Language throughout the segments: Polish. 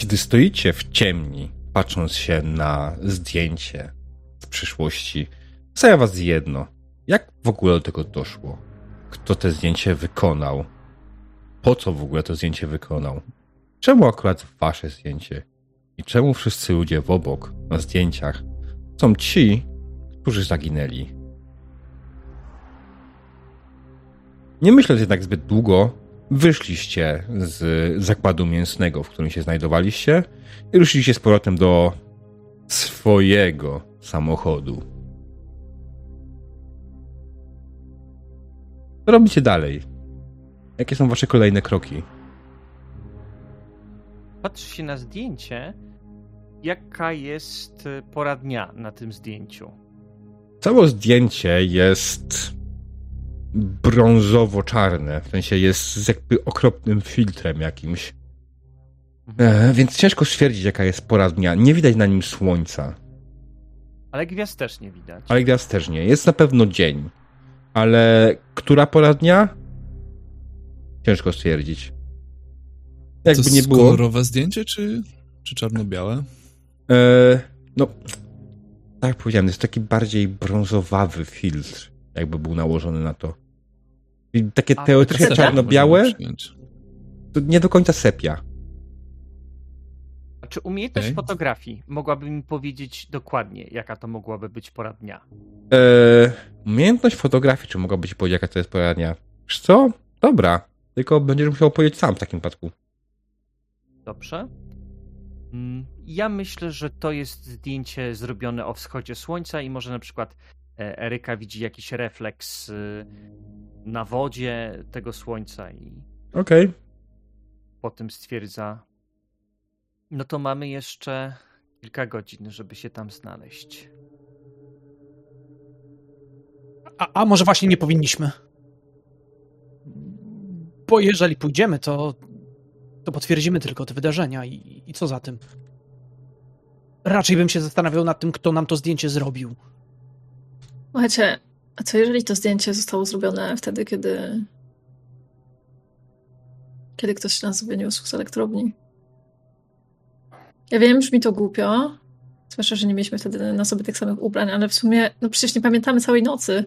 Kiedy stoicie w ciemni, patrząc się na zdjęcie z przyszłości, zastanawia was jedno. Jak w ogóle do tego doszło? Kto te zdjęcie wykonał? Po co w ogóle to zdjęcie wykonał? Czemu akurat wasze zdjęcie? I czemu wszyscy ludzie w obok, na zdjęciach, są ci, którzy zaginęli? Nie myśląc jednak zbyt długo, wyszliście z zakładu mięsnego, w którym się znajdowaliście i ruszyliście z powrotem do swojego samochodu. Co robicie dalej? Jakie są wasze kolejne kroki? Patrz się na zdjęcie, jaka jest pora dnia na tym zdjęciu. Całe zdjęcie jest brązowo-czarne, w sensie jest z jakby okropnym filtrem jakimś. E, więc ciężko stwierdzić, jaka jest pora dnia. Nie widać na nim słońca. Ale gwiazd też nie widać. Ale gwiazd też nie. Jest na pewno dzień. Ale która pora dnia? Ciężko stwierdzić. Jakby to nie było. kolorowe zdjęcie, czy, czy czarno-białe? E, no, tak jak powiedziałem, jest taki bardziej brązowawy filtr, jakby był nałożony na to. I takie teoretycznie czarno-białe, to nie do końca sepia. A czy umiejętność okay. fotografii mogłaby mi powiedzieć dokładnie, jaka to mogłaby być pora dnia? E, umiejętność fotografii, czy mogłaby ci powiedzieć, jaka to jest pora dnia? Wiesz co? Dobra. Tylko będziesz musiał powiedzieć sam w takim przypadku. Dobrze. Mm, ja myślę, że to jest zdjęcie zrobione o wschodzie słońca i może na przykład Eryka widzi jakiś refleks y, na wodzie tego słońca i Okej. Okay. potem stwierdza no to mamy jeszcze kilka godzin, żeby się tam znaleźć. A, a może właśnie nie powinniśmy? Bo jeżeli pójdziemy, to to potwierdzimy tylko te wydarzenia i, i co za tym. Raczej bym się zastanawiał nad tym, kto nam to zdjęcie zrobił. Słuchajcie, a co jeżeli to zdjęcie zostało zrobione wtedy, kiedy. kiedy ktoś nas wyniósł z elektrowni? Ja wiem, brzmi to głupio. Zwłaszcza, że nie mieliśmy wtedy na sobie tych samych ubrań, ale w sumie, no przecież nie pamiętamy całej nocy.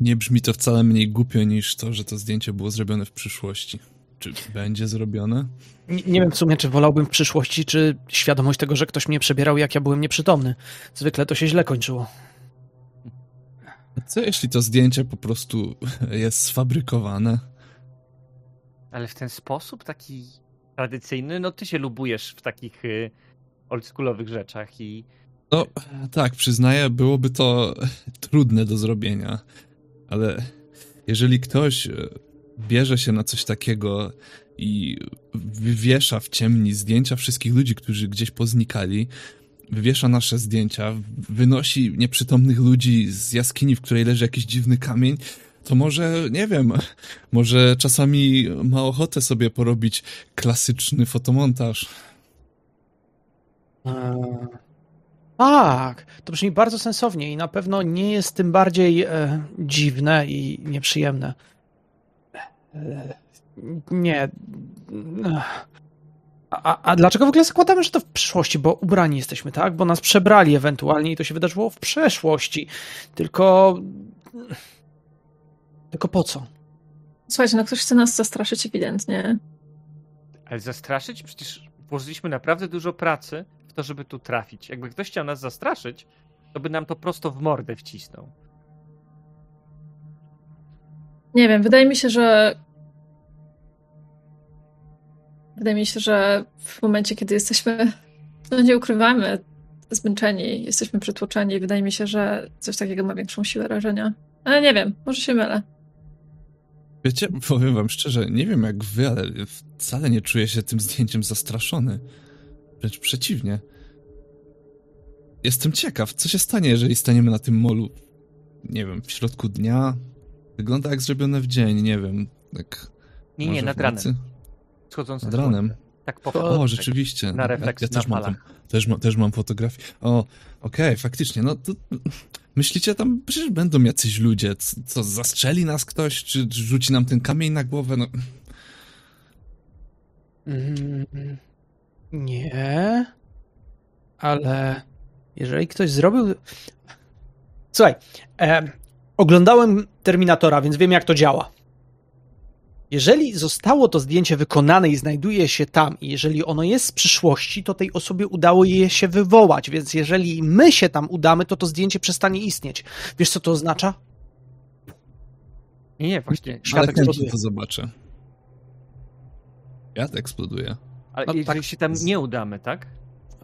Nie brzmi to wcale mniej głupio niż to, że to zdjęcie było zrobione w przyszłości. Czy będzie zrobione? Nie, nie, wiem w sumie, czy wolałbym w przyszłości, czy świadomość tego, że ktoś mnie przebierał, jak ja byłem nieprzytomny. Zwykle to się źle kończyło. Co jeśli to zdjęcie po prostu jest sfabrykowane? Ale w ten sposób, taki tradycyjny, no ty się lubujesz w takich y, oldschoolowych rzeczach i... No tak, przyznaję, byłoby to trudne do zrobienia, ale jeżeli ktoś bierze się na coś takiego i wywiesza w ciemni zdjęcia wszystkich ludzi, którzy gdzieś poznikali, wywiesza nasze zdjęcia, wynosi nieprzytomnych ludzi z jaskini, w której leży jakiś dziwny kamień, to może, nie wiem, może czasami ma ochotę sobie porobić klasyczny fotomontaż. Eee, tak, to brzmi bardzo sensownie i na pewno nie jest tym bardziej e, dziwne i nieprzyjemne. Nie. A, a dlaczego w ogóle zakładamy, że to w przyszłości? Bo ubrani jesteśmy, tak? Bo nas przebrali ewentualnie i to się wydarzyło w przeszłości. Tylko. Tylko po co? Słuchajcie, no ktoś chce nas zastraszyć ewidentnie. Ale zastraszyć? Przecież włożyliśmy naprawdę dużo pracy w to, żeby tu trafić. Jakby ktoś chciał nas zastraszyć, to by nam to prosto w mordę wcisnął. Nie wiem, wydaje mi się, że. Wydaje mi się, że w momencie, kiedy jesteśmy. No nie ukrywamy, zmęczeni, jesteśmy przytłoczeni. Wydaje mi się, że coś takiego ma większą siłę rażenia. Ale nie wiem, może się mylę. Wiecie, powiem wam szczerze, nie wiem jak wy, ale wcale nie czuję się tym zdjęciem zastraszony. Wręcz przeciwnie. Jestem ciekaw, co się stanie, jeżeli staniemy na tym molu, nie wiem, w środku dnia, Wygląda jak zrobione w dzień, nie wiem. Tak nie, nie, nad ranem. Schodzące nad ranem. Tak po O, rzeczywiście. Na refleks ja, ja też, mam tam, też, ma, też mam fotografię. O, okej, okay, faktycznie. No to myślicie tam, przecież będą jacyś ludzie. Co, zastrzeli nas ktoś, czy, czy rzuci nam ten kamień na głowę? No. Mm, Nie, ale jeżeli ktoś zrobił. Słuchaj, e, oglądałem Terminatora, więc wiem, jak to działa. Jeżeli zostało to zdjęcie wykonane i znajduje się tam, i jeżeli ono jest z przyszłości, to tej osobie udało je się wywołać, więc jeżeli my się tam udamy, to to zdjęcie przestanie istnieć. Wiesz, co to oznacza? Nie, nie, właśnie. Ale Świat chętnie eksploduje. to zobaczę. Świat eksploduje. Ale No jeżeli tak. się tam nie udamy, tak?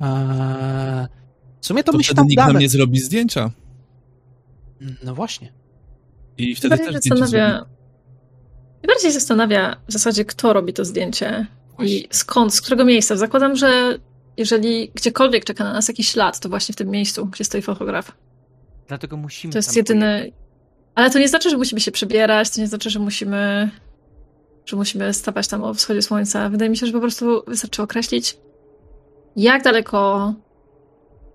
Eee, w sumie to, To my się wtedy tam nikt nam udamy. nie zrobi zdjęcia. No właśnie. I wtedy Bardziej też zdjęcie zastanawia... zrobi. Mnie bardziej zastanawia w zasadzie, kto robi to zdjęcie i skąd, z którego miejsca. Zakładam, że jeżeli gdziekolwiek czeka na nas jakiś ślad, to właśnie w tym miejscu, gdzie stoi fotograf. Dlatego musimy To jest jedyny. Ale to nie znaczy, że musimy się przebierać, to nie znaczy, że musimy. że musimy stawać tam o wschodzie słońca. Wydaje mi się, że po prostu wystarczy określić, jak daleko.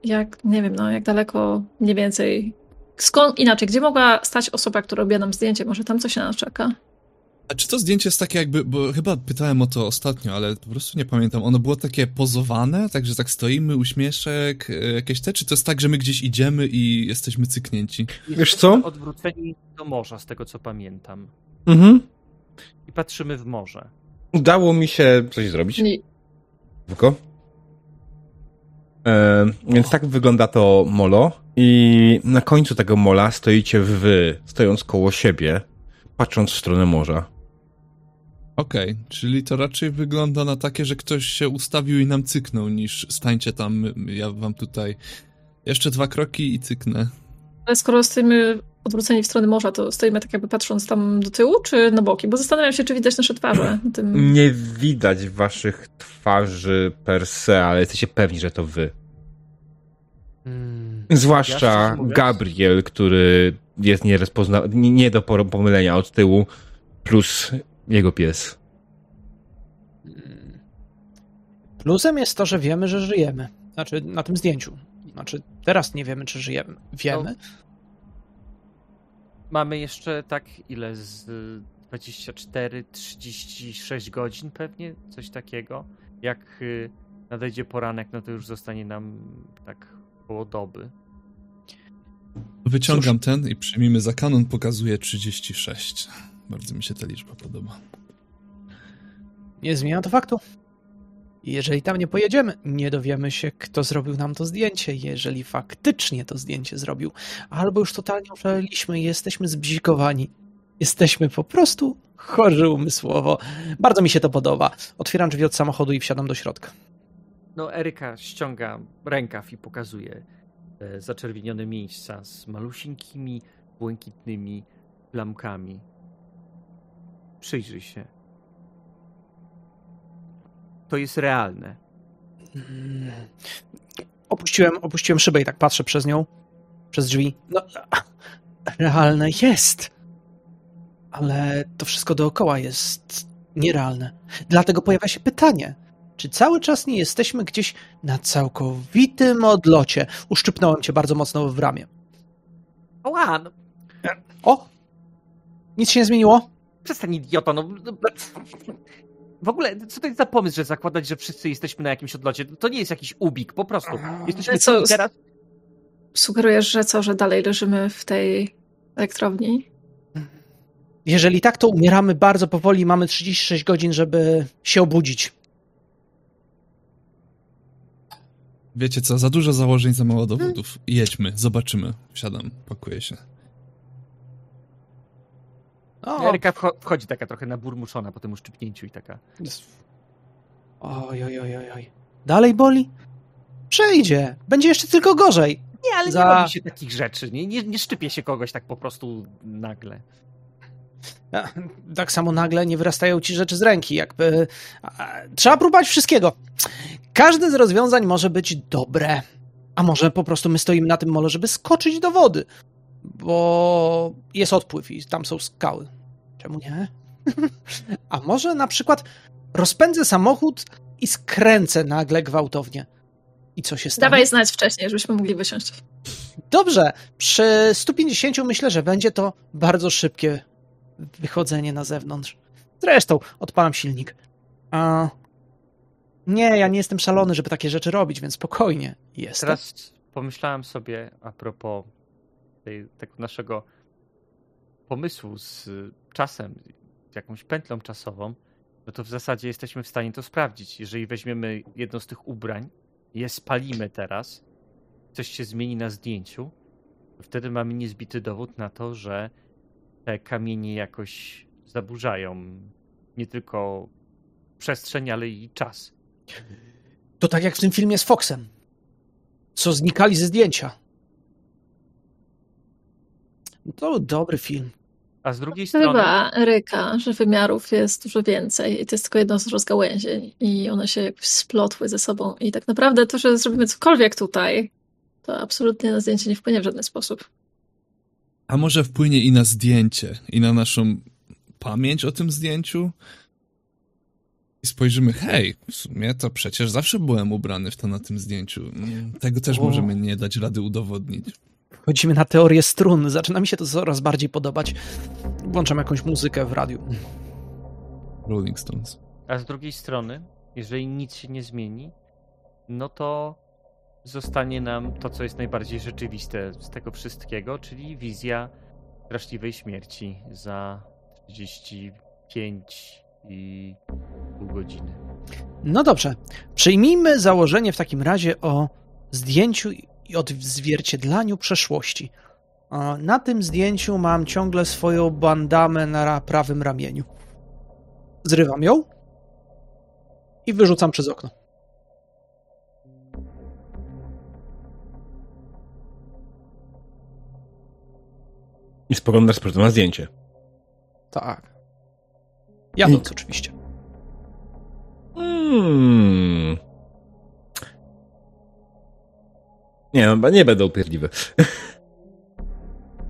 Jak, nie wiem, no, jak daleko mniej więcej. Skąd inaczej, gdzie mogła stać osoba, która robiła nam zdjęcie? Może tam coś na nas czeka? A czy to zdjęcie jest takie jakby, bo chyba pytałem o to ostatnio, ale po prostu nie pamiętam. Ono było takie pozowane, także tak stoimy, uśmieszek, e, jakieś te, czy to jest tak, że my gdzieś idziemy i jesteśmy cyknięci? Wiesz co? Odwróceni do morza, z tego co pamiętam. Mhm. I patrzymy w morze. Udało mi się coś zrobić. Nie, Tylko. E, więc tak wygląda to molo. I na końcu tego mola stoicie wy, stojąc koło siebie, patrząc w stronę morza. Okej, czyli to raczej wygląda na takie, że ktoś się ustawił i nam cyknął, niż stańcie tam, ja wam tutaj jeszcze dwa kroki i cyknę. Ale skoro stoimy odwróceni w stronę morza, to stoimy tak jakby patrząc tam do tyłu, czy na boki? Bo zastanawiam się, czy widać nasze twarze tym. Nie widać waszych twarzy per se, ale jesteście pewni, że to wy. Mm. Ja Zwłaszcza mówiąc- Gabriel, który jest nie, nie do pomylenia od tyłu, plus jego pies. Plusem jest to, że wiemy, że żyjemy. Znaczy, na tym zdjęciu. Znaczy, teraz nie wiemy, czy żyjemy. Wiemy. Mamy jeszcze tak ile z y, 24, 36 godzin pewnie, coś takiego. Jak y, nadejdzie poranek, no to już zostanie nam tak koło doby. Wyciągam ten i przyjmijmy za kanon, pokazuje 36. Bardzo mi się ta liczba podoba. Nie zmienia to faktu. Jeżeli tam nie pojedziemy, nie dowiemy się, kto zrobił nam to zdjęcie, jeżeli faktycznie to zdjęcie zrobił. Albo już totalnie oszaleliśmy i jesteśmy zbzikowani. Jesteśmy po prostu chorzy umysłowo. Bardzo mi się to podoba. Otwieram drzwi od samochodu i wsiadam do środka. No, Eryka ściąga rękaw i pokazuje e, zaczerwienione miejsca z malusieńkimi, błękitnymi plamkami. Przyjrzyj się. To jest realne. Mm. Opuściłem, opuściłem szybę i tak patrzę przez nią, przez drzwi. No, realne jest. Ale to wszystko dookoła jest nierealne. Dlatego pojawia się pytanie, czy cały czas nie jesteśmy gdzieś na całkowitym odlocie? Uszczypnąłem cię bardzo mocno w ramię. Oła, no, O! Nic się nie zmieniło? Przestań idioto, no. no. W ogóle, co to jest za pomysł, że zakładać, że wszyscy jesteśmy na jakimś odlocie? To nie jest jakiś ubik, po prostu. Jesteśmy Ale co, teraz. Sugerujesz, że co, że dalej leżymy w tej elektrowni? Jeżeli tak, to umieramy bardzo powoli. Mamy 36 godzin, żeby się obudzić. Wiecie co, za dużo założeń, za mało dowodów. Jedźmy, zobaczymy. Wsiadam, pakuję się. O, Eryka wcho- wchodzi taka trochę naburmuszona po tym uszczypnięciu i taka. Oj, oj, oj, oj, oj. Dalej boli? Przejdzie. Będzie jeszcze tylko gorzej. Nie, ale Za- nie robi się takich rzeczy. Nie, nie, nie szczypie się kogoś tak po prostu nagle. Tak samo nagle nie wyrastają ci rzeczy z ręki, jakby. Trzeba próbować wszystkiego. Każde z rozwiązań może być dobre. A może po prostu my stoimy na tym mole, żeby skoczyć do wody. Bo jest odpływ i tam są skały. Czemu nie? A może na przykład rozpędzę samochód i skręcę nagle gwałtownie. I co się stanie? Dawaj znać wcześniej, żebyśmy mogli wysiąść. Dobrze, przy 150 myślę, że będzie to bardzo szybkie wychodzenie na zewnątrz. Zresztą odpalam silnik. A Nie, ja nie jestem szalony, żeby takie rzeczy robić, więc spokojnie. Jestem. Teraz pomyślałem sobie a propos tej, tego naszego pomysłu z czasem, z jakąś pętlą czasową, no to w zasadzie jesteśmy w stanie to sprawdzić. Jeżeli weźmiemy jedno z tych ubrań, je spalimy teraz, coś się zmieni na zdjęciu, to wtedy mamy niezbity dowód na to, że te kamienie jakoś zaburzają nie tylko przestrzeń, ale i czas. To tak jak w tym filmie z Foxem. Co znikali ze zdjęcia. To był dobry film. A z drugiej strony. Chyba, Eryka, że wymiarów jest dużo więcej i to jest tylko jedno z rozgałęzień i one się jakoś splotły ze sobą. I tak naprawdę to, że zrobimy cokolwiek tutaj, to absolutnie na zdjęcie nie wpłynie w żaden sposób. A może wpłynie i na zdjęcie, i na naszą pamięć o tym zdjęciu? I spojrzymy, hej, w sumie to przecież zawsze byłem ubrany w to na tym zdjęciu. Mm, Tego też O. możemy nie dać rady udowodnić. Wchodzimy na teorię strun. Zaczyna mi się to coraz bardziej podobać. Włączam jakąś muzykę w radiu. Rolling Stones. A z drugiej strony, jeżeli nic się nie zmieni, no to zostanie nam to, co jest najbardziej rzeczywiste z tego wszystkiego, czyli wizja straszliwej śmierci za 35 i pół godziny. No dobrze. Przyjmijmy założenie w takim razie o zdjęciu i odzwierciedlaniu przeszłości. Na tym zdjęciu mam ciągle swoją bandamę na ra- prawym ramieniu. Zrywam ją i wyrzucam przez okno. I spoglądasz powrotem na zdjęcie. Tak. Jadąc oczywiście. Hmm. Nie, nie będę upierdliwy.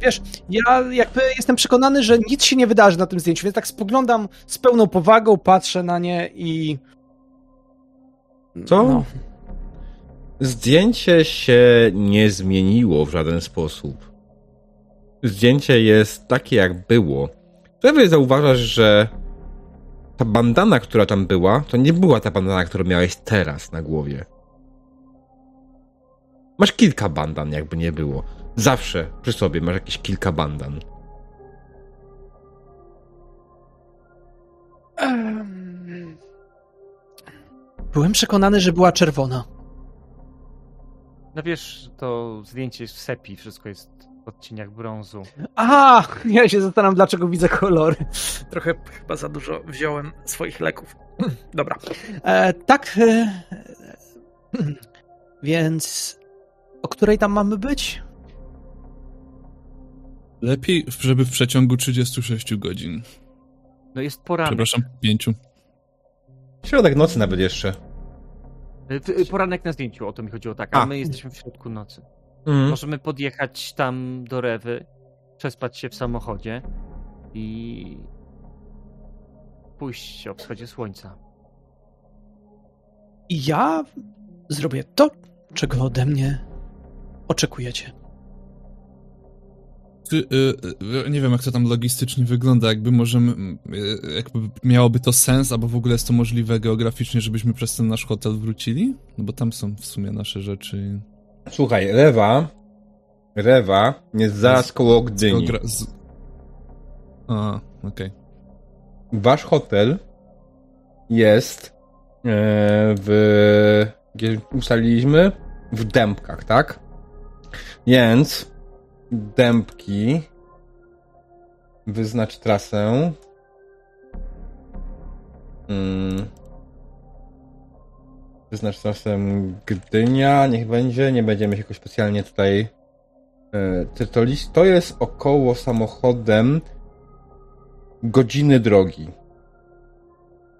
Wiesz, ja jakby jestem przekonany, że nic się nie wydarzy na tym zdjęciu, więc tak spoglądam z pełną powagą, patrzę na nie i... Co? No. Zdjęcie się nie zmieniło w żaden sposób. Zdjęcie jest takie, jak było. Prawie zauważasz, że ta bandana, która tam była, to nie była ta bandana, którą miałeś teraz na głowie. Masz kilka bandan, jakby nie było. Zawsze przy sobie masz jakieś kilka bandan. Em, Byłem przekonany, że była czerwona. No wiesz, to zdjęcie jest w sepi, wszystko jest w odcieniach brązu. Aha, ja się zastanawiam, dlaczego widzę kolory. Trochę chyba za dużo wziąłem swoich leków. Dobra. E, tak. E, więc o której tam mamy być? Lepiej, żeby w przeciągu 36 godzin. No jest poranek. Przepraszam, pięciu. Środek nocy nawet jeszcze. Y, Poranek na zdjęciu, o to mi chodziło tak, a A. my jesteśmy w środku nocy. Mhm. Możemy podjechać tam do Rewy, przespać się w samochodzie i pójść o wschodzie słońca. I ja zrobię to, czego ode mnie oczekujecie. Ty, y, y, nie wiem, jak to tam logistycznie wygląda, jakby możemy, y, jakby miałoby to sens, albo w ogóle jest to możliwe geograficznie, żebyśmy przez ten nasz hotel wrócili? No bo tam są w sumie nasze rzeczy. Słuchaj, Rewa. Rewa jest zaraz koło Gdyni. Geogra- z... A, okej. Wasz hotel jest e, w. Gdzie ustaliliśmy? W Dębkach, tak? Więc Dębki. Wyznacz trasę. Mm. Wyznacz trasę Gdynia. Niech będzie. Nie będziemy się jakoś specjalnie tutaj. e, tytolić. To jest około samochodem godziny drogi.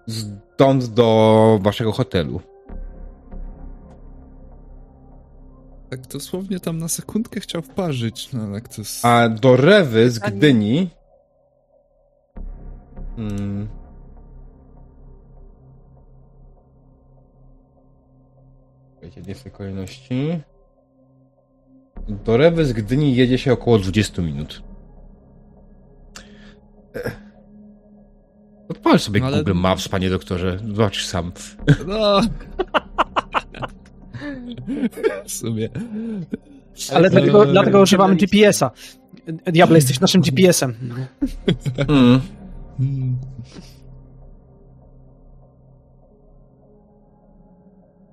Stąd do waszego hotelu. Tak dosłownie tam na sekundkę chciał wparzyć, no ale jak to jest... A do Rewy z Gdyni. Hmm. Nie w tej kolejności. Do Rewy z Gdyni jedzie się około 20 minut. Ech. To Pal sobie No, ale- Google Maps, panie doktorze. Zobaczysz sam. No. w sumie. Ale dlatego, Eee, dlatego używamy GPS-a. Diable, jesteś naszym GPS-em. Mm.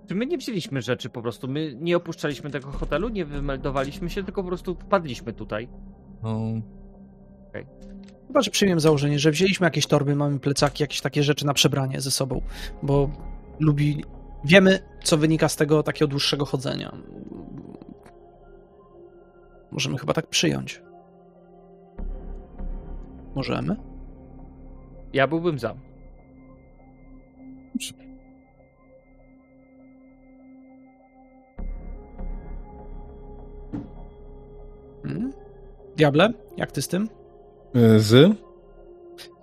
Czy my nie wzięliśmy rzeczy po prostu? My nie opuszczaliśmy tego hotelu, nie wymeldowaliśmy się, tylko po prostu wpadliśmy tutaj. No, Chyba, że przyjmiem założenie, że wzięliśmy jakieś torby, mamy plecaki, jakieś takie rzeczy na przebranie ze sobą, bo lubi... Wiemy, co wynika z tego takiego dłuższego chodzenia. Możemy chyba tak przyjąć. Możemy? Ja byłbym za. Hmm? Diable, jak ty z tym? Z?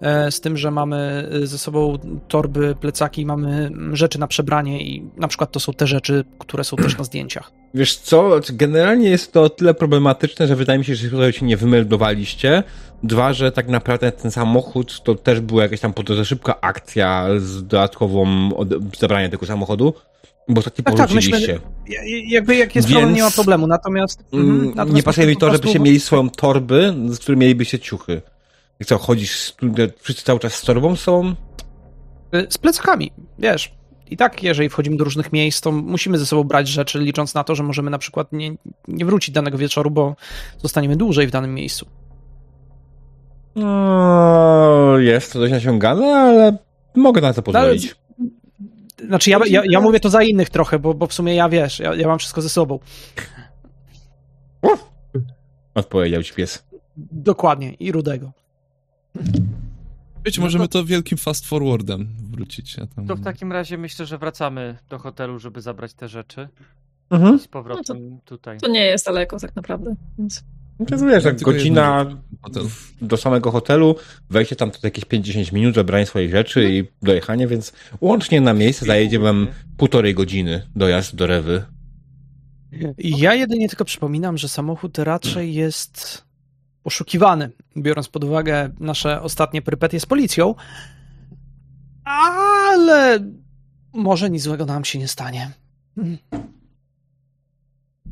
E, z tym, że mamy e, ze sobą torby, plecaki, mamy rzeczy na przebranie i na przykład to są te rzeczy, które są też na zdjęciach. Wiesz co, generalnie jest to tyle problematyczne, że wydaje mi się, że tutaj się nie wymeldowaliście. Dwa, że tak naprawdę ten samochód to też była jakaś tam szybka akcja z dodatkową od- zabraniem tego samochodu, bo ostatnio Tak, tak, myśmy- Jakby jak jest Więc- problem, nie ma problemu, natomiast... Mm, mhm, natomiast nie pasuje mi to, prostu- żebyście mieli swoją torby, z którymi mielibyście ciuchy. I co, chodzisz, wszyscy cały czas z torbą są? Y, Z plecakami, wiesz. I tak, jeżeli wchodzimy do różnych miejsc, to musimy ze sobą brać rzeczy, licząc na to, że możemy na przykład nie, nie wrócić danego wieczoru, bo zostaniemy dłużej w danym miejscu. No, jest to dość nasiągane, ale mogę na to pozwolić. Znaczy, ja, ja, ja mówię to za innych trochę, bo, bo w sumie ja wiesz, ja, ja mam wszystko ze sobą. Odpowiedział ci pies. Dokładnie, i rudego. Wiecie, No możemy to wielkim fast forwardem wrócić. Ja tam... To w takim razie myślę, że wracamy do hotelu, żeby zabrać te rzeczy. Mhm. I z powrotem tutaj. To nie jest daleko tak naprawdę, więc To jest, wiesz, jak godzina do samego hotelu, wejście tam to jakieś 5-10 minut, zabranie swoich rzeczy i dojechanie, więc łącznie na miejsce zajedzie wam półtorej godziny dojazd do Rewy. Ja jedynie tylko przypominam, że samochód raczej jest poszukiwany, biorąc pod uwagę nasze ostatnie perypetie z policją, ale może nic złego nam się nie stanie. Hmm.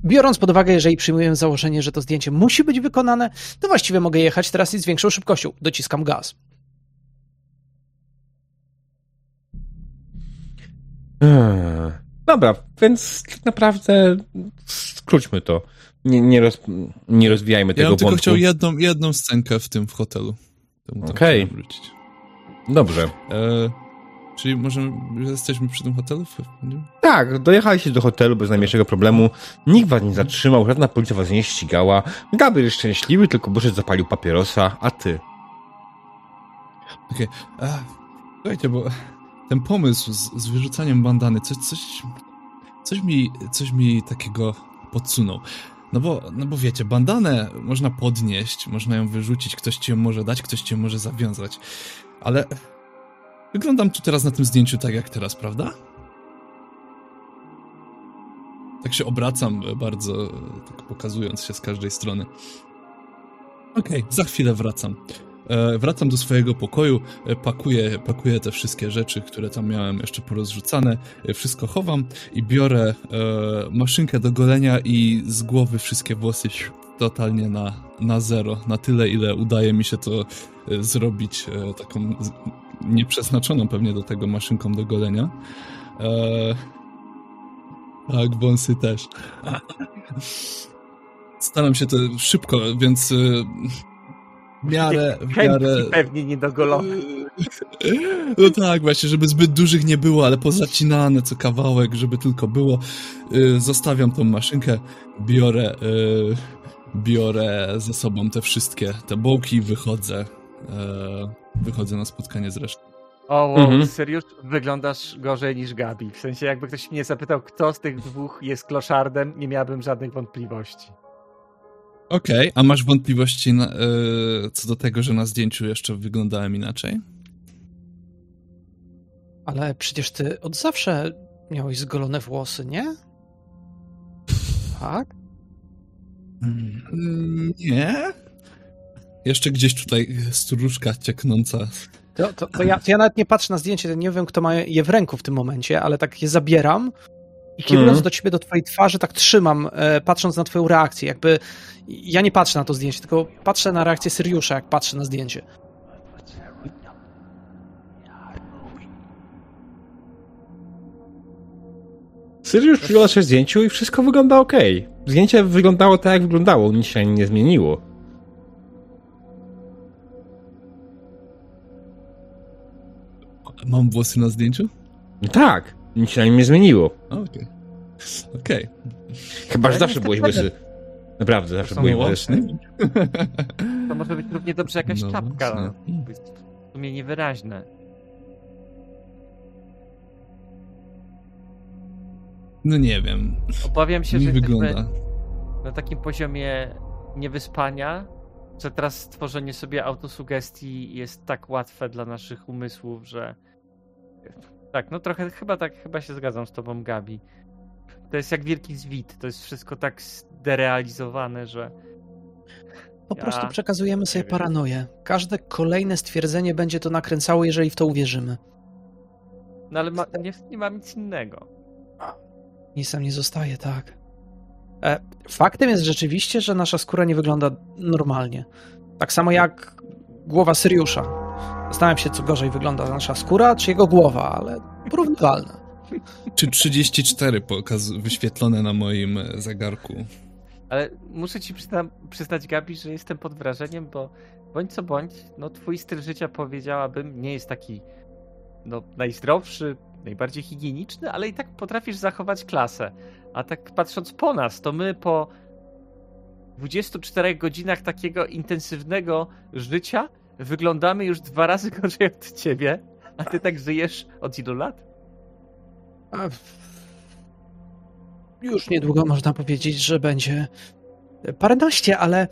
Biorąc pod uwagę, jeżeli przyjmuję założenie, że to zdjęcie musi być wykonane, to właściwie mogę jechać teraz i z większą szybkością. Dociskam gaz. Eee, Dobra, więc tak naprawdę skróćmy to. Nie, nie, roz, nie rozwijajmy Ja tego bym tylko wątku. chciał jedną, jedną scenkę w tym w hotelu. Okej. wrócić. Dobrze. E, czyli możemy, jesteśmy przy tym hotelu? Tak, dojechaliście do hotelu bez najmniejszego problemu. Nikt was nie zatrzymał, żadna policja was nie ścigała. Gabriel jest szczęśliwy, tylko Bożet zapalił papierosa, a ty? Okej. Okay. Słuchajcie, bo ten pomysł z, z wyrzucaniem bandany, coś, coś, coś, mi, coś mi takiego podsunął. No bo, no bo wiecie, bandanę można podnieść, można ją wyrzucić, ktoś ci ją może dać, ktoś ci ją może zawiązać. Ale wyglądam tu teraz na tym zdjęciu tak jak teraz, prawda? Tak się obracam bardzo, tak pokazując się z każdej strony. Okej, za chwilę wracam. E, wracam do swojego pokoju, e, pakuję, pakuję te wszystkie rzeczy, które tam miałem jeszcze porozrzucane, e, wszystko chowam i biorę maszynkę do golenia i z głowy wszystkie włosy totalnie na, na zero, na tyle, ile udaje mi się to zrobić taką nieprzeznaczoną pewnie do tego maszynką do golenia. Tak, wąsy też. Staram się to szybko, więc w miarę, w miarę... Pewnie niedogolone. No tak, właśnie, żeby zbyt dużych nie było, ale pozacinane co kawałek, żeby tylko było. Y, Zostawiam tą maszynkę, biorę, y, biorę ze sobą te wszystkie te bołki i wychodzę. e, Wychodzę na spotkanie z resztą. O, wow, Mhm. Syriusz, wyglądasz gorzej niż Gabi. W sensie, jakby ktoś mnie zapytał, kto z tych dwóch jest kloszardem, nie miałbym żadnych wątpliwości. Okej, a masz wątpliwości na, y, co do tego, że na zdjęciu jeszcze wyglądałem inaczej? Ale przecież ty od zawsze miałeś zgolone włosy, nie? Tak? Mm, Nie. Jeszcze gdzieś tutaj stróżka cieknąca To, to, to, ja, to ja nawet nie patrzę na zdjęcie, nie wiem, kto ma je w ręku w tym momencie, ale tak je zabieram i kierując Mhm. do ciebie, do twojej twarzy, tak trzymam, e, patrząc na twoją reakcję. Jakby ja nie patrzę na to zdjęcie, tylko patrzę na reakcję Syriusza, jak patrzę na zdjęcie. Syriusz przygląda się zdjęciu i wszystko wygląda ok. Zdjęcie wyglądało tak, jak wyglądało, nic się nie zmieniło. Mam włosy na zdjęciu? Tak, nic się na nim nie zmieniło. Okej. Okej. Chyba, że zawsze byłeś łysy. Naprawdę, zawsze byłeś łysy. To może być równie dobrze jakaś No, czapka. No. To jest w sumie niewyraźne. No nie wiem. Obawiam się, Mi że jesteśmy wygląda. na takim poziomie niewyspania, że teraz tworzenie sobie autosugestii jest tak łatwe dla naszych umysłów, że tak, no trochę chyba tak, chyba się zgadzam z tobą, Gabi. To jest jak wielki zwit, to jest wszystko tak zderealizowane, że Po Ja prostu przekazujemy sobie paranoję. Każde kolejne stwierdzenie będzie to nakręcało, jeżeli w to uwierzymy. no ale ma, nie, nie mam nic innego. Nic tam nie zostaje, tak. E, faktem jest rzeczywiście, że nasza skóra nie wygląda normalnie. Tak samo jak głowa Syriusza. Zastanawiam się, co gorzej wygląda nasza skóra, czy jego głowa, ale porównywalne. Czy 34 pokaz wyświetlone na moim e, zegarku? Ale muszę ci przyzna, przyznać, Gabi, że jestem pod wrażeniem, bo bądź co bądź, no twój styl życia powiedziałabym nie jest taki no, najzdrowszy, najbardziej higieniczny, ale i tak potrafisz zachować klasę. A tak patrząc po nas, to my po 24 godzinach takiego intensywnego życia wyglądamy już dwa razy gorzej od ciebie. A ty tak żyjesz od ilu lat? A w- Już niedługo można powiedzieć, że będzie paręnaście, ale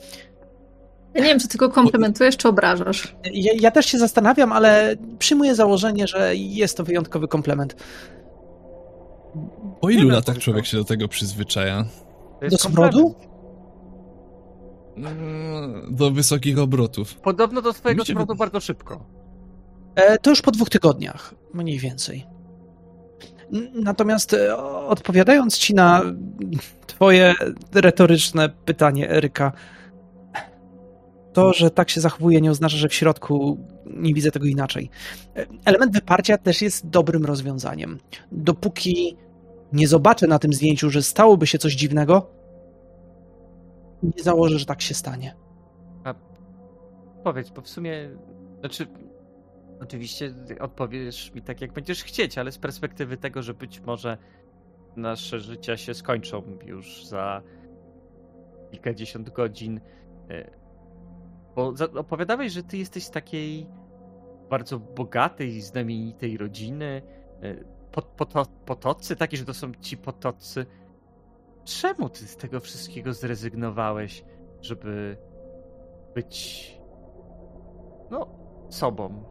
Ja nie wiem, czy tylko komplementujesz, czy obrażasz. ja, ja też się zastanawiam, ale przyjmuję założenie, że jest to wyjątkowy komplement. Po ilu wiem, latach człowiek się do tego przyzwyczaja? Do smrodu? Do wysokich obrotów. Podobno do smrodu wy- bardzo szybko. E, To już po dwóch tygodniach, mniej więcej. Natomiast e, odpowiadając ci na twoje retoryczne pytanie, Eryka, to, że tak się zachowuje, nie oznacza, że w środku nie widzę tego inaczej. E, Element wyparcia też jest dobrym rozwiązaniem. Dopóki nie zobaczę na tym zdjęciu, że stałoby się coś dziwnego, nie założę, że tak się stanie. Powiedz, bo w sumie, znaczy, oczywiście odpowiesz mi tak, jak będziesz chcieć, ale z perspektywy tego, że być może nasze życia się skończą już za kilkadziesiąt godzin, e, bo opowiadałeś, że ty jesteś z takiej bardzo bogatej, znamienitej rodziny, e, pot, poto, potocy, takie, że to są ci potocy. Czemu ty z tego wszystkiego zrezygnowałeś, żeby być no, sobą.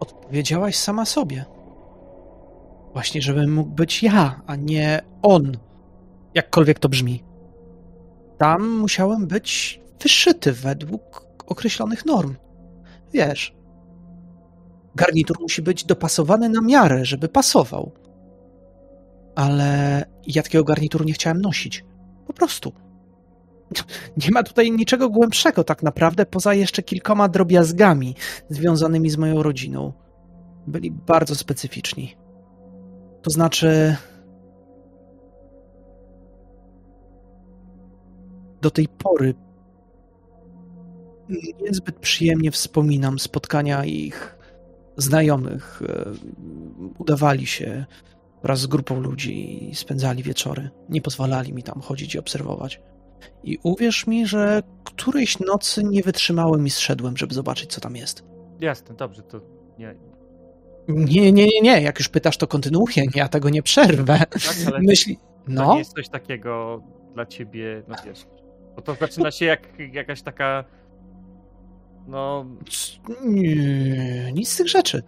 Odpowiedziałaś sama sobie. Właśnie, żebym mógł być ja, a nie on. Jakkolwiek to brzmi. Tam musiałem być wyszyty według określonych norm. Wiesz, garnitur musi być dopasowany na miarę, żeby pasował. Ale ja takiego garnituru nie chciałem nosić. Po prostu. Nie ma tutaj niczego głębszego tak naprawdę, poza jeszcze kilkoma drobiazgami związanymi z moją rodziną. Byli bardzo specyficzni. To znaczy. Do tej pory niezbyt przyjemnie wspominam spotkania ich znajomych. E, Udawali się wraz z grupą ludzi i spędzali wieczory. Nie pozwalali mi tam chodzić i obserwować. I uwierz mi, że którejś nocy nie wytrzymałem i zszedłem, żeby zobaczyć, co tam jest. Jasne, dobrze, to nie. Nie, nie, nie, nie. Jak już pytasz, to kontynuuję. Ja tego nie przerwę. Tak, ale Myśli. to No, nie jest coś takiego dla ciebie, no wiesz. Bo to zaczyna się jak jakaś taka. No. nie, nic z tych rzeczy.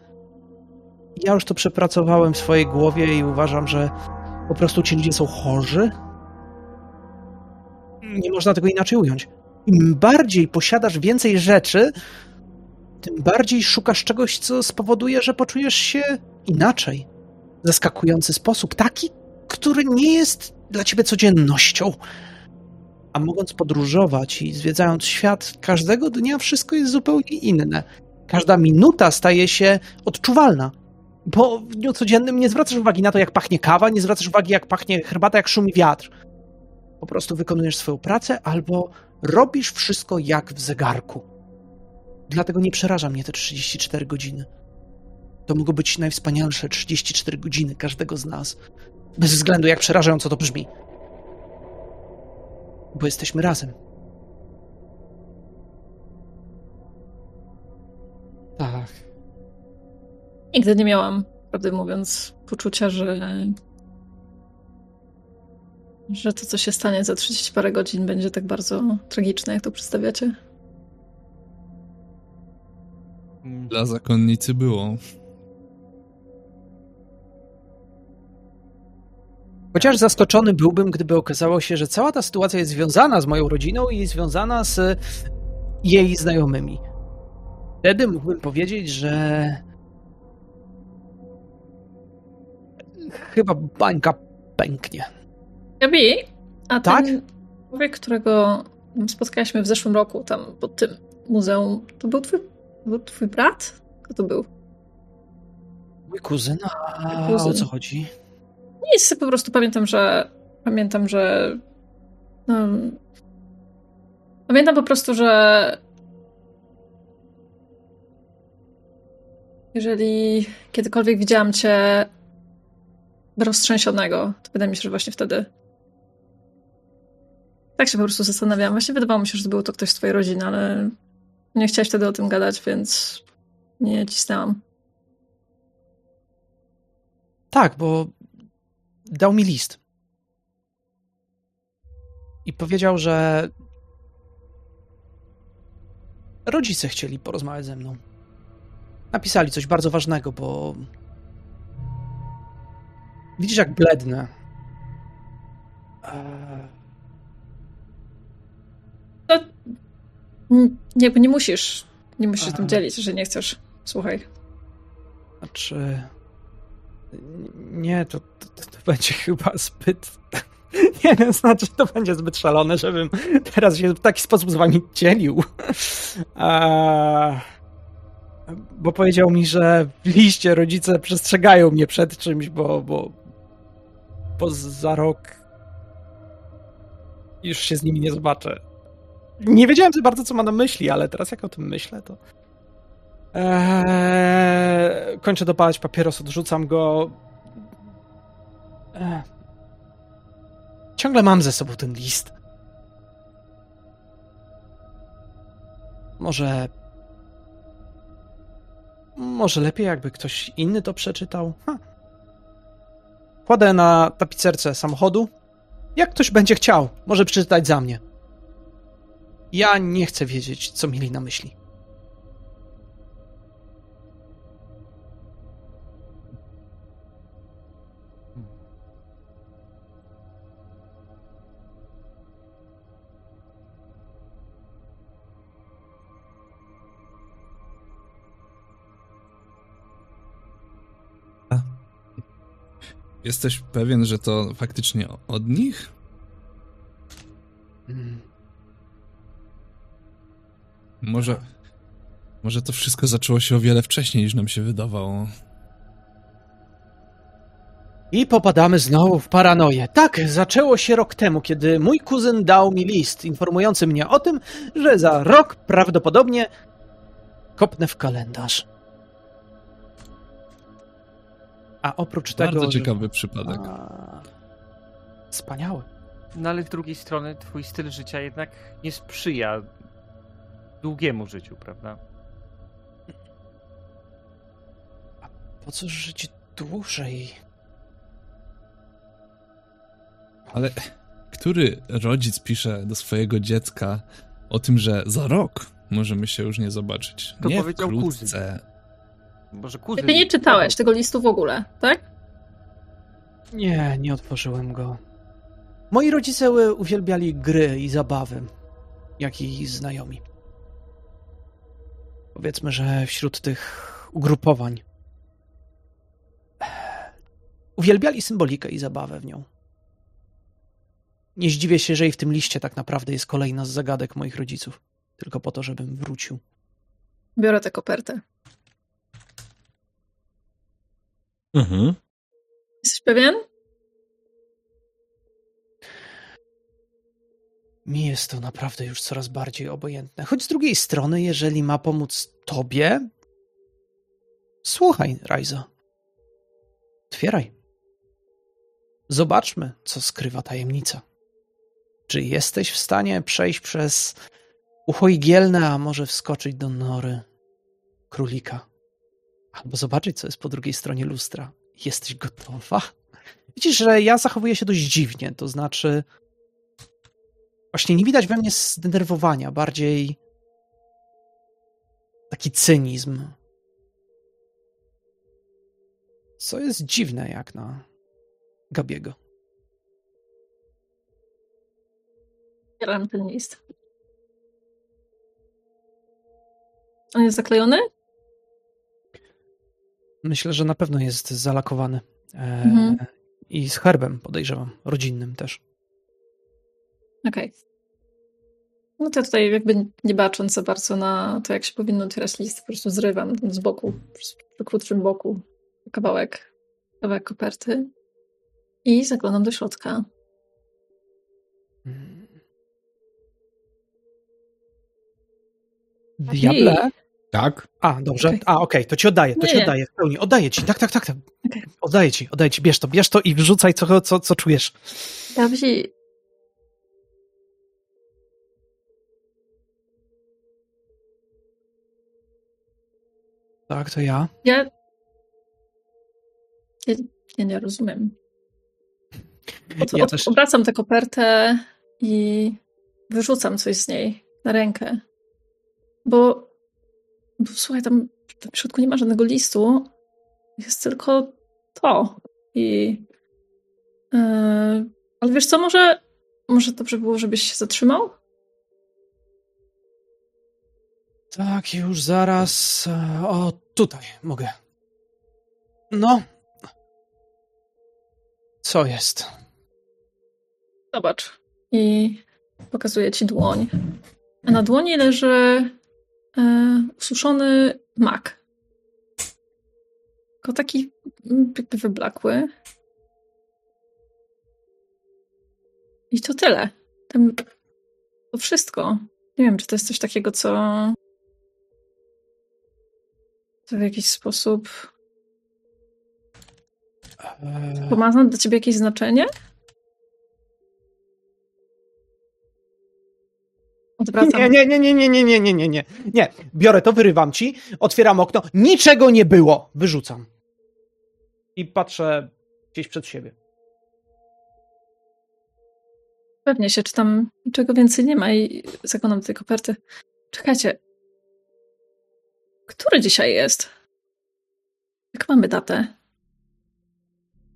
Ja już to przepracowałem w swojej głowie i uważam, że po prostu ci ludzie są chorzy. Nie można tego inaczej ująć. Im bardziej posiadasz więcej rzeczy, tym bardziej szukasz czegoś, co spowoduje, że poczujesz się inaczej. W zaskakujący sposób, taki, który nie jest dla ciebie codziennością. A mogąc podróżować i zwiedzając świat, każdego dnia wszystko jest zupełnie inne. Każda minuta staje się odczuwalna. W dniu codziennym nie zwracasz uwagi na to, jak pachnie kawa, nie zwracasz uwagi, jak pachnie herbata, jak szumi wiatr. Po prostu wykonujesz swoją pracę albo robisz wszystko jak w zegarku. Dlatego nie przeraża mnie te 34 godziny. To mogą być najwspanialsze 34 godziny każdego z nas. Bez względu jak przerażająco to brzmi. Bo jesteśmy razem. Tak. Nigdy nie miałam, prawdę mówiąc, poczucia, że że to, co się stanie za 30 parę godzin, będzie tak bardzo tragiczne, jak to przedstawiacie. Dla zakonnicy było. Chociaż zaskoczony byłbym, gdyby okazało się, że cała ta sytuacja jest związana z moją rodziną i związana z jej znajomymi. Wtedy mógłbym powiedzieć, że. Chyba bańka pęknie. Gabi, a Tak? ten człowiek, którego spotkaliśmy w zeszłym roku tam pod tym muzeum, to był twój, był twój brat? Kto to był? Mój kuzyn, a Kuzyn. o co chodzi? Nic, po prostu pamiętam, że pamiętam, że no, pamiętam po prostu, że jeżeli kiedykolwiek widziałam cię roztrzęsionego, to wydaje mi się, że właśnie wtedy tak się po prostu zastanawiałam. Właśnie wydawało mi się, że był to ktoś z twojej rodziny, ale nie chciałeś wtedy o tym gadać, więc nie cisnęłam. Tak, bo dał mi list. I powiedział, że rodzice chcieli porozmawiać ze mną. Napisali coś bardzo ważnego, bo widzisz, jak blednę. Eee, Mm, Nie, nie musisz. Nie musisz się tym dzielić, że nie chcesz. Słuchaj. Znaczy. Nie, to, to, to będzie chyba zbyt. Nie wiem, znaczy, to będzie zbyt szalone, żebym teraz się w taki sposób z wami dzielił. Eee, bo powiedział mi, że w liście rodzice przestrzegają mnie przed czymś, bo, bo, bo za rok już się z nimi nie zobaczę. Nie wiedziałem za bardzo, co ma na myśli, ale teraz jak o tym myślę, to. Eee, kończę dopalać papieros, odrzucam go. Eee. Ciągle mam ze sobą ten list. Może. Może lepiej, jakby ktoś inny to przeczytał. Ha. Kładę na tapicerce samochodu. Jak ktoś będzie chciał, może przeczytać za mnie. Ja nie chcę wiedzieć, co mieli na myśli. Jesteś pewien, że to faktycznie od nich? Mm. Może. Może to wszystko zaczęło się o wiele wcześniej, niż nam się wydawało. I popadamy znowu w paranoję. Tak, zaczęło się rok temu, kiedy mój kuzyn dał mi list informujący mnie o tym, że za rok prawdopodobnie kopnę w kalendarz. A oprócz Bardzo tego. że- ciekawy przypadek. A, Wspaniały. No ale z drugiej strony twój styl życia jednak nie sprzyja długiemu życiu, prawda? Po co żyć dłużej? Ale który rodzic pisze do swojego dziecka o tym, że za rok możemy się już nie zobaczyć? To nie powiedział wkrótce. Może kuzyn... Ty nie czytałeś tego listu w ogóle, tak? Nie, nie otworzyłem go. Moi rodzice uwielbiali gry i zabawy, jak i znajomi. Powiedzmy, że wśród tych ugrupowań uwielbiali symbolikę i zabawę w nią. Nie zdziwię się, że i w tym liście tak naprawdę jest kolejna z zagadek moich rodziców. Tylko po to, żebym wrócił. Biorę tę kopertę. Mhm. Jesteś pewien? Mi jest to naprawdę już coraz bardziej obojętne. Choć z drugiej strony, jeżeli ma pomóc tobie, słuchaj, Rajzo. Otwieraj. Zobaczmy, co skrywa tajemnica. Czy jesteś w stanie przejść przez ucho igielne, a może wskoczyć do nory królika? Albo zobaczyć, co jest po drugiej stronie lustra. Jesteś gotowa? Widzisz, że ja zachowuję się dość dziwnie, to znaczy właśnie nie widać we mnie zdenerwowania, bardziej taki cynizm. Co jest dziwne jak na Gabiego. Bieram ten list. On jest zaklejony? Myślę, że na pewno jest zalakowany. E, Mhm. I z herbem, podejrzewam, rodzinnym też. Okej. No to tutaj jakby nie bacząc za bardzo na to, jak się powinno otwierać list, po prostu zrywam z boku, przy krótszym boku kawałek, kawałek koperty i zaglądam do środka. Mm. Diable? Tak? A, dobrze. Okej. A, okej, to ci oddaję, to Nie, ci oddaję w pełni. Oddaję ci, tak, tak, tak. tak. Okej. Oddaję ci, oddaję ci. Bierz to, bierz to i wrzucaj, co, co, co czujesz. Gabzi, Tak, to ja. ja... Ja, ja nie rozumiem. Od, Ja od, też. Obracam tę kopertę i wyrzucam coś z niej na rękę. Bo słuchaj, tam w środku nie ma żadnego listu. Jest tylko to. I. Yy, ale wiesz co, może, może dobrze było, żebyś się zatrzymał? Tak, już zaraz. e, O, tutaj mogę. No. Co jest? Zobacz. I pokazuję ci dłoń. A na dłoni leży ususzony mak. Tylko taki mm, jakby wyblakły. I to tyle. Tam, to wszystko. Nie wiem, czy to jest coś takiego, co, co w jakiś sposób E, to ma dla ciebie jakieś znaczenie? Odwracam. Nie, nie, nie, nie, nie, nie, nie, nie, nie, nie. Nie, biorę to, wyrywam ci, otwieram okno, niczego nie było, wyrzucam. I patrzę gdzieś przed siebie. Pewnie się, czy tam niczego więcej nie ma i do tej koperty. Czekajcie. Który dzisiaj jest? Jak mamy datę?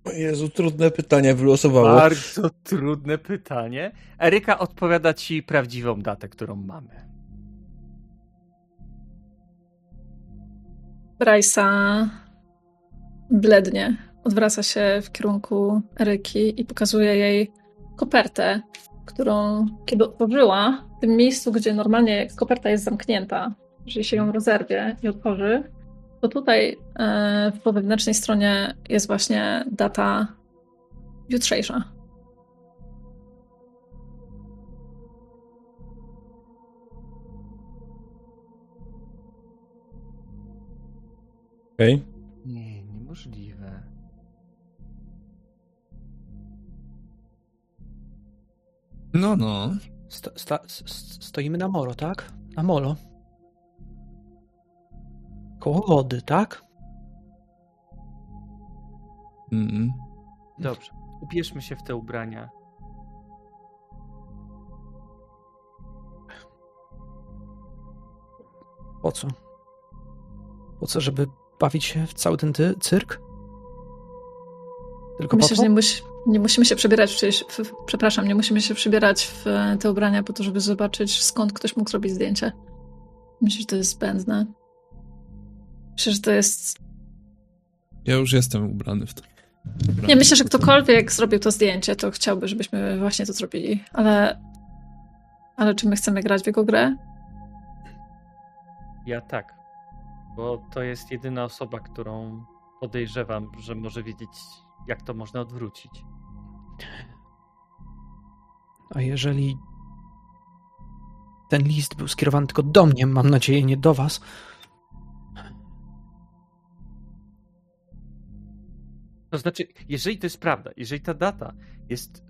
Jezu, trudne pytanie wylosowało. Bardzo trudne pytanie. Eryka odpowiada ci prawdziwą datę, którą mamy. Bryce'a blednie. Odwraca się w kierunku Eryki i pokazuje jej kopertę, którą kiedy otworzyła, w tym miejscu, gdzie normalnie koperta jest zamknięta, jeżeli się ją rozerwie i otworzy, to tutaj e, po wewnętrznej stronie jest właśnie data jutrzejsza. Okej. Nie, niemożliwe. No, no. Sto, sta, stoimy na molo, tak? Na molo. Koło wody, tak? Mm. Dobrze. Ubierzmy się w te ubrania. Po co? Po co, żeby bawić się w cały ten ty cyrk? Tylko Myślę, po że nie, musi, nie musimy się przebierać, w, w, przepraszam, nie musimy się przebierać w e, te ubrania po to, żeby zobaczyć, skąd ktoś mógł zrobić zdjęcie. Myślę, że to jest zbędne. Myślę, że to jest... Ja już jestem ubrany w to. Ubrany Nie, myślę, że ktokolwiek zrobił to zdjęcie, to chciałby, żebyśmy właśnie to zrobili. Ale... Ale czy my chcemy grać w jego grę? Ja tak. Bo to jest jedyna osoba, którą podejrzewam, że może wiedzieć, jak to można odwrócić. A jeżeli ten list był skierowany tylko do mnie, mam nadzieję, nie do was, To znaczy, jeżeli to jest prawda, jeżeli ta data jest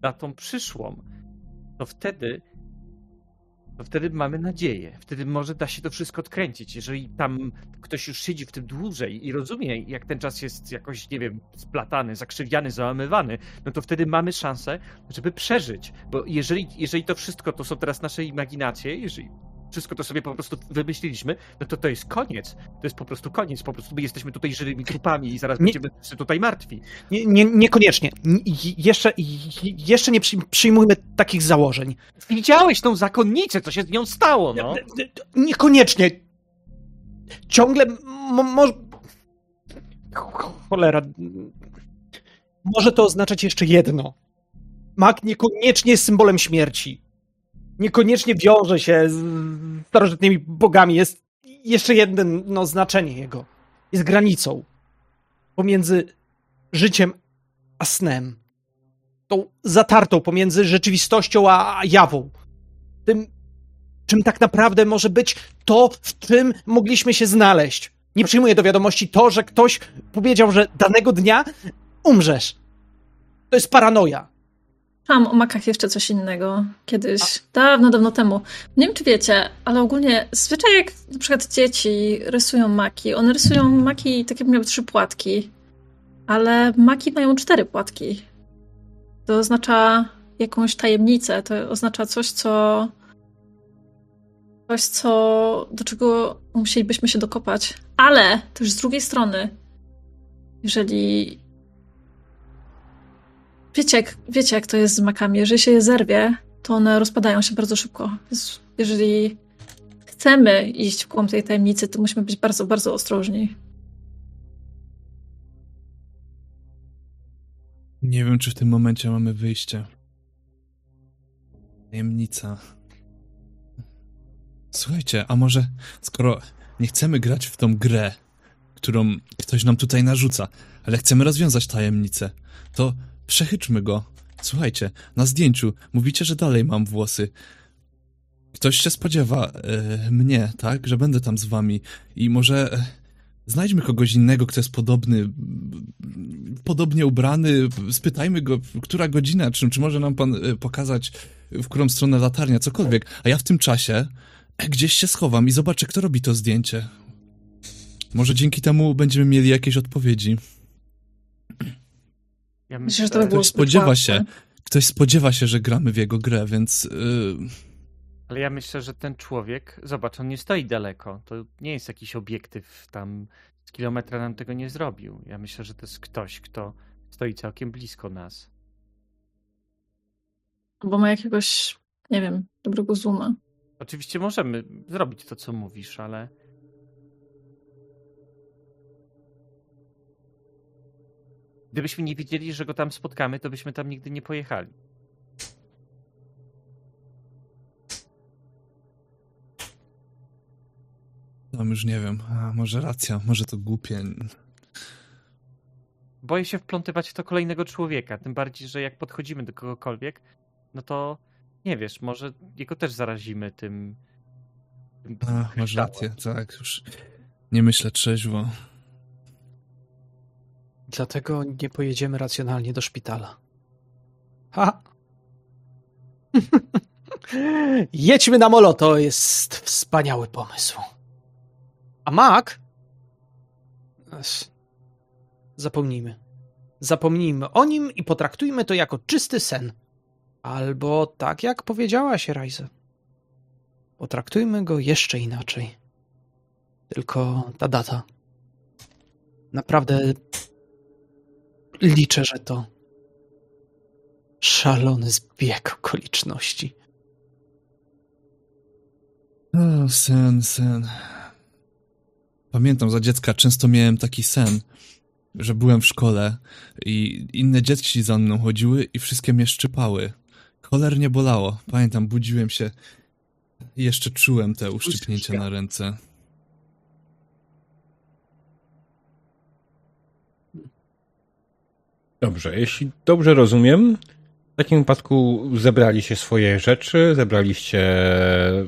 datą przyszłą, to wtedy to wtedy mamy nadzieję. Wtedy może da się to wszystko odkręcić. Jeżeli tam ktoś już siedzi w tym dłużej i rozumie, jak ten czas jest jakoś, nie wiem, splatany, zakrzywiany, załamywany, no to wtedy mamy szansę, żeby przeżyć. Bo jeżeli, jeżeli to wszystko to są teraz nasze imaginacje, jeżeli wszystko to sobie po prostu wymyśliliśmy, no to to jest koniec. To jest po prostu koniec. Po prostu my jesteśmy tutaj żywymi trupami i zaraz Nie- będziemy wszyscy tutaj martwi. nie, nie, niekoniecznie. Jeszcze, jeszcze nie przy, przyjmujmy takich założeń. Widziałeś tą zakonnicę, co się z nią stało, no. Niekoniecznie. Ciągle mo, mo, Cholera. Może to oznaczać jeszcze jedno. Mak niekoniecznie jest symbolem śmierci. Niekoniecznie wiąże się z starożytnymi bogami. Jest jeszcze jedno no, znaczenie jego. Jest granicą pomiędzy życiem a snem. Tą zatartą pomiędzy rzeczywistością a jawą. Tym, czym tak naprawdę może być to, w czym mogliśmy się znaleźć. Nie przyjmuję do wiadomości to, że ktoś powiedział, że danego dnia umrzesz. To jest paranoja. Mam o makach jeszcze coś innego. Kiedyś, dawno, dawno temu. Nie wiem, czy wiecie, ale ogólnie zwyczaj jak na przykład dzieci rysują maki. One rysują maki tak jakby miały trzy płatki, ale maki mają cztery płatki. To oznacza jakąś tajemnicę, to oznacza coś, co coś, co do czego musielibyśmy się dokopać. Ale też z drugiej strony, jeżeli Wiecie jak, wiecie, jak to jest z makami. Jeżeli się je zerwie, to one rozpadają się bardzo szybko. Więc jeżeli chcemy iść w głąb tej tajemnicy, to musimy być bardzo, bardzo ostrożni. Nie wiem, czy w tym momencie mamy wyjście. Tajemnica. Słuchajcie, a może skoro nie chcemy grać w tą grę, którą ktoś nam tutaj narzuca, ale chcemy rozwiązać tajemnicę, to przechytrzmy go. Słuchajcie, na zdjęciu mówicie, że dalej mam włosy. Ktoś się spodziewa e, mnie, tak? Że będę tam z wami i może e, znajdźmy kogoś innego, kto jest podobny, podobnie ubrany, spytajmy go, która godzina, czy, czy może nam pan e, pokazać, w którą stronę latarnia, cokolwiek. A ja w tym czasie gdzieś się schowam i zobaczę, kto robi to zdjęcie. Może dzięki temu będziemy mieli jakieś odpowiedzi. Ja Myślę, że to by było Ktoś spodziewa łatwe. się, ktoś spodziewa się, że gramy w jego grę, więc yy, Ale ja myślę, że ten człowiek, zobacz, on nie stoi daleko. To nie jest jakiś obiektyw tam z kilometra nam tego nie zrobił. Ja myślę, że to jest ktoś, kto stoi całkiem blisko nas. Bo ma jakiegoś, nie wiem, dobrego zooma. Oczywiście możemy zrobić to, co mówisz, ale gdybyśmy nie wiedzieli, że go tam spotkamy, to byśmy tam nigdy nie pojechali. tam już nie wiem, a może racja, może to głupie. Boję się wplątywać w to kolejnego człowieka, tym bardziej, że jak podchodzimy do kogokolwiek, no to nie wiesz, może jego też zarazimy tym. tym A, masz rację, tak, już nie myślę trzeźwo. Dlatego nie pojedziemy racjonalnie do szpitala. Ha! Jedźmy na molo, to jest wspaniały pomysł. A Mac? Zapomnijmy. Zapomnijmy o nim i potraktujmy to jako czysty sen. Albo tak jak powiedziałaś, Rajze. Potraktujmy go jeszcze inaczej. Tylko ta data. Naprawdę liczę, że to szalony zbieg okoliczności. O, sen, sen. pamiętam za dziecka często miałem taki sen, że byłem w szkole i inne dzieci za mną chodziły i wszystkie mnie szczypały. Cholernie bolało. Pamiętam, budziłem się i jeszcze czułem te uszczypnięcia na ręce. Dobrze, jeśli dobrze rozumiem, w takim wypadku zebraliście swoje rzeczy, zebraliście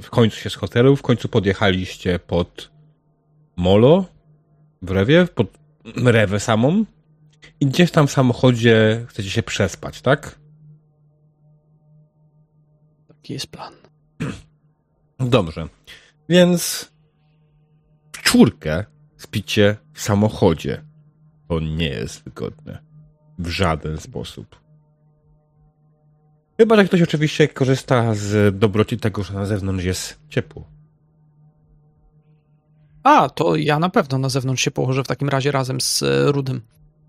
w końcu się z hotelu, w końcu podjechaliście pod Molo w Rewie, pod Rewę samą i gdzieś tam w samochodzie chcecie się przespać, tak? Taki jest plan. Dobrze. Więc w czwórkę spicie w samochodzie. To nie jest wygodne. W żaden sposób. Chyba, że ktoś oczywiście korzysta z dobroci tego, że na zewnątrz jest ciepło. A, to ja na pewno na zewnątrz się położę w takim razie razem z e, Rudym.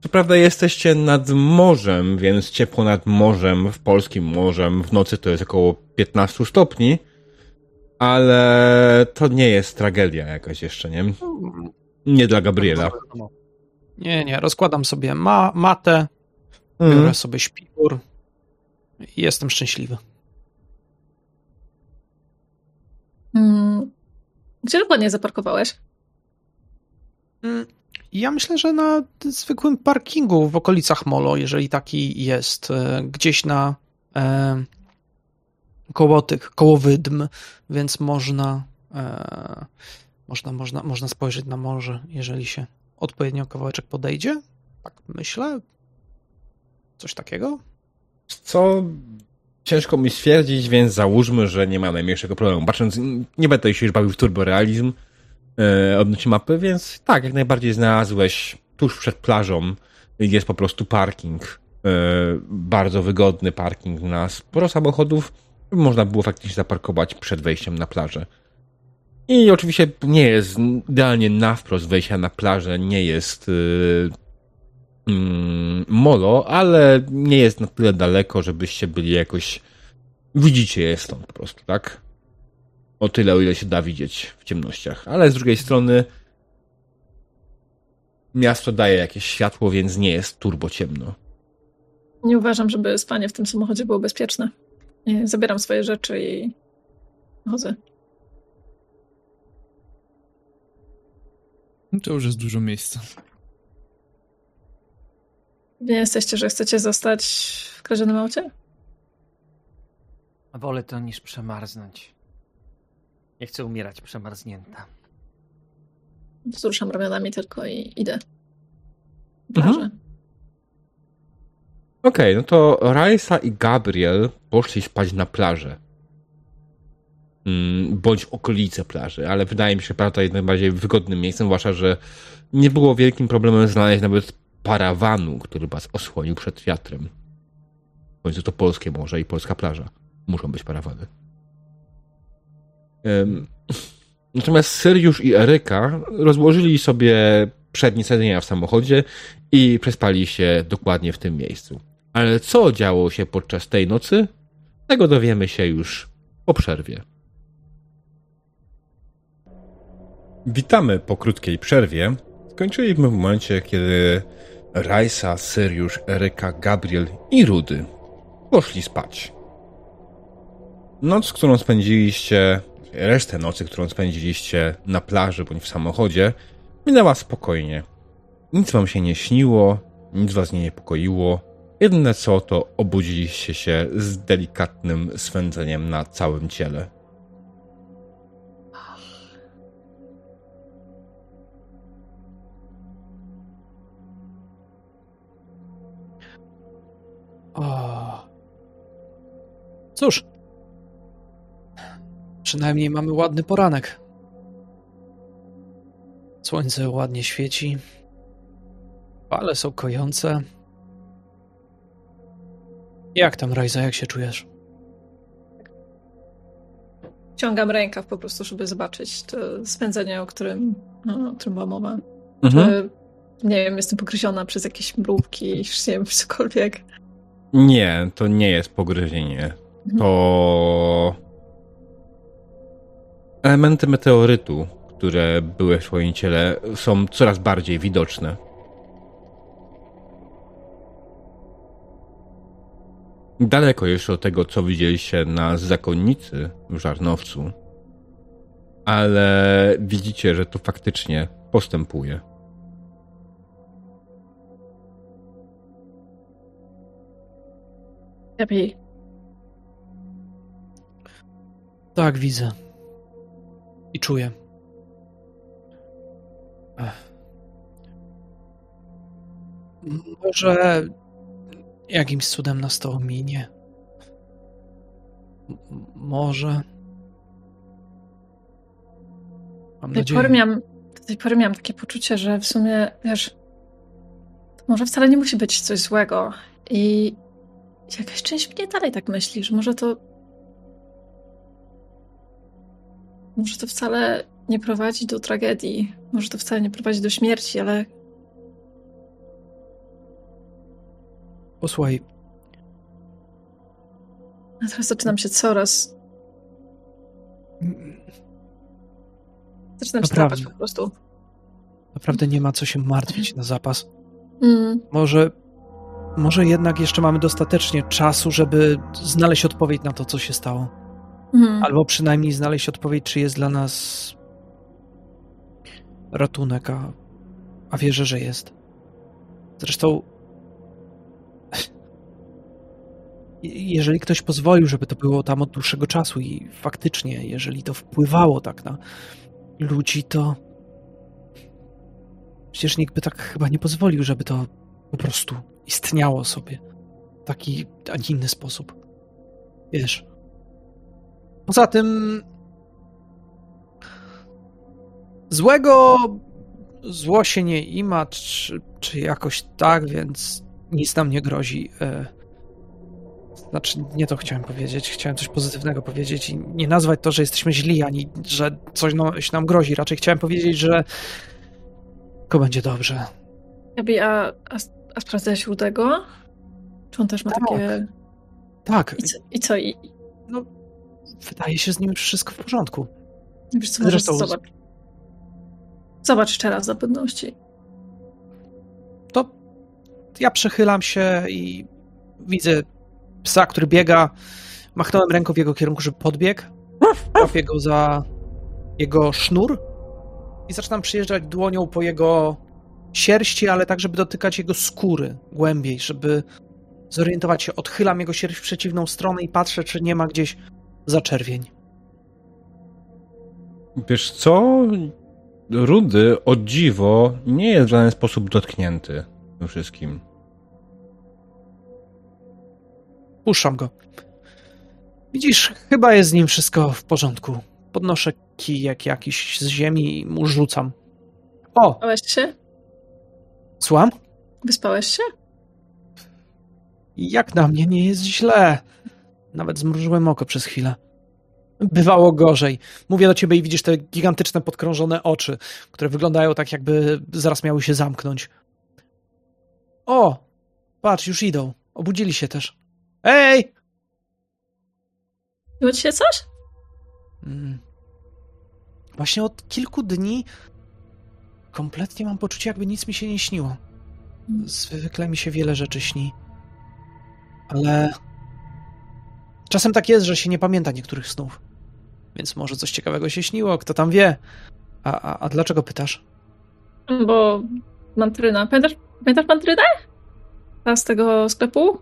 Co prawda jesteście nad morzem, więc ciepło nad morzem, w polskim morzem, w nocy to jest około 15 stopni, ale to nie jest tragedia jakaś jeszcze, nie? Nie dla Gabriela. Nie, nie, rozkładam sobie ma matę, biorę Mhm. sobie śpiwór i jestem szczęśliwy. Mm. Gdzie dokładnie zaparkowałeś? Mm, Ja myślę, że na zwykłym parkingu w okolicach Molo, jeżeli taki jest, e, gdzieś na e, koło tych, koło wydm, więc można, e, można, można, można spojrzeć na morze, jeżeli się odpowiednio kawałeczek podejdzie. Tak myślę. Coś takiego? Co ciężko mi stwierdzić, więc załóżmy, że nie ma najmniejszego problemu. Patrząc, nie będę się już bawił w turborealizm e, odnośnie mapy, więc tak, jak najbardziej znalazłeś tuż przed plażą jest po prostu parking. E, bardzo wygodny parking na sporo samochodów. Można było faktycznie zaparkować przed wejściem na plażę. I oczywiście nie jest idealnie na wprost wejścia na plażę, nie jest mm, molo, ale nie jest na tyle daleko, żebyście byli jakoś. Widzicie je stąd po prostu, tak? O tyle, o ile się da widzieć w ciemnościach. Ale z drugiej strony miasto daje jakieś światło, więc nie jest turbo ciemno. Nie uważam, żeby spanie w tym samochodzie było bezpieczne. Nie, zabieram swoje rzeczy i chodzę. To już jest dużo miejsca. Nie jesteście, że chcecie zostać w kradzionym aucie? Wolę to niż przemarznąć. Nie chcę umierać przemarznięta. Wzruszam ramionami tylko i idę. Mhm. Plażę. Okej, no to Raisa i Gabriel poszli spać na plażę. Mm, Bądź okolice plaży, ale wydaje mi się, że prawda jest najbardziej wygodnym miejscem, zwłaszcza, że nie było wielkim problemem znaleźć nawet parawanu, który was osłonił przed wiatrem. W końcu to polskie morze i polska plaża. Muszą być parawany. Natomiast Syriusz i Eryka rozłożyli sobie przednie siedzenia w samochodzie i przespali się dokładnie w tym miejscu. Ale co działo się podczas tej nocy? Tego dowiemy się już po przerwie. Witamy po krótkiej przerwie. Skończyliśmy w momencie, kiedy Rajsa, Syriusz, Eryka, Gabriel i Rudy poszli spać. Noc, którą spędziliście, resztę nocy, którą spędziliście na plaży bądź w samochodzie, minęła spokojnie. Nic wam się nie śniło, nic was nie niepokoiło. Jedyne co, to obudziliście się z delikatnym swędzeniem na całym ciele. O. Cóż. Przynajmniej mamy ładny poranek. Słońce ładnie świeci. Fale są kojące. Jak tam, Rajza, jak się czujesz? Ciągam rękaw po prostu, żeby zobaczyć to spędzenie, o którym, no, o którym była mowa. Mhm. Czy, nie wiem, jestem pogryziona przez jakieś mrówki, nie wiem, cokolwiek. Nie, to nie jest pogryzienie. To elementy meteorytu, które były w swoim ciele, są coraz bardziej widoczne. Daleko jeszcze od tego, co widzieliście na zakonnicy w Żarnowcu, ale widzicie, że to faktycznie postępuje. Lepiej. Tak, widzę. I czuję. Ech. Może jakimś cudem nas to ominie. M- może. Mam Do tej, pory miałam, do tej pory miałam takie poczucie, że w sumie, wiesz, to może wcale nie musi być coś złego. I jakaś część mnie dalej tak myśli, że może to. Może to wcale nie prowadzi do tragedii. Może to wcale nie prowadzi do śmierci, ale Posłuchaj, ja teraz zaczynam się coraz. Zaczynam się Naprawdę. drapać po prostu. naprawdę nie ma co się martwić na zapas. Mm, Może, może jednak jeszcze mamy dostatecznie czasu, żeby znaleźć odpowiedź na to, co się stało. mm. Albo przynajmniej znaleźć odpowiedź, czy jest dla nas ratunek, a, a wierzę, że jest. Zresztą, je- jeżeli ktoś pozwolił, żeby to było tam od dłuższego czasu i faktycznie, jeżeli to wpływało tak na ludzi, to przecież nikt by tak chyba nie pozwolił, żeby to po prostu istniało sobie w taki, a nie inny sposób. Wiesz. Poza tym. Złego zło się nie ima, czy, czy jakoś tak, więc nic nam nie grozi. E, Znaczy, nie to chciałem powiedzieć. Chciałem coś pozytywnego powiedzieć i nie nazwać to, że jesteśmy źli, ani że coś no, się nam grozi. Raczej chciałem powiedzieć, że tylko będzie dobrze. Gabi, a, a, a sprawdzałeś Rudego? Czy on też ma Tak. takie... Tak, I co? I, co? I, wydaje się z nim wszystko w porządku. wiesz co, Zresztą- zobacz. Zobacz jeszcze raz dla pewności. to ja przechylam się i widzę psa, który biega. Machnąłem ręką w jego kierunku, żeby podbiegł. Łapię go za jego sznur i zaczynam przyjeżdżać dłonią po jego sierści, ale tak, żeby dotykać jego skóry głębiej, żeby zorientować się. Odchylam jego sierść w przeciwną stronę i patrzę, czy nie ma gdzieś zaczerwień. Wiesz co? Rudy, o dziwo, nie jest w żaden sposób dotknięty tym wszystkim. Puszczam go. Widzisz, chyba jest z nim wszystko w porządku. Podnoszę kijek jakiś z ziemi i mu rzucam. O, się? Słucham? Wyspałeś się? Jak na mnie nie jest źle. Nawet zmrużyłem oko przez chwilę. Bywało gorzej. Mówię do ciebie i widzisz te gigantyczne, podkrążone oczy, które wyglądają tak, jakby zaraz miały się zamknąć. O! Patrz, już idą. Obudzili się też. Ej! Było ci się coś? Mm. Właśnie od kilku dni kompletnie mam poczucie, jakby nic mi się nie śniło. Zwykle mi się wiele rzeczy śni. Ale czasem tak jest, że się nie pamięta niektórych snów. Więc może coś ciekawego się śniło, kto tam wie. A, a, a dlaczego pytasz? Bo mantryna. Pamiętasz, pamiętasz mantrynę? Ta z tego sklepu?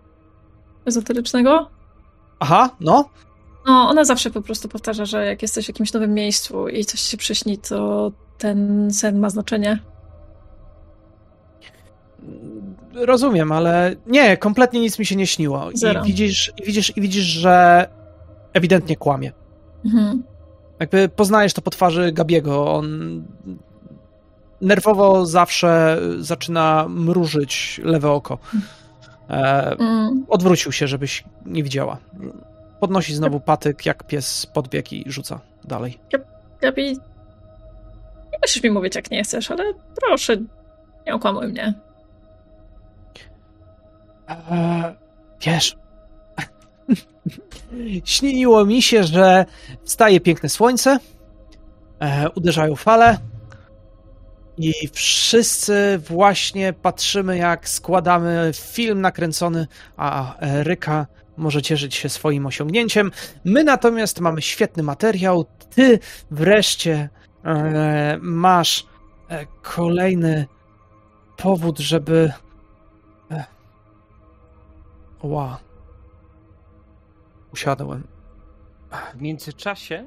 Ezoterycznego? Aha, no. No, ona zawsze po prostu powtarza, że jak jesteś w jakimś nowym miejscu i coś się przyśni, to ten sen ma znaczenie. Rozumiem, ale nie, kompletnie nic mi się nie śniło. Zero. I widzisz, i widzisz, i widzisz, że ewidentnie kłamie. Mhm. Jakby poznajesz to po twarzy Gabiego. On nerwowo zawsze zaczyna mrużyć lewe oko. E, Mm. odwrócił się, żebyś nie widziała. Podnosi znowu patyk, jak pies podbieg i rzuca dalej. Gabi, nie musisz mi mówić, jak nie chcesz, ale proszę, nie okłamuj mnie. E, wiesz, śniło mi się, że wstaje piękne słońce, e, uderzają fale. I wszyscy właśnie patrzymy, jak składamy film nakręcony, a Ryka może cieszyć się swoim osiągnięciem. My natomiast mamy świetny materiał. Ty wreszcie e, masz e, kolejny powód, żeby. E, ła. Usiadłem. W międzyczasie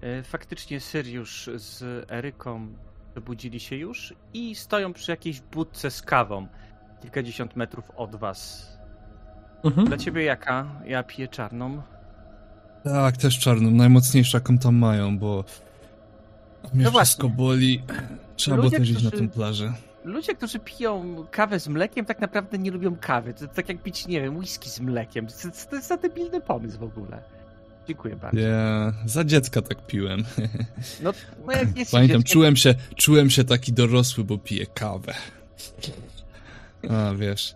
e, faktycznie Syriusz z Eryką wybudzili się już i stoją przy jakiejś budce z kawą kilkadziesiąt metrów od was. Mhm. Dla ciebie jaka? Ja piję czarną. Tak, też czarną, najmocniejsza jaką tam mają, bo mnie No wszystko właśnie. boli. Trzeba było też iść na tę plażę. Ludzie, którzy piją kawę z mlekiem, tak naprawdę nie lubią kawy. To tak jak pić, nie wiem, whisky z mlekiem. To, to, to jest za debilny pomysł w ogóle. Dziękuję bardzo. Ja za dziecka tak piłem. No, no jak jest Pamiętam, czułem się, czułem się taki dorosły, bo piję kawę. A, wiesz.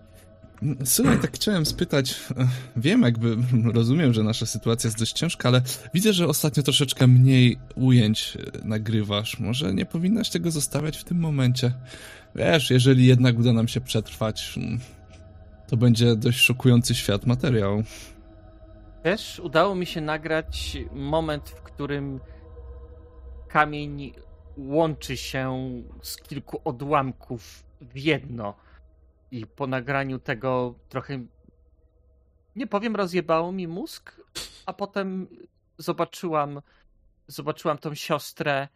Słuchaj, tak chciałem spytać, e, wiem jakby, rozumiem, że nasza sytuacja jest dość ciężka, ale widzę, że ostatnio troszeczkę mniej ujęć e, nagrywasz. Może nie powinnaś tego zostawiać w tym momencie? Wiesz, jeżeli jednak uda nam się przetrwać, mm, to będzie dość szokujący świat materiał. Też udało mi się nagrać moment, w którym kamień łączy się z kilku odłamków w jedno. I po nagraniu tego trochę, nie powiem, rozjebało mi mózg, a potem zobaczyłam, zobaczyłam tą siostrę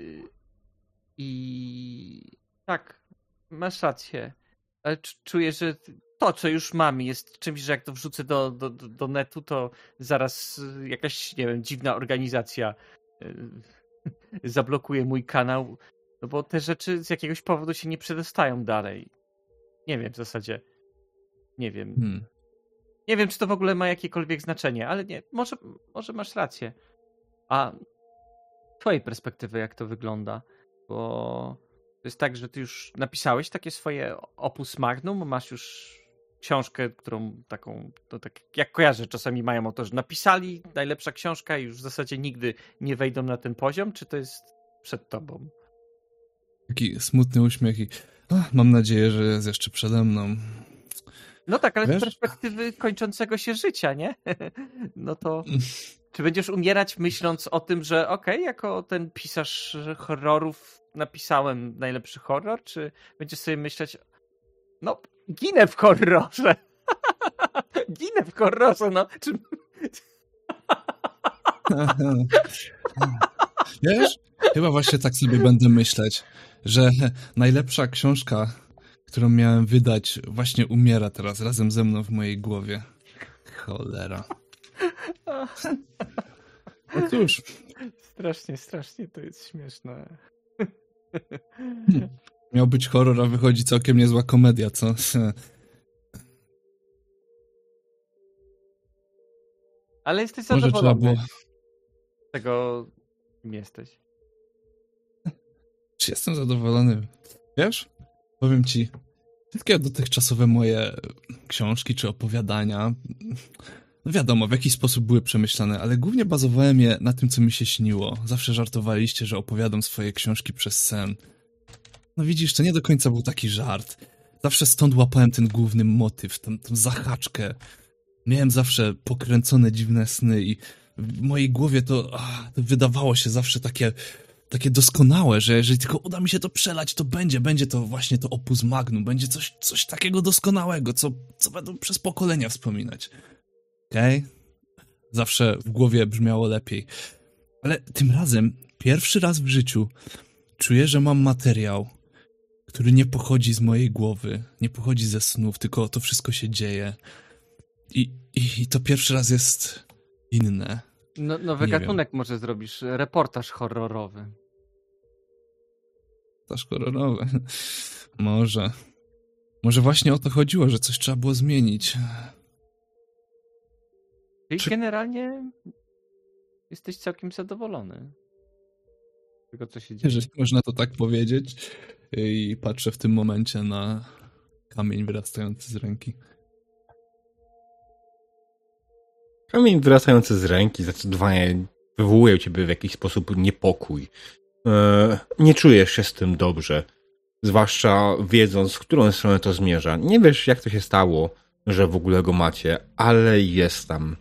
y, i tak, masz rację. Ale cz- czuję, że to, co już mam, jest czymś, że jak to wrzucę do, do, do netu, to zaraz jakaś, nie wiem, dziwna organizacja y, zablokuje mój kanał, no bo te rzeczy z jakiegoś powodu się nie przedostają dalej. Nie wiem w zasadzie. Nie wiem. Hmm. Nie wiem, czy to w ogóle ma jakiekolwiek znaczenie, ale nie, może, może masz rację. A z twojej perspektywy, jak to wygląda? Bo to jest tak, że ty już napisałeś takie swoje opus magnum, masz już książkę, którą taką, to tak jak kojarzę, czasami mają autorzy, napisali, najlepsza książka i już w zasadzie nigdy nie wejdą na ten poziom, czy to jest przed tobą? Taki smutny uśmiech i mam nadzieję, że jest jeszcze przede mną. No tak, ale Wiesz? z perspektywy kończącego się życia, nie? No to czy będziesz umierać myśląc o tym, że okej, jako ten pisarz horrorów napisałem najlepszy horror, czy będziesz sobie myśleć, no ginę w horrorze. ginę w horrorze, no. Czy... Wiesz? Chyba właśnie tak sobie będę myśleć, że najlepsza książka, którą miałem wydać, właśnie umiera teraz razem ze mną w mojej głowie. Cholera. No cóż, Strasznie, strasznie to jest śmieszne. miał być horror, a wychodzi całkiem niezła komedia, co? Ale jesteś Może trzeba zadowolony było... z tego, kim jesteś. Czy jestem zadowolony? Wiesz? Powiem ci, wszystkie dotychczasowe moje książki czy opowiadania, no wiadomo, w jakiś sposób były przemyślane, ale głównie bazowałem je na tym, co mi się śniło. Zawsze żartowaliście, że opowiadam swoje książki przez sen. No widzisz, to nie do końca był taki żart. Zawsze stąd łapałem ten główny motyw, tą zahaczkę. Miałem zawsze pokręcone dziwne sny i w mojej głowie to, ach, to wydawało się zawsze takie takie doskonałe, że jeżeli tylko uda mi się to przelać, to będzie, będzie to właśnie to opus magnum, będzie coś, coś takiego doskonałego, co, co będą przez pokolenia wspominać. Okej? Zawsze w głowie brzmiało lepiej. Ale tym razem, pierwszy raz w życiu, czuję, że mam materiał, który nie pochodzi z mojej głowy, nie pochodzi ze snów, tylko to wszystko się dzieje. I, i, i to pierwszy raz jest inne. No, nowy Nie gatunek może zrobisz, reportaż horrorowy. Też horrorowe. Może. Może właśnie o to chodziło, że coś trzeba było zmienić. Czyli Czy- generalnie jesteś całkiem zadowolony tego, co się dzieje. Jeżeli można to tak powiedzieć. I patrzę w tym momencie na kamień wyrastający z ręki. Kamień wyrastający z ręki, zdecydowanie wywołuje ciebie w jakiś sposób niepokój. E, nie czujesz się z tym dobrze. Zwłaszcza wiedząc, w którą stronę to zmierza. Nie wiesz, jak to się stało, że w ogóle go macie, ale jest tam.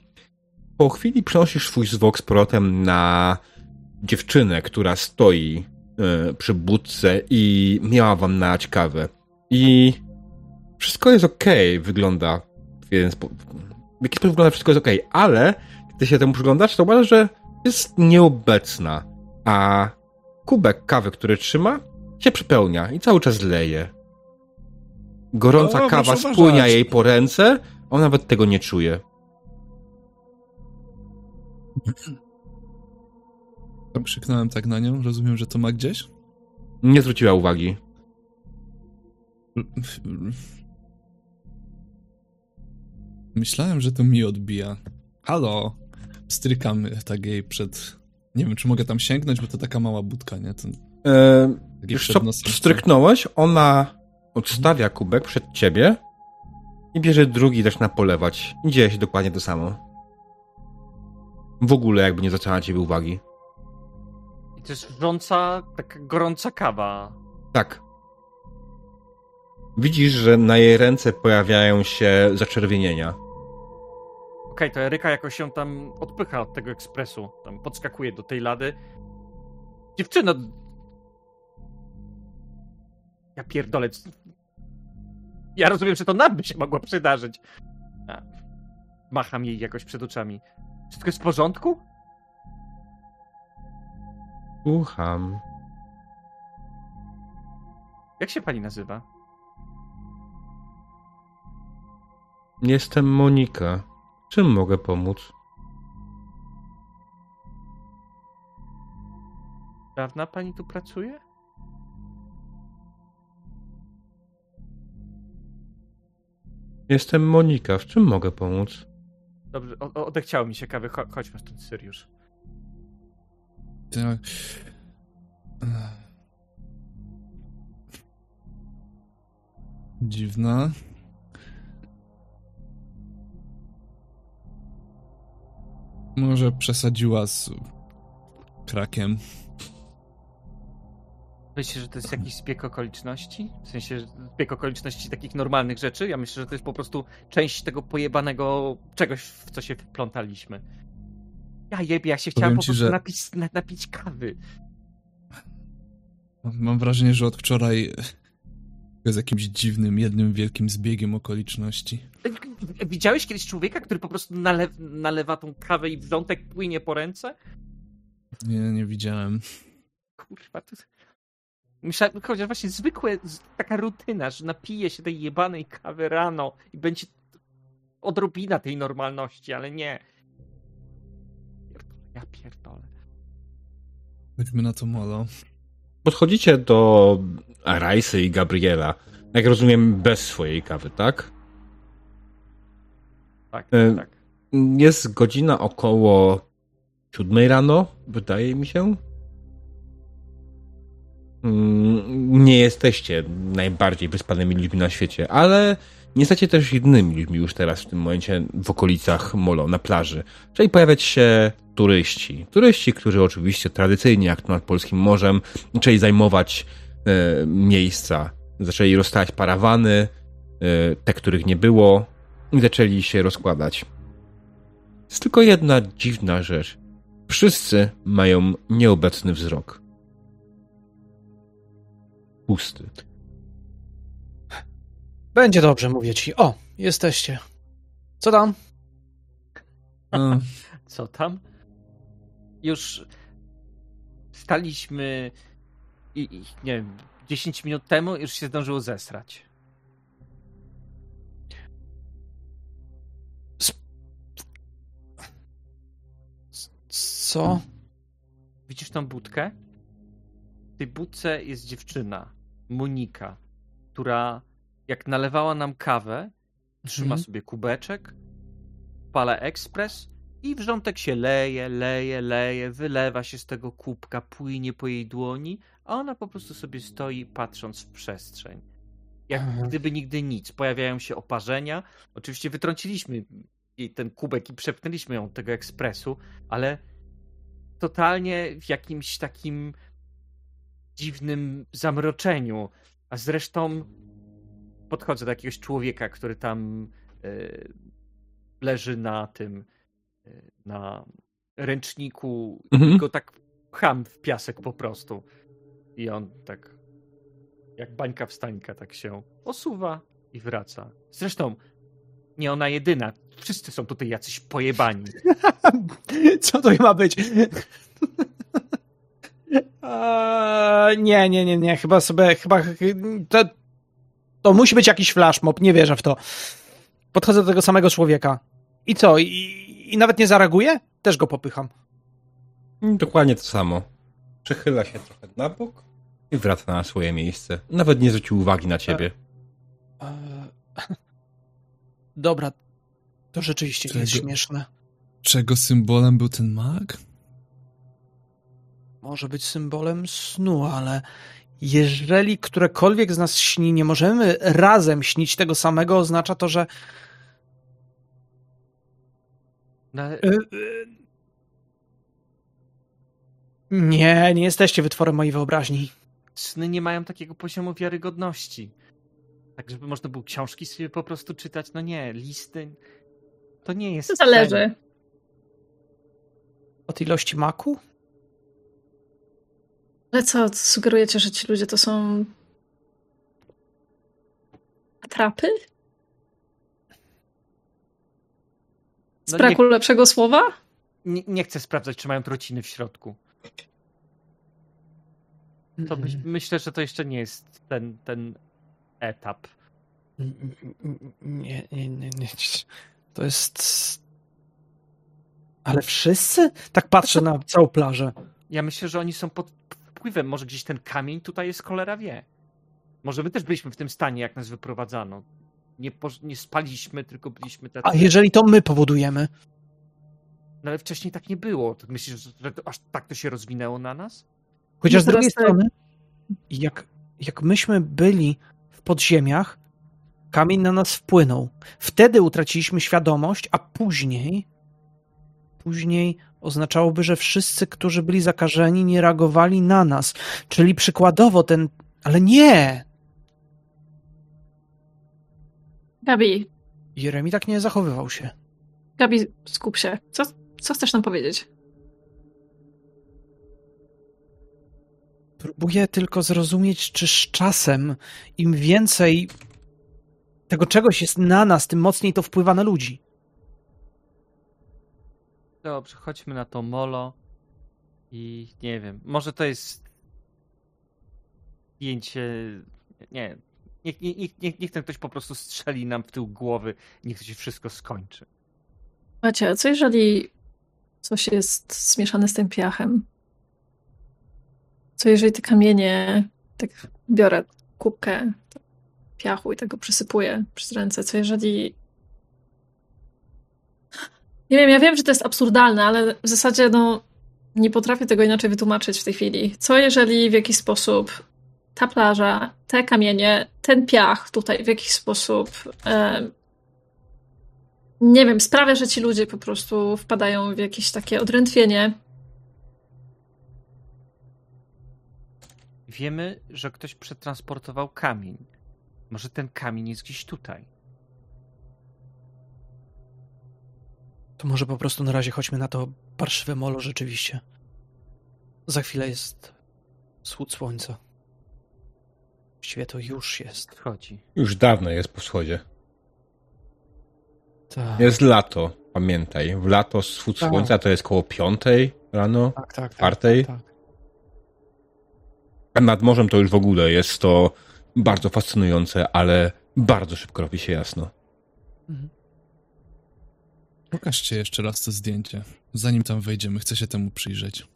Po chwili przenosisz swój zwok z powrotem na dziewczynę, która stoi e, przy budce i miała wam nalać kawę. I wszystko jest ok, wygląda w jeden sposób. W jakiś sposób wygląda wszystko jest ok, ale gdy się temu przyglądasz, to uważasz, że jest nieobecna, a kubek kawy, który trzyma, się przepełnia i cały czas leje. Gorąca O, kawa spłynia uważać. jej po ręce, on nawet tego nie czuje. Krzyknąłem tak na nią, rozumiem, że to ma gdzieś? Nie zwróciła uwagi. Myślałem, że to mi odbija. Halo! Strykam tak jej przed... Nie wiem, czy mogę tam sięgnąć, bo to taka mała budka, nie? To E, nosem. stryknąłeś, ona odstawia kubek przed ciebie i bierze drugi i zaczyna polewać. I dzieje się dokładnie to samo. W ogóle jakby nie zwracała na ciebie uwagi. I to jest wrząca, taka gorąca kawa. Tak. Widzisz, że na jej ręce pojawiają się zaczerwienienia. Okej, to Eryka jakoś się tam odpycha od tego ekspresu. Tam podskakuje do tej lady. Dziewczyno! Ja pierdolę. Ja rozumiem, że to nam by się mogło przydarzyć. Macham jej jakoś przed oczami. Wszystko jest w porządku? Słucham. Jak się pani nazywa? Jestem Monika. Czym mogę pomóc? Dawna pani tu pracuje? Jestem Monika. W czym mogę pomóc? Dobrze, odechciało mi się kawy. Cho- chodźmy stąd, Syriusz. Tak. Dziwna. Może przesadziła z krakiem. Myślisz, że to jest jakiś zbieg okoliczności? W sensie zbieg okoliczności takich normalnych rzeczy? Ja myślę, że to jest po prostu część tego pojebanego czegoś, w co się wplątaliśmy. Ja jebie, ja się chciałem Powiem po ci, prostu że- napić, na, napić kawy. Mam wrażenie, że od wczoraj jest jakimś dziwnym, jednym wielkim zbiegiem okoliczności. Widziałeś kiedyś człowieka, który po prostu nale, nalewa tą kawę i wrzątek płynie po ręce? Nie, nie widziałem. Kurwa, to... Myślałem, chociaż właśnie zwykłe, taka rutyna, że napije się tej jebanej kawy rano i będzie odrobina tej normalności, ale nie. Pierdolę, Ja pierdolę. Chodźmy na to molo. Podchodzicie do Rajsy i Gabriela. Jak rozumiem, bez swojej kawy, tak? Tak, E, tak. Jest godzina około siódmej rano, wydaje mi się. Mm, Nie jesteście najbardziej wyspanymi ludźmi na świecie, ale nie jesteście też innymi ludźmi już teraz w tym momencie w okolicach Molo, na plaży. Zaczęli pojawiać się turyści. Turyści, którzy oczywiście tradycyjnie, jak to nad polskim morzem, zaczęli zajmować e, miejsca. Zaczęli rozstawać parawany, e, te, których nie było, i zaczęli się rozkładać. Jest tylko jedna dziwna rzecz. Wszyscy mają nieobecny wzrok. Pusty. Będzie dobrze, mówię ci. O, jesteście. Co tam? A, Co tam? Już staliśmy i, i nie wiem, 10 minut temu już się zdążyło zesrać. Co? Widzisz tą budkę? W tej budce jest dziewczyna, Monika, która jak nalewała nam kawę, trzyma Mhm. sobie kubeczek, pala ekspres i wrzątek się leje, leje, leje, wylewa się z tego kubka, płynie po jej dłoni, a ona po prostu sobie stoi patrząc w przestrzeń. Jak Mhm. gdyby nigdy nic. Pojawiają się oparzenia. Oczywiście wytrąciliśmy jej ten kubek i przepchnęliśmy ją tego ekspresu, ale totalnie w jakimś takim dziwnym zamroczeniu. A zresztą podchodzę do jakiegoś człowieka, który tam y, leży na tym, y, na ręczniku Mhm. i go tak pcham w piasek po prostu. I on tak, jak bańka wstańka, tak się osuwa i wraca. Zresztą, nie ona jedyna. Wszyscy są tutaj jacyś pojebani. Co to ma być? Eee, nie, nie, nie, nie. Chyba sobie, chyba to, to musi być jakiś flashmob. Nie wierzę w to. Podchodzę do tego samego człowieka. I co? I, i nawet nie zareaguje? Też go popycham. Dokładnie to samo. Przechyla się trochę na bok i wraca na swoje miejsce. Nawet nie zwrócił uwagi na ciebie. Eee, Dobra. To rzeczywiście nie jest Czego? śmieszne. Czego symbolem był ten mag? Może być symbolem snu, ale jeżeli którekolwiek z nas śni, nie możemy razem śnić tego samego, oznacza to, że No, ale Y, y, Nie, nie jesteście wytworem mojej wyobraźni. sny nie mają takiego poziomu wiarygodności. Tak, żeby można było książki sobie po prostu czytać. No nie, listy. To nie jest. To zależy. sen. Od ilości maku? Ale co, sugerujecie, że ci ludzie to są atrapy? Z No braku lepszego słowa? Nie, nie chcę sprawdzać, czy mają trociny w środku. To Mm. myśl, myślę, że to jeszcze nie jest ten, ten etap. Nie, nie, nie, nie. To jest... Ale wszyscy? Tak patrzę na całą plażę. Ja myślę, że oni są pod wpływem. Może gdzieś ten kamień tutaj jest, cholera wie. Może my też byliśmy w tym stanie, jak nas wyprowadzano. Nie, nie spaliśmy, tylko byliśmy tacy. A jeżeli to my powodujemy? No ale wcześniej tak nie było. Myślisz, że- to aż tak to się rozwinęło na nas? Chociaż z drugiej strony, jak, jak myśmy byli w podziemiach, kamień na nas wpłynął. Wtedy utraciliśmy świadomość, a później, później oznaczałoby, że wszyscy, którzy byli zakażeni, nie reagowali na nas. Czyli przykładowo ten. Ale nie! Gabi, Jeremi tak nie zachowywał się. Gabi, skup się. Co, co chcesz nam powiedzieć? Próbuję tylko zrozumieć, czy z czasem im więcej tego czegoś jest na nas, tym mocniej to wpływa na ludzi. Dobrze, chodźmy na to molo. I nie wiem, może to jest zdjęcie. Nie. Niech, niech, niech, niech, ten ktoś po prostu strzeli nam w tył głowy, niech to się wszystko skończy. Macie, a co jeżeli coś jest zmieszane z tym piachem? Co jeżeli te kamienie, tak biorę kubkę piachu i tego przysypuję przez ręce, co jeżeli... Nie wiem, ja wiem, że to jest absurdalne, ale w zasadzie no nie potrafię tego inaczej wytłumaczyć w tej chwili. Co jeżeli w jakiś sposób ta plaża, te kamienie, ten piach tutaj w jakiś sposób em, nie wiem, sprawia, że ci ludzie po prostu wpadają w jakieś takie odrętwienie. Wiemy, że ktoś przetransportował kamień. Może ten kamień jest gdzieś tutaj. To może po prostu na razie chodźmy na to parszywe molo rzeczywiście. Za chwilę jest wschód słońca. Właściwie to już jest. Wchodzi. Już dawno jest po wschodzie. Tak, Jest lato, pamiętaj. W lato wschód Tak. słońca to jest koło piątej rano, tak, tak. czwartej. tak. A nad morzem to już w ogóle jest to bardzo fascynujące, ale bardzo szybko robi się jasno. Mhm. Pokażcie jeszcze raz to zdjęcie. Zanim tam wejdziemy, chcę się temu przyjrzeć.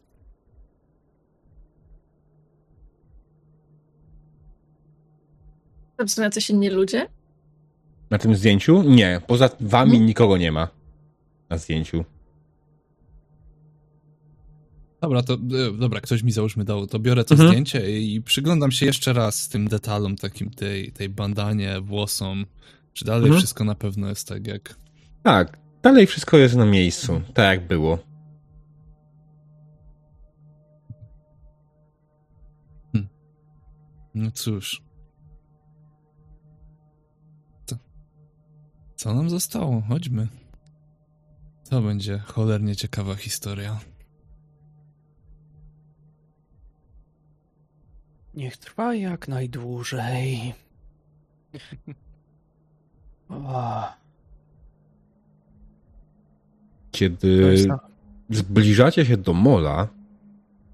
Tam są jacyś inni ludzie? Na tym zdjęciu? Nie. Poza wami Mhm. nikogo nie ma. Na zdjęciu. Dobra, to e, dobra, ktoś mi załóżmy dał, to biorę to mhm. zdjęcie i przyglądam się jeszcze raz tym detalom, takim tej, tej bandanie, włosom. Czy dalej mhm. wszystko na pewno jest tak jak. Tak, dalej wszystko jest na miejscu, tak jak było. Hm. No cóż. To... Co nam zostało? Chodźmy. To będzie cholernie ciekawa historia. Niech trwa jak najdłużej. O, Kiedy na- zbliżacie się do mola,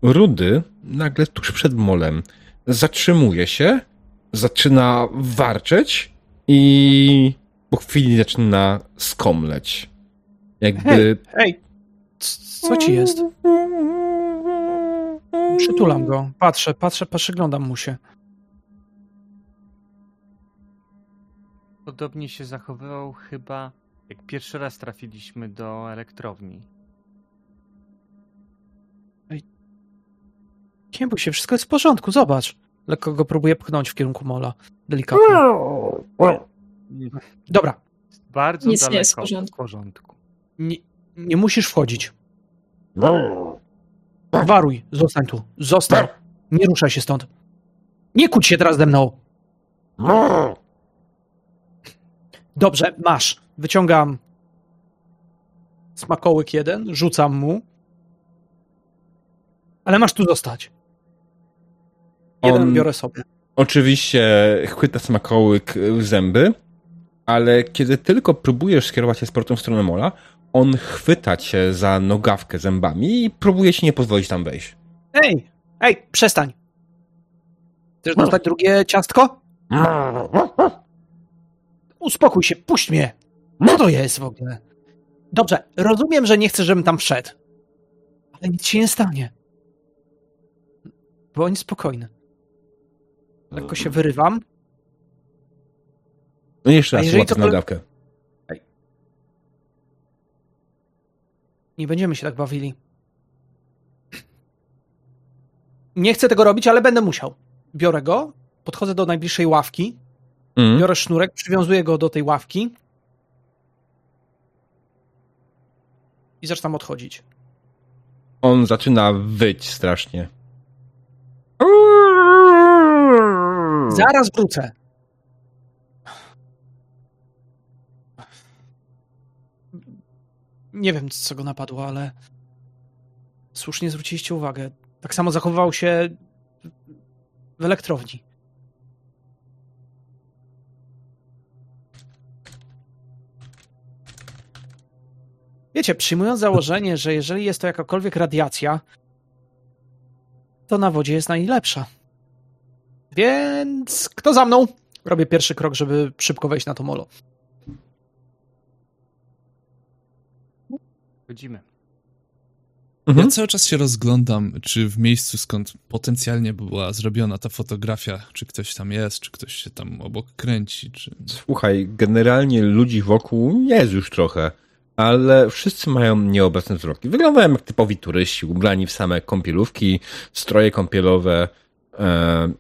Rudy nagle tuż przed molem zatrzymuje się, zaczyna warczeć i po chwili zaczyna skomleć. Jakby Hej, hej, c- co ci jest? Przytulam go. Patrzę, patrzę, przyglądam mu się. Podobnie się zachowywał chyba jak pierwszy raz trafiliśmy do elektrowni. Nie bój się, wszystko jest w porządku, zobacz. Lekko go próbuję pchnąć w kierunku mola. Delikatnie. Dobra, Bardzo Nic nie daleko jest w porządku. w porządku. nie, nie musisz wchodzić. Waruj, zostań tu. Zostań. Nie ruszaj się stąd. Nie kłóć się teraz ze mną. Dobrze, masz. Wyciągam smakołyk jeden, rzucam mu. Ale masz tu zostać. Jeden On- biorę sobie. Oczywiście chwyta smakołyk w zęby, ale kiedy tylko próbujesz skierować się z portem w stronę mola, on chwyta cię za nogawkę zębami i próbuje ci nie pozwolić tam wejść. Ej, ej, przestań. Chcesz dostać drugie ciastko? Uspokój się, puść mnie. Co to jest w ogóle? Dobrze, rozumiem, że nie chcesz, żebym tam wszedł. Ale nic się nie stanie. Bądź spokojny. Lekko się wyrywam. No i jeszcze raz łapie to- nogawkę. Nie będziemy się tak bawili. Nie chcę tego robić, ale będę musiał. Biorę go, podchodzę do najbliższej ławki, Mm. biorę sznurek, przywiązuję go do tej ławki i zaczynam odchodzić. On zaczyna wyć strasznie. Zaraz wrócę. Nie wiem, co go napadło, ale słusznie zwróciliście uwagę. Tak samo zachowywał się w elektrowni. Wiecie, przyjmując założenie, że jeżeli jest to jakakolwiek radiacja, to na wodzie jest najlepsza. Więc kto za mną? Robię pierwszy krok, żeby szybko wejść na to molo. Chodzimy. Mhm. Ja cały czas się rozglądam, czy w miejscu, skąd potencjalnie była zrobiona ta fotografia, czy ktoś tam jest, czy ktoś się tam obok kręci, czy... Słuchaj, generalnie ludzi wokół jest już trochę, ale wszyscy mają nieobecne wzroki. Wyglądają jak typowi turyści, ubrani w same kąpielówki, stroje kąpielowe. E...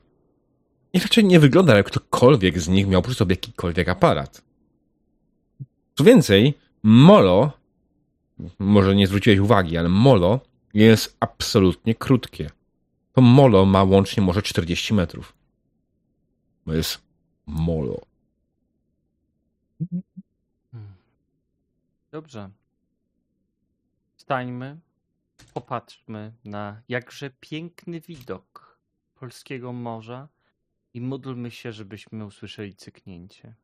I raczej nie wygląda, jak ktokolwiek z nich miał przy sobie jakikolwiek aparat. Co więcej, molo, może nie zwróciłeś uwagi, ale molo jest absolutnie krótkie. To molo ma łącznie może 40 metrów. To jest molo. Dobrze. Stańmy, popatrzmy na jakże piękny widok polskiego morza i módlmy się, żebyśmy usłyszeli cyknięcie.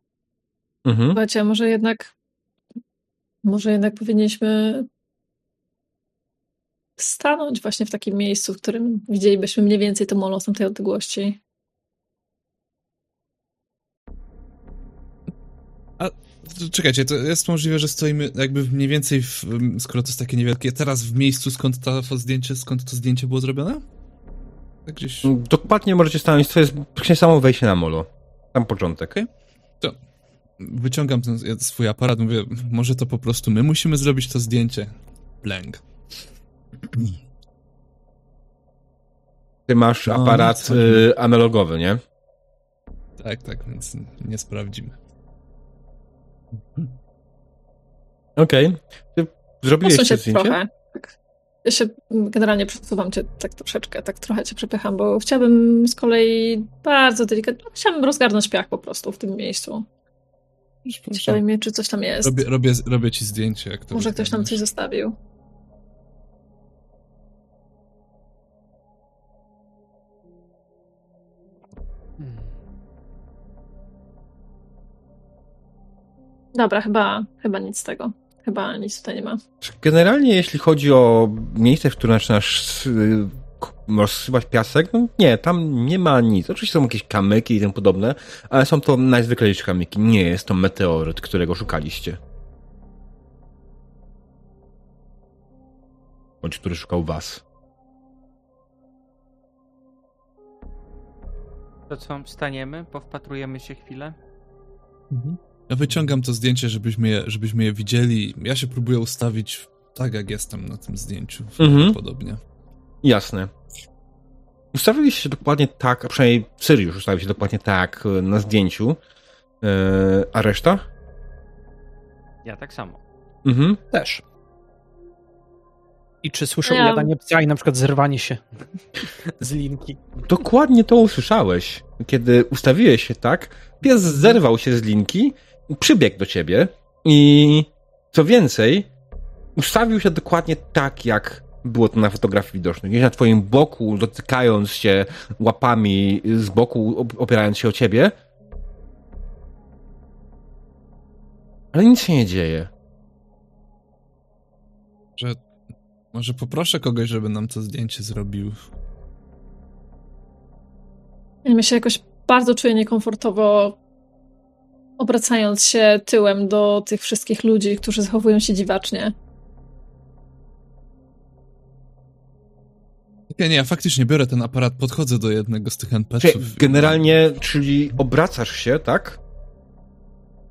Mhm. Słuchajcie, a może jednak może jednak powinniśmy stanąć właśnie w takim miejscu, w którym widzielibyśmy mniej więcej to molo z tamtej odległości. Czekajcie, to jest możliwe, że stoimy jakby mniej więcej, w, skoro to jest takie niewielkie, teraz w miejscu, skąd to zdjęcie, skąd to zdjęcie było zrobione? Tak gdzieś... Dokładnie możecie stanąć, to jest samo wejście na molo. Tam początek. Okej. To wyciągam ten swój aparat, mówię, może to po prostu my musimy zrobić to zdjęcie. Blank. Ty masz No, aparat no, analogowy, nie? Tak, tak, więc nie sprawdzimy. Okej. Ty zrobiłeś Posuń to się zdjęcie? trochę. Tak. Ja się generalnie przesuwam cię tak troszeczkę, tak trochę cię przepycham, bo chciałabym z kolei bardzo delikatnie, chciałabym rozgarnąć piach po prostu w tym miejscu. Ciekawi mnie, czy coś tam jest. Robię, robię, robię ci zdjęcie, jak to Może ktoś tam coś zostawił. Dobra, chyba, chyba nic z tego. Chyba nic tutaj nie ma. Generalnie, jeśli chodzi o miejsce, w którym k- rozsypać piasek, no nie, tam nie ma nic. Oczywiście są jakieś kamyki i tym podobne, ale są to najzwyklejsze kamyki. Nie jest to meteoryt, którego szukaliście. Bądź który szukał was. To co, wstaniemy, powpatrujemy się chwilę? Ja wyciągam to zdjęcie, żebyśmy je, żebyśmy je widzieli. Ja się próbuję ustawić tak, jak jestem na tym zdjęciu. Mhm. Podobnie. Jasne. Ustawiliście się dokładnie tak, a przynajmniej Syriusz ustawił się dokładnie tak y, na zdjęciu. Yy, a reszta? Ja tak samo. Mhm. Też. I czy słyszę Ja- ujadanie psa i na przykład zerwanie się z linki? Dokładnie to usłyszałeś. Kiedy ustawiłeś się tak, pies zerwał się z linki, przybiegł do ciebie i co więcej, ustawił się dokładnie tak, jak było to na fotografii widoczne. Gdzieś na twoim boku, dotykając się łapami z boku, op- opierając się o ciebie. Ale nic się nie dzieje. Że może poproszę kogoś, żeby nam to zdjęcie zrobił. Ja się jakoś bardzo czuję niekomfortowo, obracając się tyłem do tych wszystkich ludzi, którzy zachowują się dziwacznie. Nie, nie, ja faktycznie biorę ten aparat, podchodzę do jednego z tych NPC-ów. generalnie, czyli obracasz się, tak?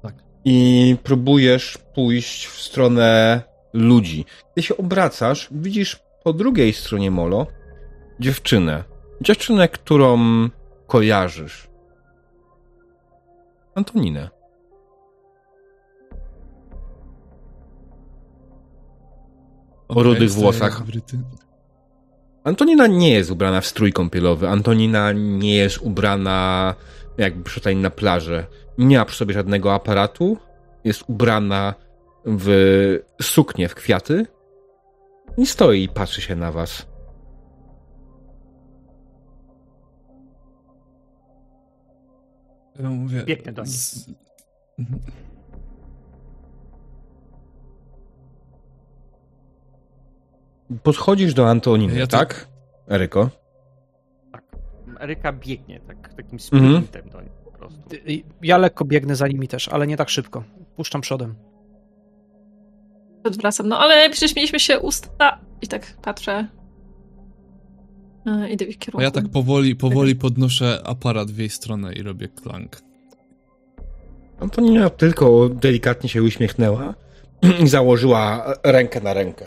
Tak. I próbujesz pójść w stronę ludzi. Gdy się obracasz, widzisz po drugiej stronie molo dziewczynę. Dziewczynę, którą kojarzysz. Antoninę. o rudych włosach. Antonina nie jest ubrana w strój kąpielowy. Antonina nie jest ubrana jakby przyszła na plażę. Nie ma przy sobie żadnego aparatu. Jest ubrana w suknię w kwiaty. I stoi i patrzy się na was. Ja mówię, Biegnę do niej. z- Podchodzisz do Antoniny, Ja to- tak? Eryko? Tak. Eryka biegnie tak, takim Mhm. sprintem do niej po prostu. Ja lekko biegnę za nimi też, ale nie tak szybko. Puszczam przodem. Odwracam. No ale przecież mieliśmy się usta... I tak patrzę. E, Idę w ich kierunku. A ja tak powoli, powoli podnoszę aparat w jej stronę i robię klank. Antonina tylko delikatnie się uśmiechnęła i założyła rękę na rękę.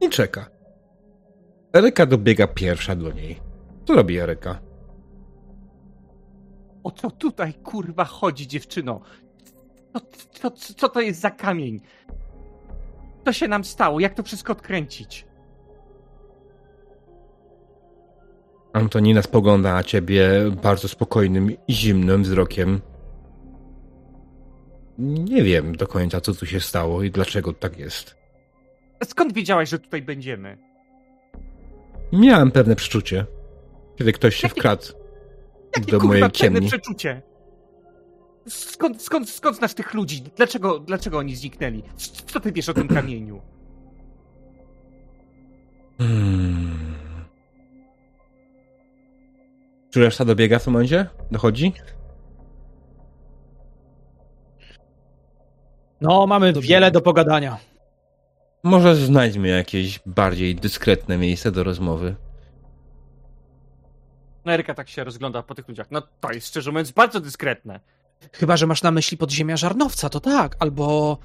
I czeka. Eryka dobiega pierwsza do niej. Co robi Eryka? O co tutaj kurwa chodzi, dziewczyno? Co, co, co, co to jest za kamień? Co się nam stało? Jak to wszystko odkręcić? Antonina spogląda na ciebie bardzo spokojnym i zimnym wzrokiem. Nie wiem do końca, co tu się stało i dlaczego tak jest. Skąd wiedziałaś, że tutaj będziemy? Miałem pewne przeczucie, kiedy ktoś się Jakie- wkradł Jakie do kurwa mojej pewne ciemni. przeczucie? Skąd, skąd, skąd znasz tych ludzi? Dlaczego, dlaczego oni zniknęli? C- Co ty wiesz o tym kamieniu? Hmm. Czy reszta dobiega w tym momencie? Dochodzi? No, mamy Dobrze. wiele do pogadania. Może znajdźmy jakieś bardziej dyskretne miejsce do rozmowy. No Eryka tak się rozgląda po tych ludziach. No to jest szczerze mówiąc bardzo dyskretne. Chyba, że masz na myśli podziemia żarnowca, to tak. Albo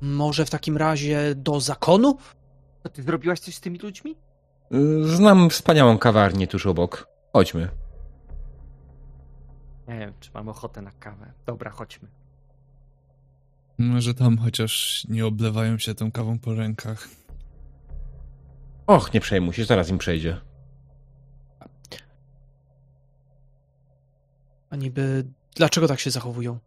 może w takim razie do zakonu? To ty zrobiłaś coś z tymi ludźmi? Znam wspaniałą kawarnię tuż obok. Chodźmy. Nie wiem, czy mamy ochotę na kawę. Dobra, chodźmy. Może tam chociaż nie oblewają się tą kawą po rękach. Och, nie przejmuj się, zaraz im przejdzie. A niby dlaczego tak się zachowują?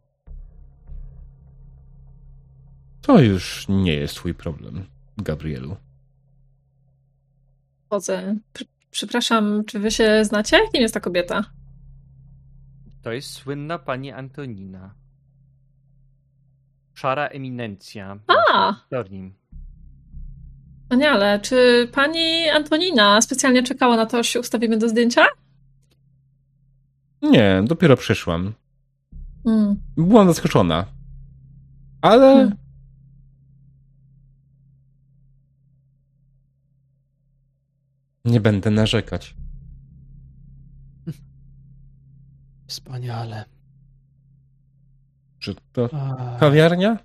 To już nie jest twój problem, Gabrielu. Chodzę. Pr- Przepraszam, czy wy się znacie? Kim jest ta kobieta? To jest słynna pani Antonina. Szara eminencja. A! Wspaniale. Czy pani Antonina specjalnie czekała na to, aż się ustawimy do zdjęcia? Nie, dopiero przyszłam. Hmm. Byłam zaskoczona. Ale. Hmm. Nie będę narzekać. Wspaniale. Czy to A, kawiarnia?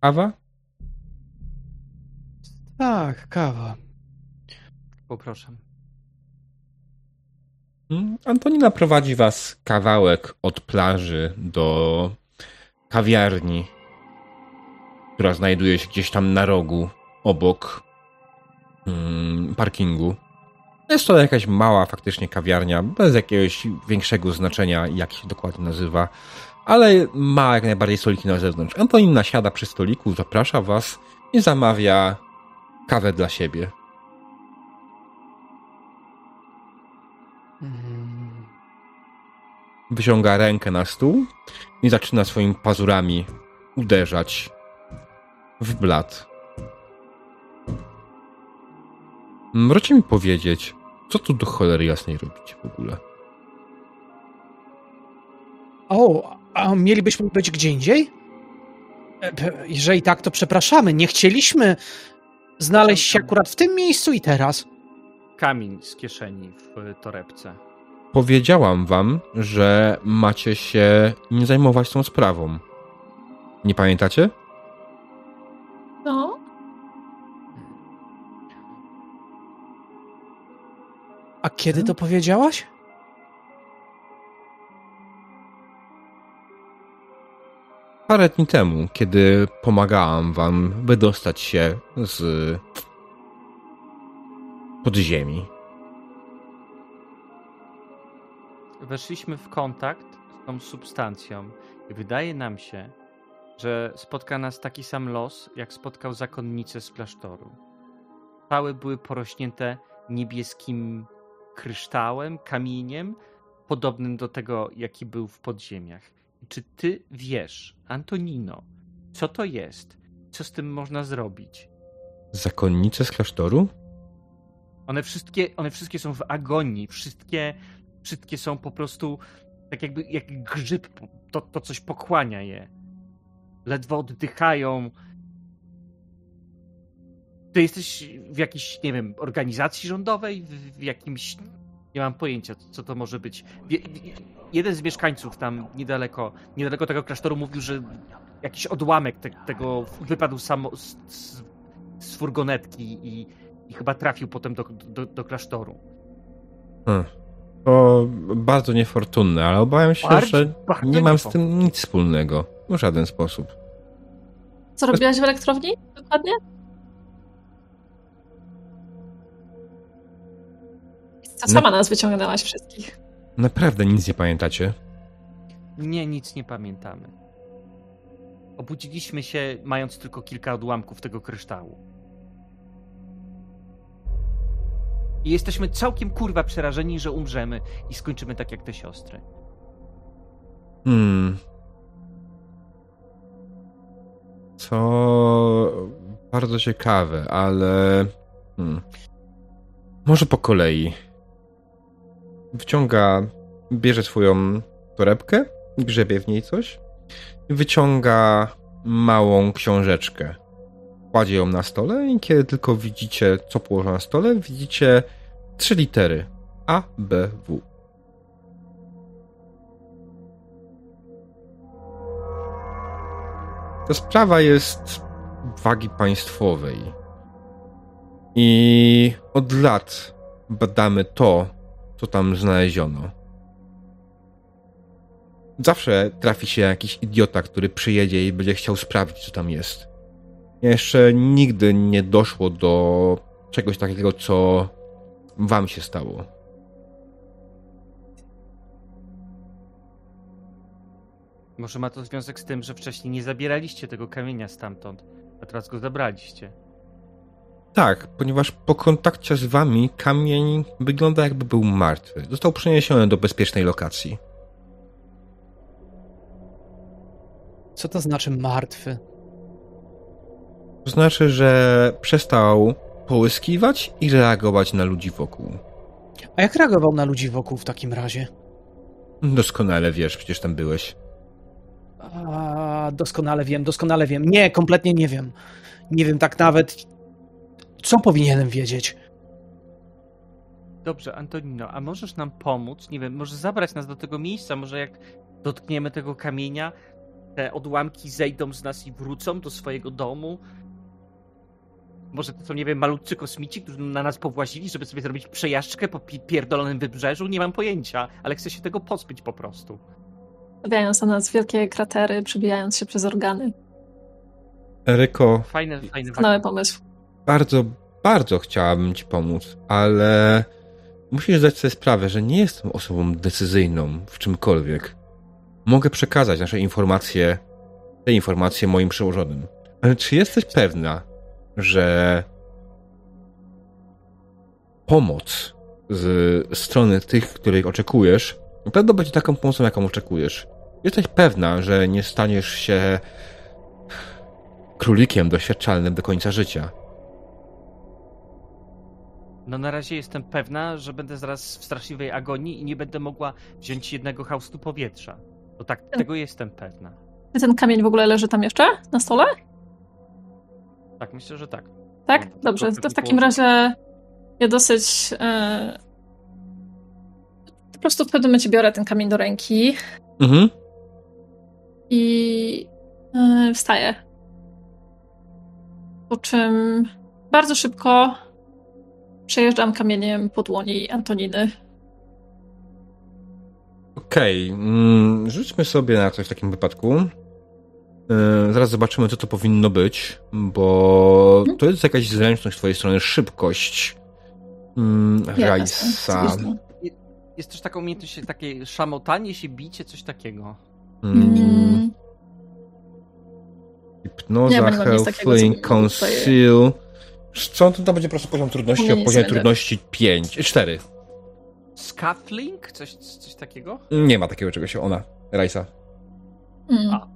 Kawa? tak, kawa. Poproszę. Mm, Antonina prowadzi was kawałek od plaży do kawiarni, która znajduje się gdzieś tam na rogu, obok mm, parkingu. Jest to jakaś mała faktycznie kawiarnia, bez jakiegoś większego znaczenia, jak się dokładnie nazywa, ale ma jak najbardziej stoliki na zewnątrz. Antonina siada przy stoliku, zaprasza was i zamawia kawę dla siebie. Wyciąga rękę na stół i zaczyna swoimi pazurami uderzać w blat. Możecie mi powiedzieć, co tu do cholery jasnej robicie w ogóle? O, a mielibyśmy być gdzie indziej? E, Jeżeli tak, to przepraszamy. Nie chcieliśmy znaleźć się akurat w tym miejscu i teraz. Kamień z kieszeni w torebce. Powiedziałam wam, że macie się nie zajmować tą sprawą. Nie pamiętacie? No. A kiedy to powiedziałaś? Parę dni temu, kiedy pomagałam wam wydostać się z podziemi. Weszliśmy w kontakt z tą substancją i wydaje nam się, że spotka nas taki sam los, jak spotkał zakonnicę z klasztoru. Skały były porośnięte niebieskim kryształem, kamieniem, podobnym do tego, jaki był w podziemiach. Czy ty wiesz, Antonino, co to jest? Co z tym można zrobić? Zakonnice z klasztoru? One wszystkie, one wszystkie są w agonii, wszystkie, wszystkie są po prostu tak jakby jak grzyb, to, to coś pochłania je. Ledwo oddychają. Ty jesteś w jakiejś, nie wiem, organizacji rządowej, w, w jakimś, nie mam pojęcia, co to może być. Jeden z mieszkańców tam niedaleko, niedaleko tego klasztoru mówił, że jakiś odłamek te, tego wypadł samo z, z, z furgonetki i, i chyba trafił potem do, do, do klasztoru. Hmm. To bardzo niefortunne, ale obawiam się, Bardzo- że bardzo nie mam z tym nic wspólnego. W żaden sposób. Co robiłaś w elektrowni? Dokładnie? Co sama nas wyciągnęłaś wszystkich. Naprawdę nic nie pamiętacie? Nie, nic nie pamiętamy. Obudziliśmy się, mając tylko kilka odłamków tego kryształu. I jesteśmy całkiem kurwa przerażeni, że umrzemy i skończymy tak jak te siostry. Hmm. Co bardzo ciekawe, ale. Hmm. Może po kolei. Wciąga, bierze swoją torebkę, grzebie w niej coś wyciąga małą książeczkę. Kładzie ją na stole i kiedy tylko widzicie, co położa na stole, widzicie trzy litery. A, B, W. Ta sprawa jest wagi państwowej. I od lat badamy to, co tam znaleziono. Zawsze trafi się jakiś idiota, który przyjedzie i będzie chciał sprawdzić, co tam jest. Jeszcze nigdy nie doszło do czegoś takiego, co wam się stało. Może ma to związek z tym, że wcześniej nie zabieraliście tego kamienia stamtąd, a teraz go zabraliście. Tak, ponieważ po kontakcie z wami kamień wygląda jakby był martwy. Został przeniesiony do bezpiecznej lokacji. Co to znaczy martwy? To znaczy, że przestał połyskiwać i reagować na ludzi wokół. A jak reagował na ludzi wokół w takim razie? Doskonale wiesz, przecież tam byłeś. A, doskonale wiem, doskonale wiem. Nie, kompletnie nie wiem. Nie wiem tak nawet, co powinienem wiedzieć. Dobrze, Antonino, a możesz nam pomóc? Nie wiem, może zabrać nas do tego miejsca, może jak dotkniemy tego kamienia, te odłamki zejdą z nas i wrócą do swojego domu? Może to są, nie wiem, malutcy kosmici, którzy na nas powłazili, żeby sobie zrobić przejażdżkę po pi- pierdolonym wybrzeżu? Nie mam pojęcia, ale chcę się tego pozbyć po prostu. Stawiając na nas wielkie kratery, przebijając się przez organy. Eryko, Fajny, fajny pomysł. Bardzo, bardzo chciałabym ci pomóc, ale musisz zdać sobie sprawę, że nie jestem osobą decyzyjną w czymkolwiek. Mogę przekazać nasze informacje, te informacje moim przełożonym. Ale czy jesteś pewna, że pomoc z strony tych, których oczekujesz, na pewno będzie taką pomocą, jaką oczekujesz? Jesteś pewna, że nie staniesz się królikiem doświadczalnym do końca życia? No na razie jestem pewna, że będę zaraz w straszliwej agonii i nie będę mogła wziąć jednego haustu powietrza. To tak, tego jestem pewna. Czy ten kamień w ogóle leży tam jeszcze? Na stole? Tak, myślę, że tak. Tak? No, Dobrze, to w takim położył. razie ja dosyć... E... Po prostu w pewnym momencie biorę ten kamień do ręki Mhm. i e, wstaję. Po czym bardzo szybko przejeżdżam kamieniem po dłoni Antoniny. Okej, mm, rzućmy sobie na coś w takim wypadku. Yy, zaraz zobaczymy, co to powinno być, bo Mhm. to jest jakaś zręczność z twojej strony, szybkość. Mm, Rajsa. Jest też taka umiejętność, takie szamotanie się, bicie, coś takiego. Mm, Mm, hipnoza, Nie, nie takiego, conceal. Co to tam będzie po prostu poziom trudności? Nie, O nie trudności 5, 4. Scuffling? Coś, coś takiego? Nie ma takiego czegoś, ona, Rajsa. mm. A.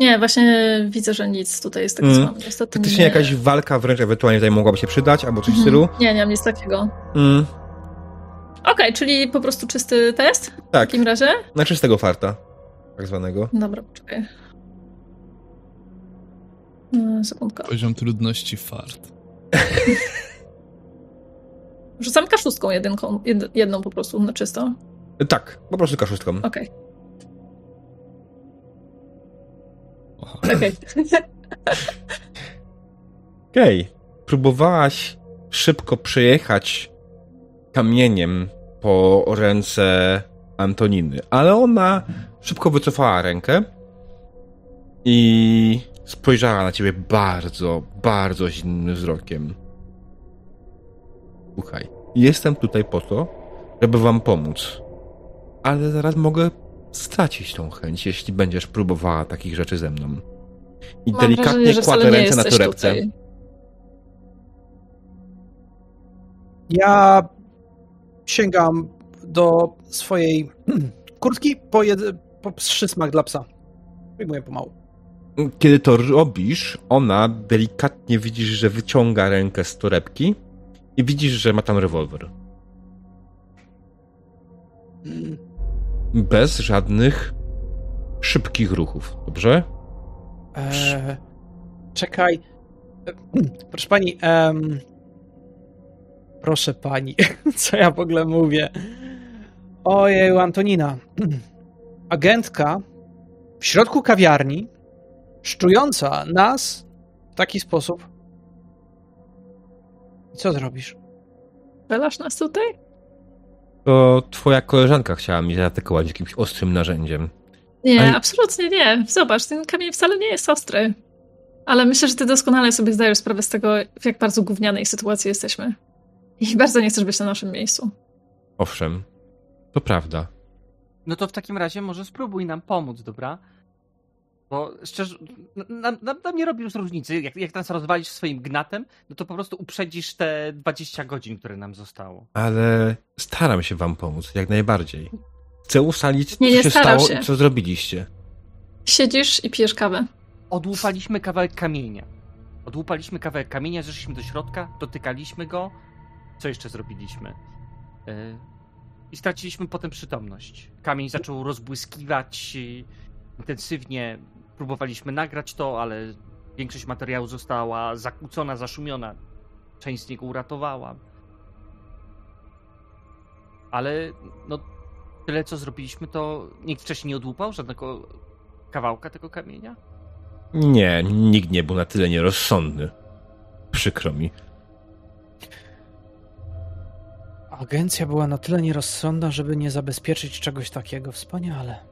Nie, właśnie widzę, że nic tutaj jest tego, co Mm. mam. Niestety Faktycznie nie. jakaś walka wręcz ewentualnie tutaj mogłaby się przydać, albo coś w Mhm. stylu. Nie, nie mam nic takiego. Mm, Okej, czyli po prostu czysty test w tak, takim razie? na czystego farta, tak zwanego. Dobra, poczekaj. Mm, Sekundka. Poziom trudności fart. Rzucam kaszustką jedynką, jed, jedną po prostu na czysto. Tak, po prostu kaszustką. Okej, Oho. okej. Okej. Próbowałaś szybko przejechać kamieniem po ręce Antoniny, ale ona szybko wycofała rękę i spojrzała na ciebie bardzo, bardzo zimnym wzrokiem. Słuchaj, jestem tutaj po to, żeby wam pomóc, ale zaraz mogę stracić tą chęć, jeśli będziesz próbowała takich rzeczy ze mną. I Mam delikatnie wrażenie, kładę ręce na torebce. tutaj. Ja sięgam do swojej kurtki po, jed... po przysmak dla psa. Wyjmuję pomału. Kiedy to robisz, ona delikatnie widzisz, że wyciąga rękę z torebki i widzisz, że ma tam rewolwer. Bez żadnych szybkich ruchów, dobrze? Eee, czekaj. Proszę pani, em, proszę pani, co ja w ogóle mówię? Ojej, Antonina. Agentka w środku kawiarni, szczująca nas w taki sposób. I co zrobisz? Wylasz nas tutaj? To twoja koleżanka chciała mnie zaatakować jakimś ostrym narzędziem. Nie, Ale- absolutnie nie. Zobacz, ten kamień wcale nie jest ostry. ale myślę, że ty doskonale sobie zdajesz sprawę z tego, w jak bardzo gównianej sytuacji jesteśmy. I bardzo nie chcesz być na naszym miejscu. Owszem, to prawda. No to w takim razie może spróbuj nam pomóc, dobra? Bo szczerze, nam, nam, nam nie robi już różnicy. Jak, jak nas rozwalisz swoim gnatem, no to po prostu uprzedzisz te 20 godzin, które nam zostało. Ale staram się wam pomóc, jak najbardziej. Chcę ustalić, Nie, co nie się starał stało się. i co zrobiliście. Siedzisz i pijesz kawę. Odłupaliśmy kawałek kamienia. Odłupaliśmy kawałek kamienia, zeszliśmy do środka, dotykaliśmy go. Co jeszcze zrobiliśmy? Yy, I straciliśmy potem przytomność. Kamień zaczął rozbłyskiwać yy, intensywnie. Próbowaliśmy nagrać to, ale większość materiału została zakłócona, zaszumiona. Część z niego uratowałam. Ale no, tyle co zrobiliśmy, to nikt wcześniej nie odłupał żadnego kawałka tego kamienia? Nie, nikt nie był na tyle nierozsądny. Przykro mi. Agencja była na tyle nierozsądna, żeby nie zabezpieczyć czegoś takiego. Wspaniale.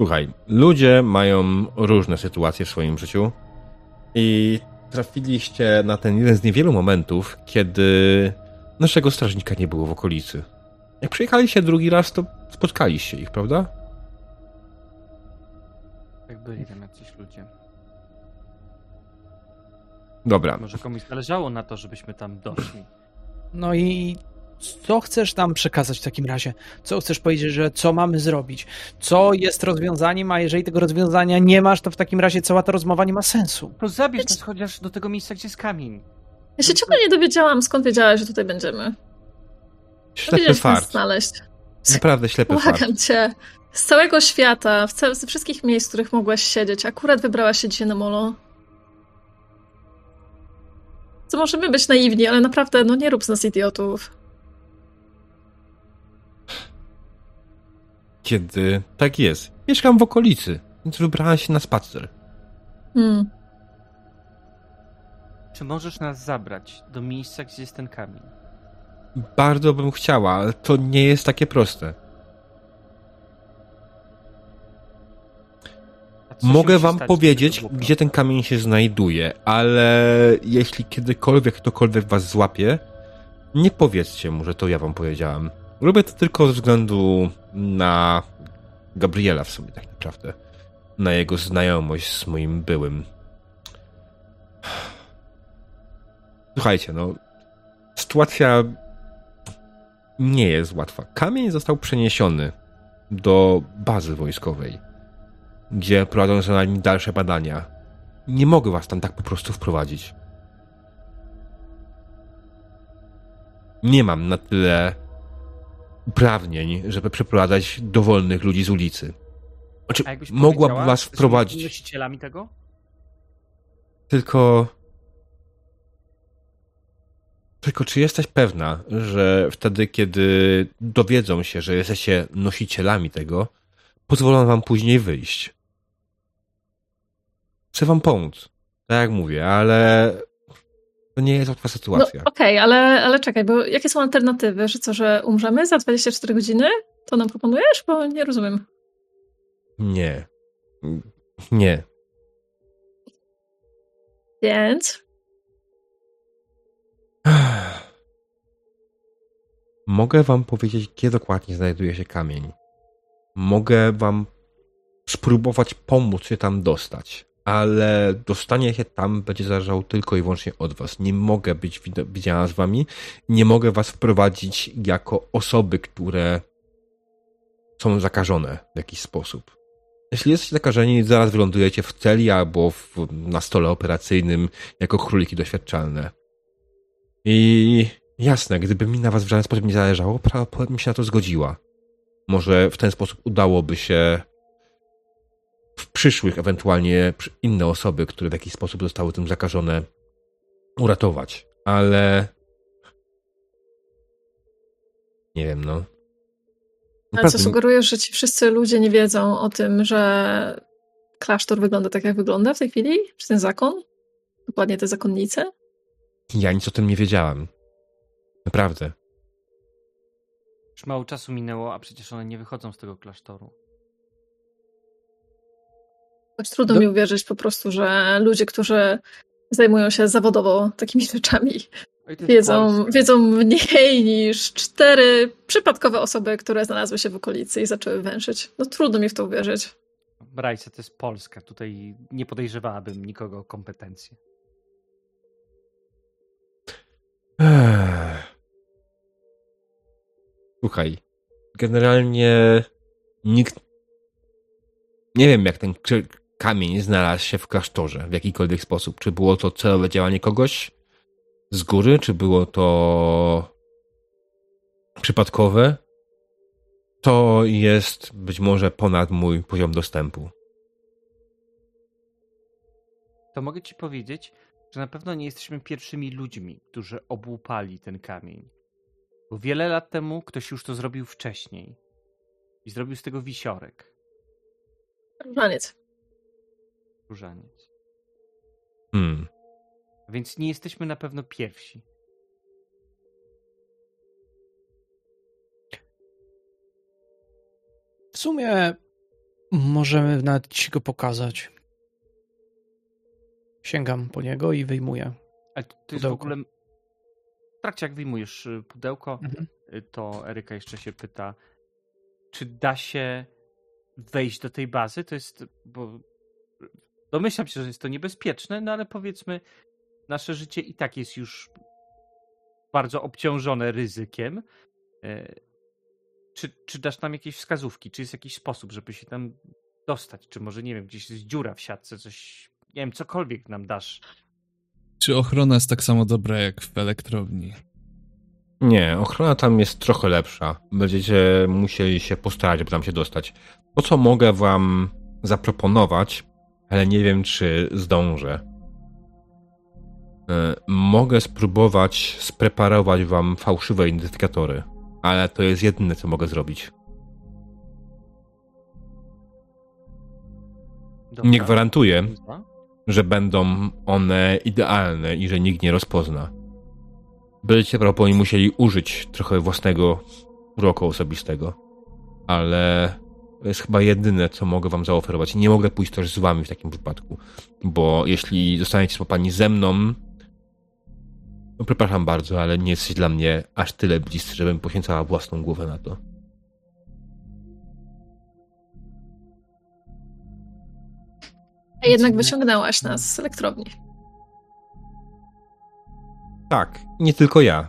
Słuchaj, ludzie mają różne sytuacje w swoim życiu i trafiliście na ten jeden z niewielu momentów, kiedy naszego strażnika nie było w okolicy. Jak przyjechaliście drugi raz, to spotkaliście ich, prawda? Jak byli tam jacyś ludzie. Dobra. Może komuś zależało na to, żebyśmy tam doszli. No i co chcesz nam przekazać w takim razie? Co chcesz powiedzieć, że co mamy zrobić? Co jest rozwiązaniem, a jeżeli tego rozwiązania nie masz, to w takim razie cała ta rozmowa nie ma sensu. To zabierz nas chociaż do tego miejsca, gdzie jest kamień. Ja się ciągle nie dowiedziałam, skąd wiedziałaś, że tutaj będziemy. Ślepy fart. znaleźć. Naprawdę ślepy fart. Błagam cię. Z całego świata, w ca- ze wszystkich miejsc, w których mogłaś siedzieć, akurat wybrałaś się dzisiaj na molo. Co możemy być naiwni, ale naprawdę, no nie rób z nas idiotów. Kiedy tak jest. Mieszkam w okolicy, więc wybrałem się na spacer. Hmm. Czy możesz nas zabrać do miejsca, gdzie jest ten kamień? Bardzo bym chciała, ale to nie jest takie proste. Mogę wam powiedzieć, gdzie ten kamień się znajduje, ale jeśli kiedykolwiek ktokolwiek was złapie, nie powiedzcie mu, że to ja wam powiedziałem. Robię to tylko ze względu na Gabriela w sumie tak naprawdę. Na jego znajomość z moim byłym. Słuchajcie, no. Sytuacja nie jest łatwa. Kamień został przeniesiony do bazy wojskowej gdzie prowadzą za nami dalsze badania. Nie mogę was tam tak po prostu wprowadzić. Nie mam na tyle uprawnień, żeby przeprowadzać dowolnych ludzi z ulicy. Znaczy, powiedziała, was wprowadzić, nosicielami tego? tylko... Tylko czy jesteś pewna, że wtedy, kiedy dowiedzą się, że jesteście nosicielami tego, pozwolą wam później wyjść? Chcę wam pomóc, tak jak mówię, ale to nie jest łatwa No sytuacja. okej, ale, ale czekaj, bo jakie są alternatywy? Że co, że umrzemy za 24 godziny? To nam proponujesz? Bo nie rozumiem. Nie. Nie. Więc... Mogę wam powiedzieć, gdzie dokładnie znajduje się kamień. Mogę wam spróbować pomóc się tam dostać, ale dostanie się tam będzie zależało tylko i wyłącznie od was. Nie mogę być wid- widziana z wami, nie mogę was wprowadzić jako osoby, które są zakażone w jakiś sposób. Jeśli jesteście zakażeni, zaraz wylądujecie w celi albo w, na stole operacyjnym jako króliki doświadczalne. I jasne, gdyby mi na was w żaden sposób nie zależało, prawdopodobnie się na to zgodziła. Może w ten sposób udałoby się w przyszłych ewentualnie inne osoby, które w jakiś sposób zostały tym zakażone, uratować. Ale. Nie wiem, no. Ale co sugerujesz, że ci wszyscy ludzie nie wiedzą o tym, że klasztor wygląda tak, jak wygląda w tej chwili? Czy ten zakon? Dokładnie te zakonnice? ja nic o tym nie wiedziałem. Naprawdę. Już mało czasu minęło, a przecież one nie wychodzą z tego klasztoru. Choć trudno Do- mi uwierzyć po prostu, że ludzie, którzy zajmują się zawodowo takimi rzeczami, wiedzą, Polska. wiedzą mniej niż cztery przypadkowe osoby, które znalazły się w okolicy i zaczęły węszyć. No trudno mi w to uwierzyć. Brajce, to jest Polska. Tutaj nie podejrzewałabym nikogo o kompetencje. Słuchaj, generalnie nikt. Nie wiem, jak ten kamień znalazł się w klasztorze w jakikolwiek sposób. Czy było to celowe działanie kogoś z góry, czy było to przypadkowe? To jest być może ponad mój poziom dostępu. To mogę ci powiedzieć, że na pewno nie jesteśmy pierwszymi ludźmi, którzy obłupali ten kamień. Bo wiele lat temu ktoś już to zrobił wcześniej. I zrobił z tego wisiorek. Różaniec. Różaniec. Hmm. Więc nie jesteśmy na pewno pierwsi. W sumie możemy nawet ci go pokazać. Sięgam po niego i wyjmuję. Ale to, to jest w ogóle... W trakcie jak wyjmujesz y, pudełko, Mhm. y, to Eryka jeszcze się pyta, czy da się wejść do tej bazy? To jest, bo domyślam się, że jest to niebezpieczne, no ale powiedzmy, nasze życie i tak jest już bardzo obciążone ryzykiem. E, Czy, czy dasz nam jakieś wskazówki? Czy jest jakiś sposób, żeby się tam dostać? Czy może, nie wiem, gdzieś jest dziura w siatce, coś, nie wiem, cokolwiek nam dasz. Czy ochrona jest tak samo dobra jak w elektrowni? Nie, ochrona tam jest trochę lepsza. Będziecie musieli się postarać, żeby tam się dostać. To, co mogę wam zaproponować, ale nie wiem, czy zdążę. E, Mogę spróbować spreparować wam fałszywe identyfikatory, ale to jest jedyne, co mogę zrobić. Dobra. Nie gwarantuję, że będą one idealne i że nikt nie rozpozna. Będziecie prawdopodobnie musieli użyć trochę własnego uroku osobistego, ale jest chyba jedyne, co mogę wam zaoferować. Nie mogę pójść też z wami w takim przypadku, bo jeśli zostaniecie spłapani ze mną, no przepraszam bardzo, ale nie jesteś dla mnie aż tyle bliscy, żebym poświęcała własną głowę na to. A jednak wyciągnęłaś nas z elektrowni. Tak, nie tylko ja.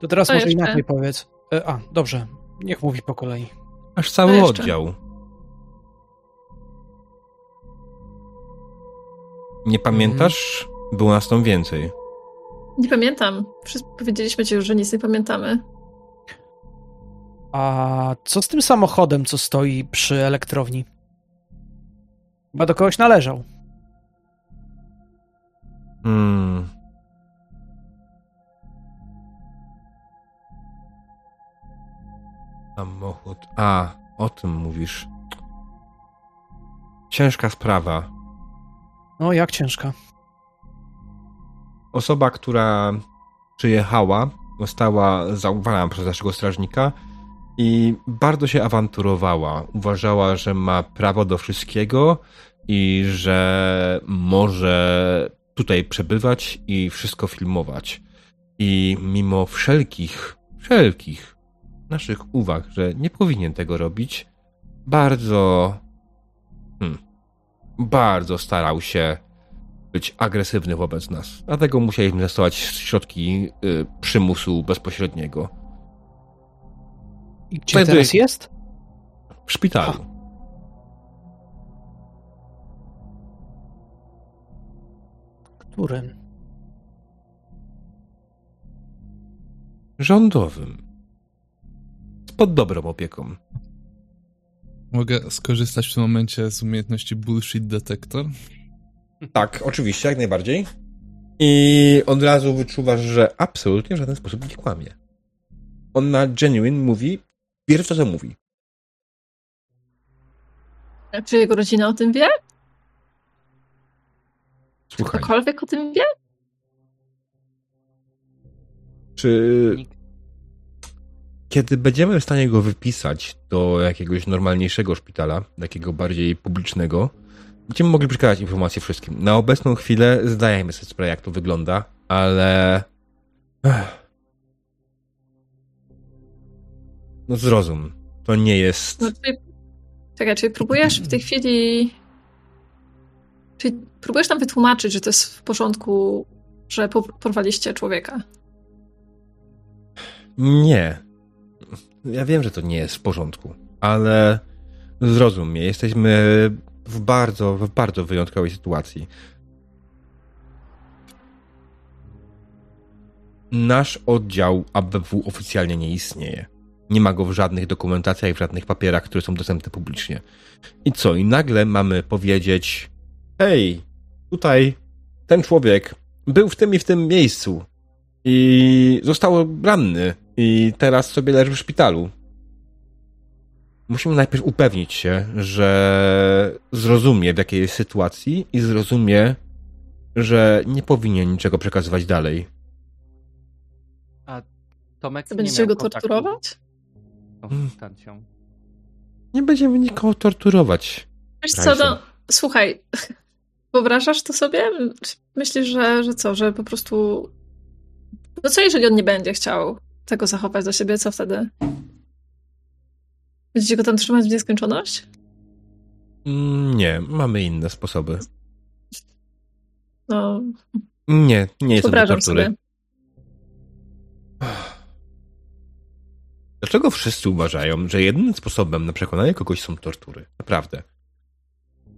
To teraz Co może jeszcze? inaczej powiedz. E, A, dobrze. Niech mówi po kolei. Aż cały oddział. Nie pamiętasz? Było nas tam więcej. Nie pamiętam. Wszyscy powiedzieliśmy ci już, że nic nie pamiętamy. A co z tym samochodem, co stoi przy elektrowni? Chyba do kogoś należał. Hmm. Samochód. A, o tym mówisz. Ciężka sprawa. No, jak ciężka. Osoba, która przyjechała, została zauważona przez naszego strażnika i bardzo się awanturowała. Uważała, że ma prawo do wszystkiego i że może tutaj przebywać i wszystko filmować. I mimo wszelkich, wszelkich naszych uwag, że nie powinien tego robić, bardzo, hmm, bardzo starał się być agresywny wobec nas. Dlatego musieliśmy zastosować środki y, przymusu bezpośredniego. I gdzie Wtedy- teraz jest? W szpitalu. Którym? Rządowym. Pod dobrą opieką. Mogę skorzystać w tym momencie z umiejętności Bullshit Detector? Tak, oczywiście, jak najbardziej. I od razu wyczuwasz, że absolutnie w żaden sposób nie kłamie. On na genuine mówi pierwsze, co mówi. A Czy jego rodzina o tym wie? Słuchaj, Ktokolwiek o tym wie? czy Nikt. Kiedy będziemy w stanie go wypisać do jakiegoś normalniejszego szpitala, takiego bardziej publicznego, będziemy mogli przekazać informacje wszystkim. Na obecną chwilę zdajemy sobie sprawę, jak to wygląda, ale... Ech. No zrozum. To nie jest... No. Czekaj, czyli próbujesz w tej chwili... Czyli próbujesz nam wytłumaczyć, że to jest w porządku, że po- porwaliście człowieka. Nie. Ja wiem, że to nie jest w porządku, ale zrozum mnie. Jesteśmy w bardzo, w bardzo wyjątkowej sytuacji. Nasz oddział ABW oficjalnie nie istnieje. Nie ma go w żadnych dokumentacjach i w żadnych papierach, które są dostępne publicznie. I co? I nagle mamy powiedzieć: Hej, tutaj ten człowiek był w tym i w tym miejscu i został ranny i teraz sobie leży w szpitalu. Musimy najpierw upewnić się, że zrozumie w jakiej jest sytuacji i zrozumie, że nie powinien niczego przekazywać dalej. Tomek To będziecie go torturować? z konsultancją. Nie będziemy nikogo torturować. Wiesz co, no, słuchaj, wyobrażasz to sobie? Myślisz, że, że co, że po prostu... No co jeżeli on nie będzie chciał tego zachować do siebie, co wtedy? Będziecie go tam trzymać w nieskończoność? Mm, Nie, mamy inne sposoby. No, Nie, nie jest to tortury. Dlaczego wszyscy uważają, że jedynym sposobem na przekonanie kogoś są tortury? Naprawdę.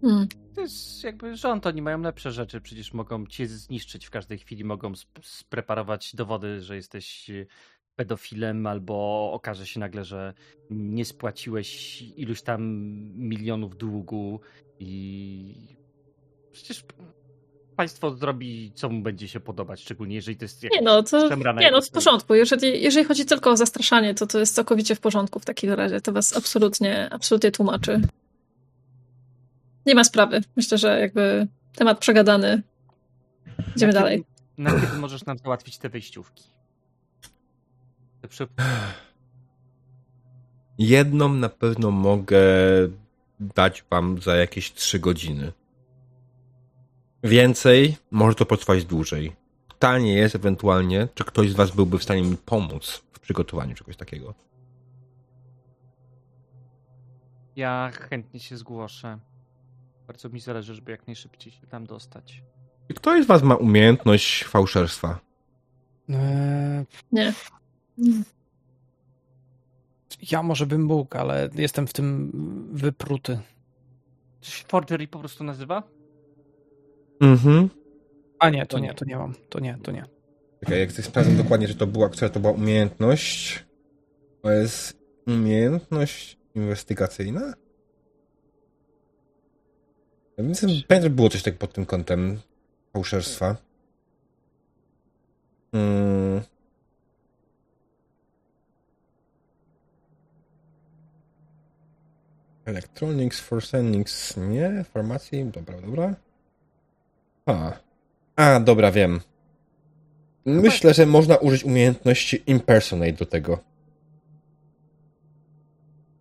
Hmm. To jest jakby rząd, oni mają lepsze rzeczy, przecież mogą cię zniszczyć w każdej chwili, mogą sp- spreparować dowody, że jesteś pedofilem, albo okaże się nagle, że nie spłaciłeś iluś tam milionów długu i przecież państwo zrobi, co mu będzie się podobać, szczególnie jeżeli to jest Nie no, to nie no, w porządku. Jeżeli, jeżeli chodzi tylko o zastraszanie, to to jest całkowicie w porządku w takim razie. To was absolutnie, absolutnie tłumaczy. Nie ma sprawy. Myślę, że jakby temat przegadany. Idziemy Na dalej. Kiedy, na kiedy możesz nam załatwić te wejściówki? Jedną na pewno mogę dać wam za jakieś 3 godziny. Więcej może to potrwać dłużej. Pytanie jest ewentualnie, czy ktoś z was byłby w stanie mi pomóc w przygotowaniu czegoś takiego. Ja chętnie się zgłoszę. Bardzo mi zależy, żeby jak najszybciej się tam dostać. Czy ktoś z was ma umiejętność fałszerstwa? Eee, Nie. Ja może bym mógł, ale jestem w tym wypruty. Czy się forgery po prostu nazywa? Mhm. A nie, to nie, to nie mam. To nie, to nie. Czekaj, jak chcę sprawdzę dokładnie, czy to była, która to była umiejętność. To jest umiejętność inwestygacyjna? Ja więc pamiętam, że było coś tak pod tym kątem fałszerstwa. Hmm. Electronics, Forensics, nie? Farmacji, dobra, dobra. A. A, dobra, wiem. Myślę, że można użyć umiejętności impersonate do tego.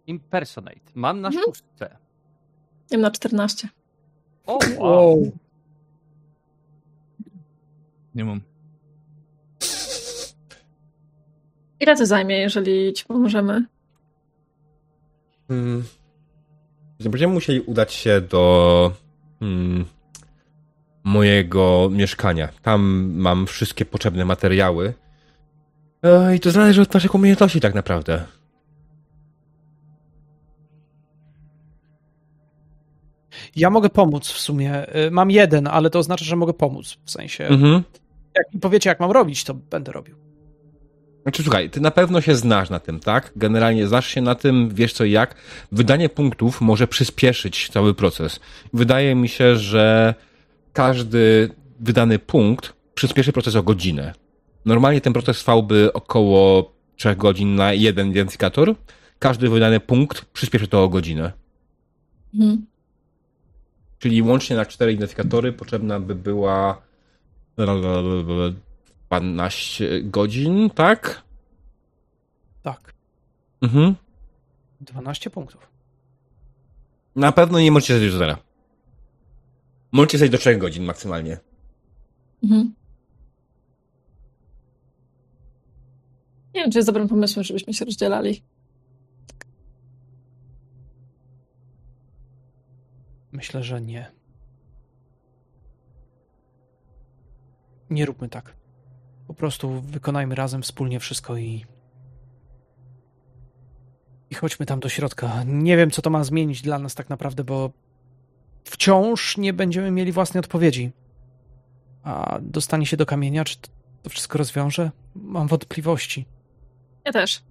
Impersonate. Mam na Mhm. szóstce. Jem na 14. O, wow. Nie mam. Ile to zajmie, jeżeli ci pomożemy? Hmm. Będziemy musieli udać się do hmm, mojego mieszkania. Tam mam wszystkie potrzebne materiały. E, I to zależy od naszych umiejętności tak naprawdę. Ja mogę pomóc w sumie. Y, Mam jeden, ale to oznacza, że mogę pomóc. W sensie, Mhm. jak mi powiecie, jak mam robić, to będę robił. Znaczy, słuchaj, ty na pewno się znasz na tym, tak? Generalnie znasz się na tym, wiesz co i jak. Wydanie punktów może przyspieszyć cały proces. Wydaje mi się, że każdy wydany punkt przyspieszy proces o godzinę. Normalnie ten proces trwałby około 3 godzin na jeden identyfikator. Każdy wydany punkt przyspieszy to o godzinę. Mhm. Czyli łącznie na 4 identyfikatory potrzebna by była 12 godzin, tak? Tak. Mhm. 12 punktów. Na pewno nie możecie zejść do zera. Możecie zejść do 3 godzin maksymalnie. Mhm. Nie wiem, czy jest dobrym pomysłem, żebyśmy się rozdzielali. Myślę, że nie. Nie róbmy tak. Po prostu wykonajmy razem wspólnie wszystko i. I chodźmy tam do środka. Nie wiem, co to ma zmienić dla nas tak naprawdę, bo wciąż nie będziemy mieli własnej odpowiedzi. A dostanie się do kamienia, czy to, wszystko rozwiąże? Mam wątpliwości. Ja też.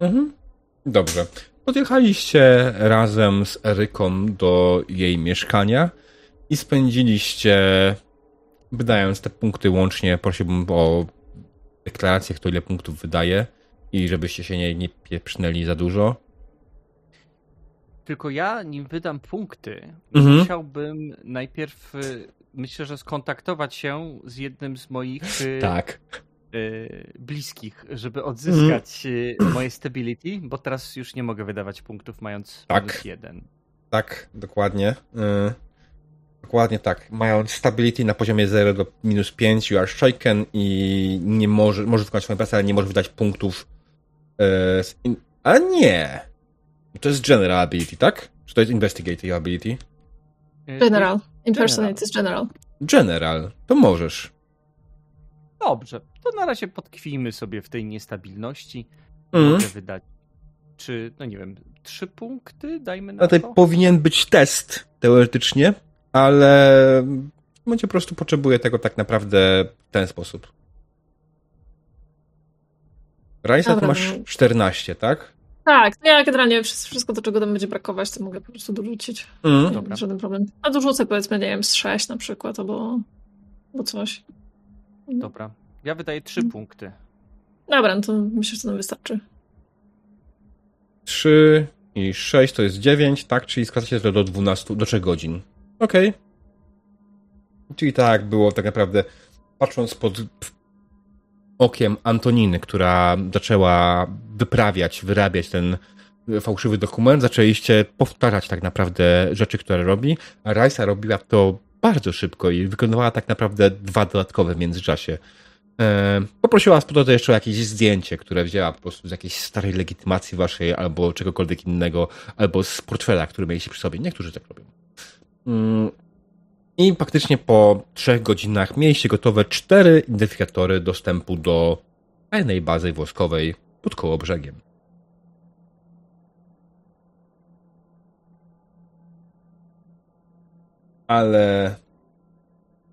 Mhm. Dobrze. Podjechaliście razem z Eryką do jej mieszkania i spędziliście, wydając te punkty łącznie, prosiłbym o deklarację, kto ile punktów wydaje i żebyście się nie, nie pieprznęli za dużo. Tylko ja, nim wydam punkty, Mhm. musiałbym najpierw, y, myślę, że skontaktować się z jednym z moich y, Tak. Y, bliskich, żeby odzyskać y, moje stability, bo teraz już nie mogę wydawać punktów mając Tak. minus jeden. Tak, dokładnie. Y, dokładnie tak. Mając stability na poziomie 0 do minus 5, you are shaken i nie może, może wykonać swoją pracę, ale nie może wydać punktów. y, z in... Ale nie! To jest general ability, tak? Czy to jest investigative ability? Y, General. Impersonate jest general. General. To możesz. Dobrze, to na razie potkwijmy sobie w tej niestabilności. Mhm. Mogę wydać, czy, no nie wiem, trzy punkty, dajmy na No to powinien być test, teoretycznie, ale będzie po prostu potrzebuje tego tak naprawdę w ten sposób. Rajsa, to Dobra, masz no. 14, tak? Tak, to ja generalnie wszystko, do czego tam będzie brakować, to mogę po prostu dorzucić. Mm. Nie Dobra. żaden problem. A dorzucę powiedzmy, nie wiem, z 6 na przykład, albo, albo coś. Dobra, ja wydaję trzy Mhm. punkty. Dobra, no to myślę, że to nam wystarczy. 3 i 6 to jest 9, tak? Czyli skracacie to do 12, do 3 godzin. Okej. Czyli tak było tak naprawdę, patrząc pod okiem Antoniny, która zaczęła wyprawiać, wyrabiać ten fałszywy dokument, zaczęliście powtarzać tak naprawdę rzeczy, które robi, a Rajsa robiła to bardzo szybko i wykonywała tak naprawdę dwa dodatkowe w międzyczasie. E, poprosiła was po to jeszcze o jakieś zdjęcie, które wzięła po prostu z jakiejś starej legitymacji waszej, albo czegokolwiek innego, albo z portfela, który mieliście przy sobie. Niektórzy tak robią. Mm. I faktycznie po trzech godzinach mieliście gotowe cztery identyfikatory dostępu do tajnej bazy włoskowej pod koło brzegiem. Ale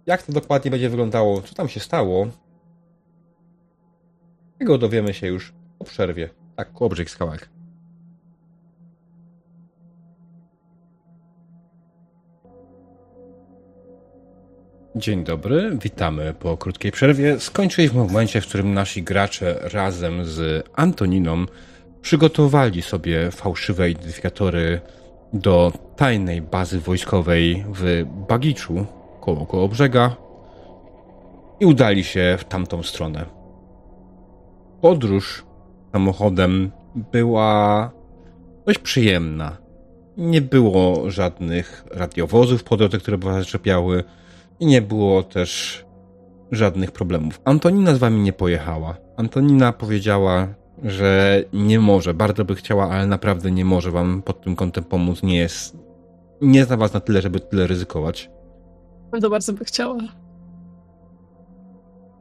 jak to dokładnie będzie wyglądało, co tam się stało, tego dowiemy się już po przerwie. Tak, Kołobrzeg Skałek. Dzień dobry, witamy po krótkiej przerwie. Skończyliśmy w momencie, w którym nasi gracze razem z Antoniną przygotowali sobie fałszywe identyfikatory do tajnej bazy wojskowej w Bagiczu, koło koło i udali się w tamtą stronę. Podróż samochodem była dość przyjemna. Nie było żadnych radiowozów po drodze, które was zaczepiały i nie było też żadnych problemów. Antonina z wami nie pojechała. Antonina powiedziała, że nie może, bardzo by chciała, ale naprawdę nie może wam pod tym kątem pomóc. Nie jest, nie zna was na tyle, żeby tyle ryzykować. Bardzo, bardzo by chciała.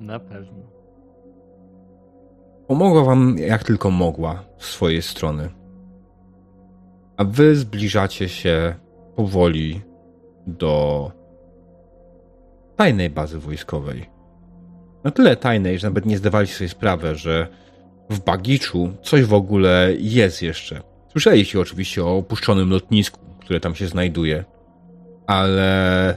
Na pewno. Pomogła wam jak tylko mogła z swojej strony. A wy zbliżacie się powoli do tajnej bazy wojskowej. Na tyle tajnej, że nawet nie zdawaliście sobie sprawy, że w Bagiczu coś w ogóle jest jeszcze. Słyszeliście oczywiście o opuszczonym lotnisku, które tam się znajduje, ale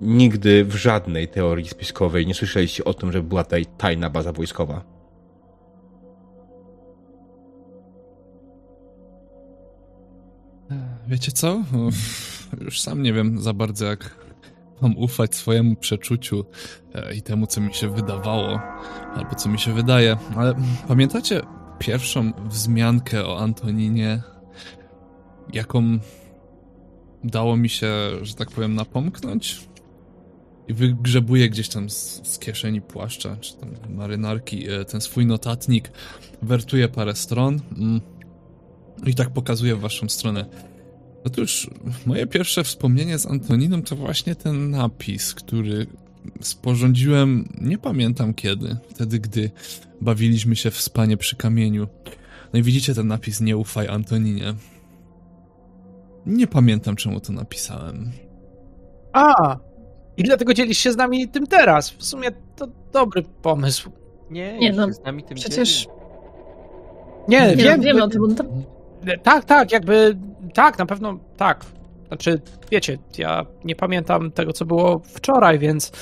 nigdy w żadnej teorii spiskowej nie słyszeliście o tym, że była tutaj tajna baza wojskowa. Wiecie co? Już sam nie wiem za bardzo, jak mam ufać swojemu przeczuciu e, i temu, co mi się wydawało, albo co mi się wydaje. Ale pamiętacie pierwszą wzmiankę o Antoninie, jaką dało mi się, że tak powiem, napomknąć? I wygrzebuję gdzieś tam z, z kieszeni płaszcza, czy tam marynarki, e, ten swój notatnik, wertuję parę stron mm, i tak pokazuję w waszą stronę. Otóż moje pierwsze wspomnienie z Antoniną to właśnie ten napis, który sporządziłem, nie pamiętam kiedy, wtedy gdy bawiliśmy się w spanie przy kamieniu. No i widzicie ten napis Nie ufaj Antoninie. Nie pamiętam czemu to napisałem. A, i dlatego dzielisz się z nami tym teraz. W sumie to dobry pomysł. Nie, Nie, no, się z nami tym Przecież dzieli. Nie, nie, wiem. no, wiemy o tym. Tak, tak, jakby tak, na pewno tak. Znaczy, wiecie, ja nie pamiętam tego, co było wczoraj, więc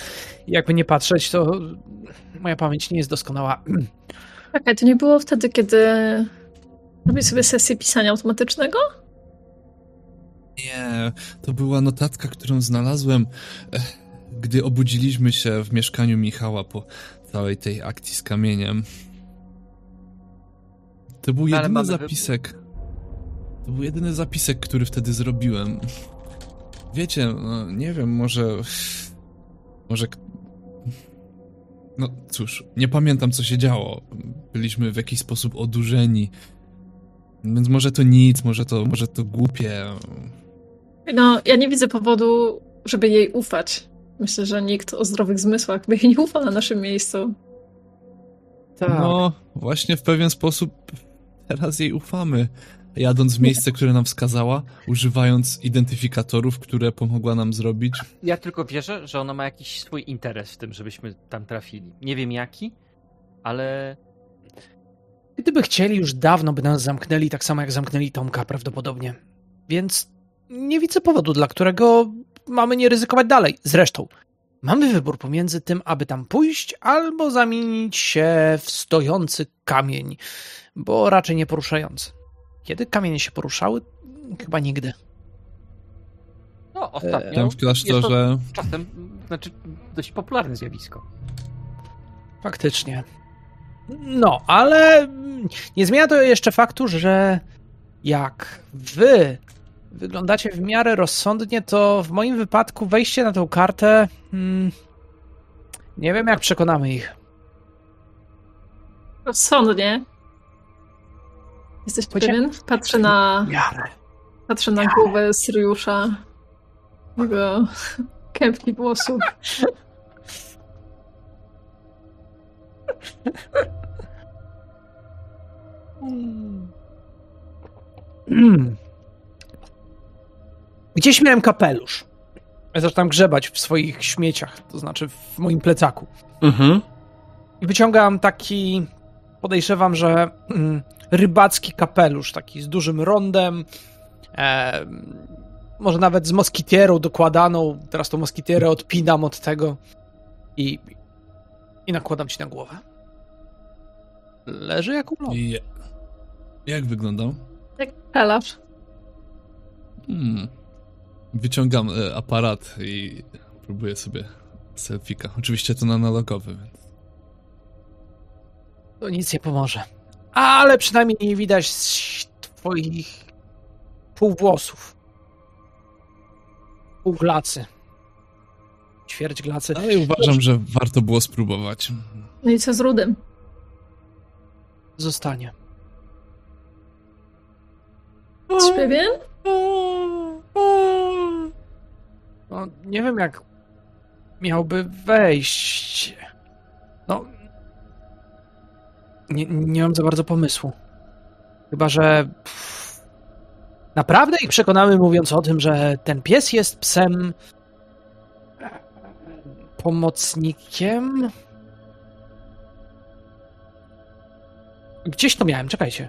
jakby nie patrzeć, to moja pamięć nie jest doskonała. Czekaj, to nie było wtedy, kiedy robię sobie sesję pisania automatycznego? Nie, to była notatka, którą znalazłem, eh, gdy obudziliśmy się w mieszkaniu Michała po całej tej akcji z kamieniem. To był Ale jedyny zapisek. To był jedyny zapisek, który wtedy zrobiłem. Wiecie, no, nie wiem, może. Może. No cóż, nie pamiętam co się działo. Byliśmy w jakiś sposób odurzeni. Więc może to nic, może to, może to głupie. No, ja nie widzę powodu, żeby jej ufać. Myślę, że nikt o zdrowych zmysłach by jej nie ufał na naszym miejscu. Tak. No, właśnie w pewien sposób teraz jej ufamy. Jadąc w miejsce, które nam wskazała, używając identyfikatorów, które pomogła nam zrobić. Ja tylko wierzę, że ona ma jakiś swój interes w tym, żebyśmy tam trafili. Nie wiem jaki, ale Gdyby chcieli, już dawno by nas zamknęli, tak samo jak zamknęli Tomka prawdopodobnie. Więc nie widzę powodu, dla którego mamy nie ryzykować dalej. Zresztą, mamy wybór pomiędzy tym, aby tam pójść, albo zamienić się w stojący kamień, bo raczej nie poruszający. Kiedy kamienie się poruszały? Chyba nigdy. no ostatnio Tam w jest klasztorze. to czasem, znaczy dość popularne zjawisko. Faktycznie. No, ale nie zmienia to jeszcze faktu, że jak wy wyglądacie w miarę rozsądnie, to w moim wypadku wejście na tą kartę. Hmm, nie wiem, jak przekonamy ich. Rozsądnie. Jesteś Pocia- pewien? Patrzę na, patrzę na głowę Syriusza. Jego kępki włosów. Mm. Gdzieś miałem kapelusz. Ja zaczynam grzebać w swoich śmieciach, to znaczy w moim plecaku. Mhm. I wyciągam taki, podejrzewam, że mm, rybacki kapelusz, taki z dużym rondem, e, może nawet z moskitierą dokładaną. Teraz tą moskitierę odpinam od tego i, i nakładam ci na głowę. Leży jak ulot. Je... Jak wyglądał? Jak kalasz. Hmm. Wyciągam e, aparat i próbuję sobie selfika. Oczywiście to na analogowy, więc. To nic nie pomoże. Ale przynajmniej nie widać twoich półwłosów. Pół glacy. Ćwierć glacy. Ale uważam, że warto było spróbować. No i co z Rudym? Zostanie. Jesteś pewien? No, nie wiem jak miałby wejść. No. Nie, nie mam za bardzo pomysłu. Chyba, że. pff, Naprawdę ich przekonamy, mówiąc o tym, że ten pies jest psem. pomocnikiem. Gdzieś to miałem, czekajcie.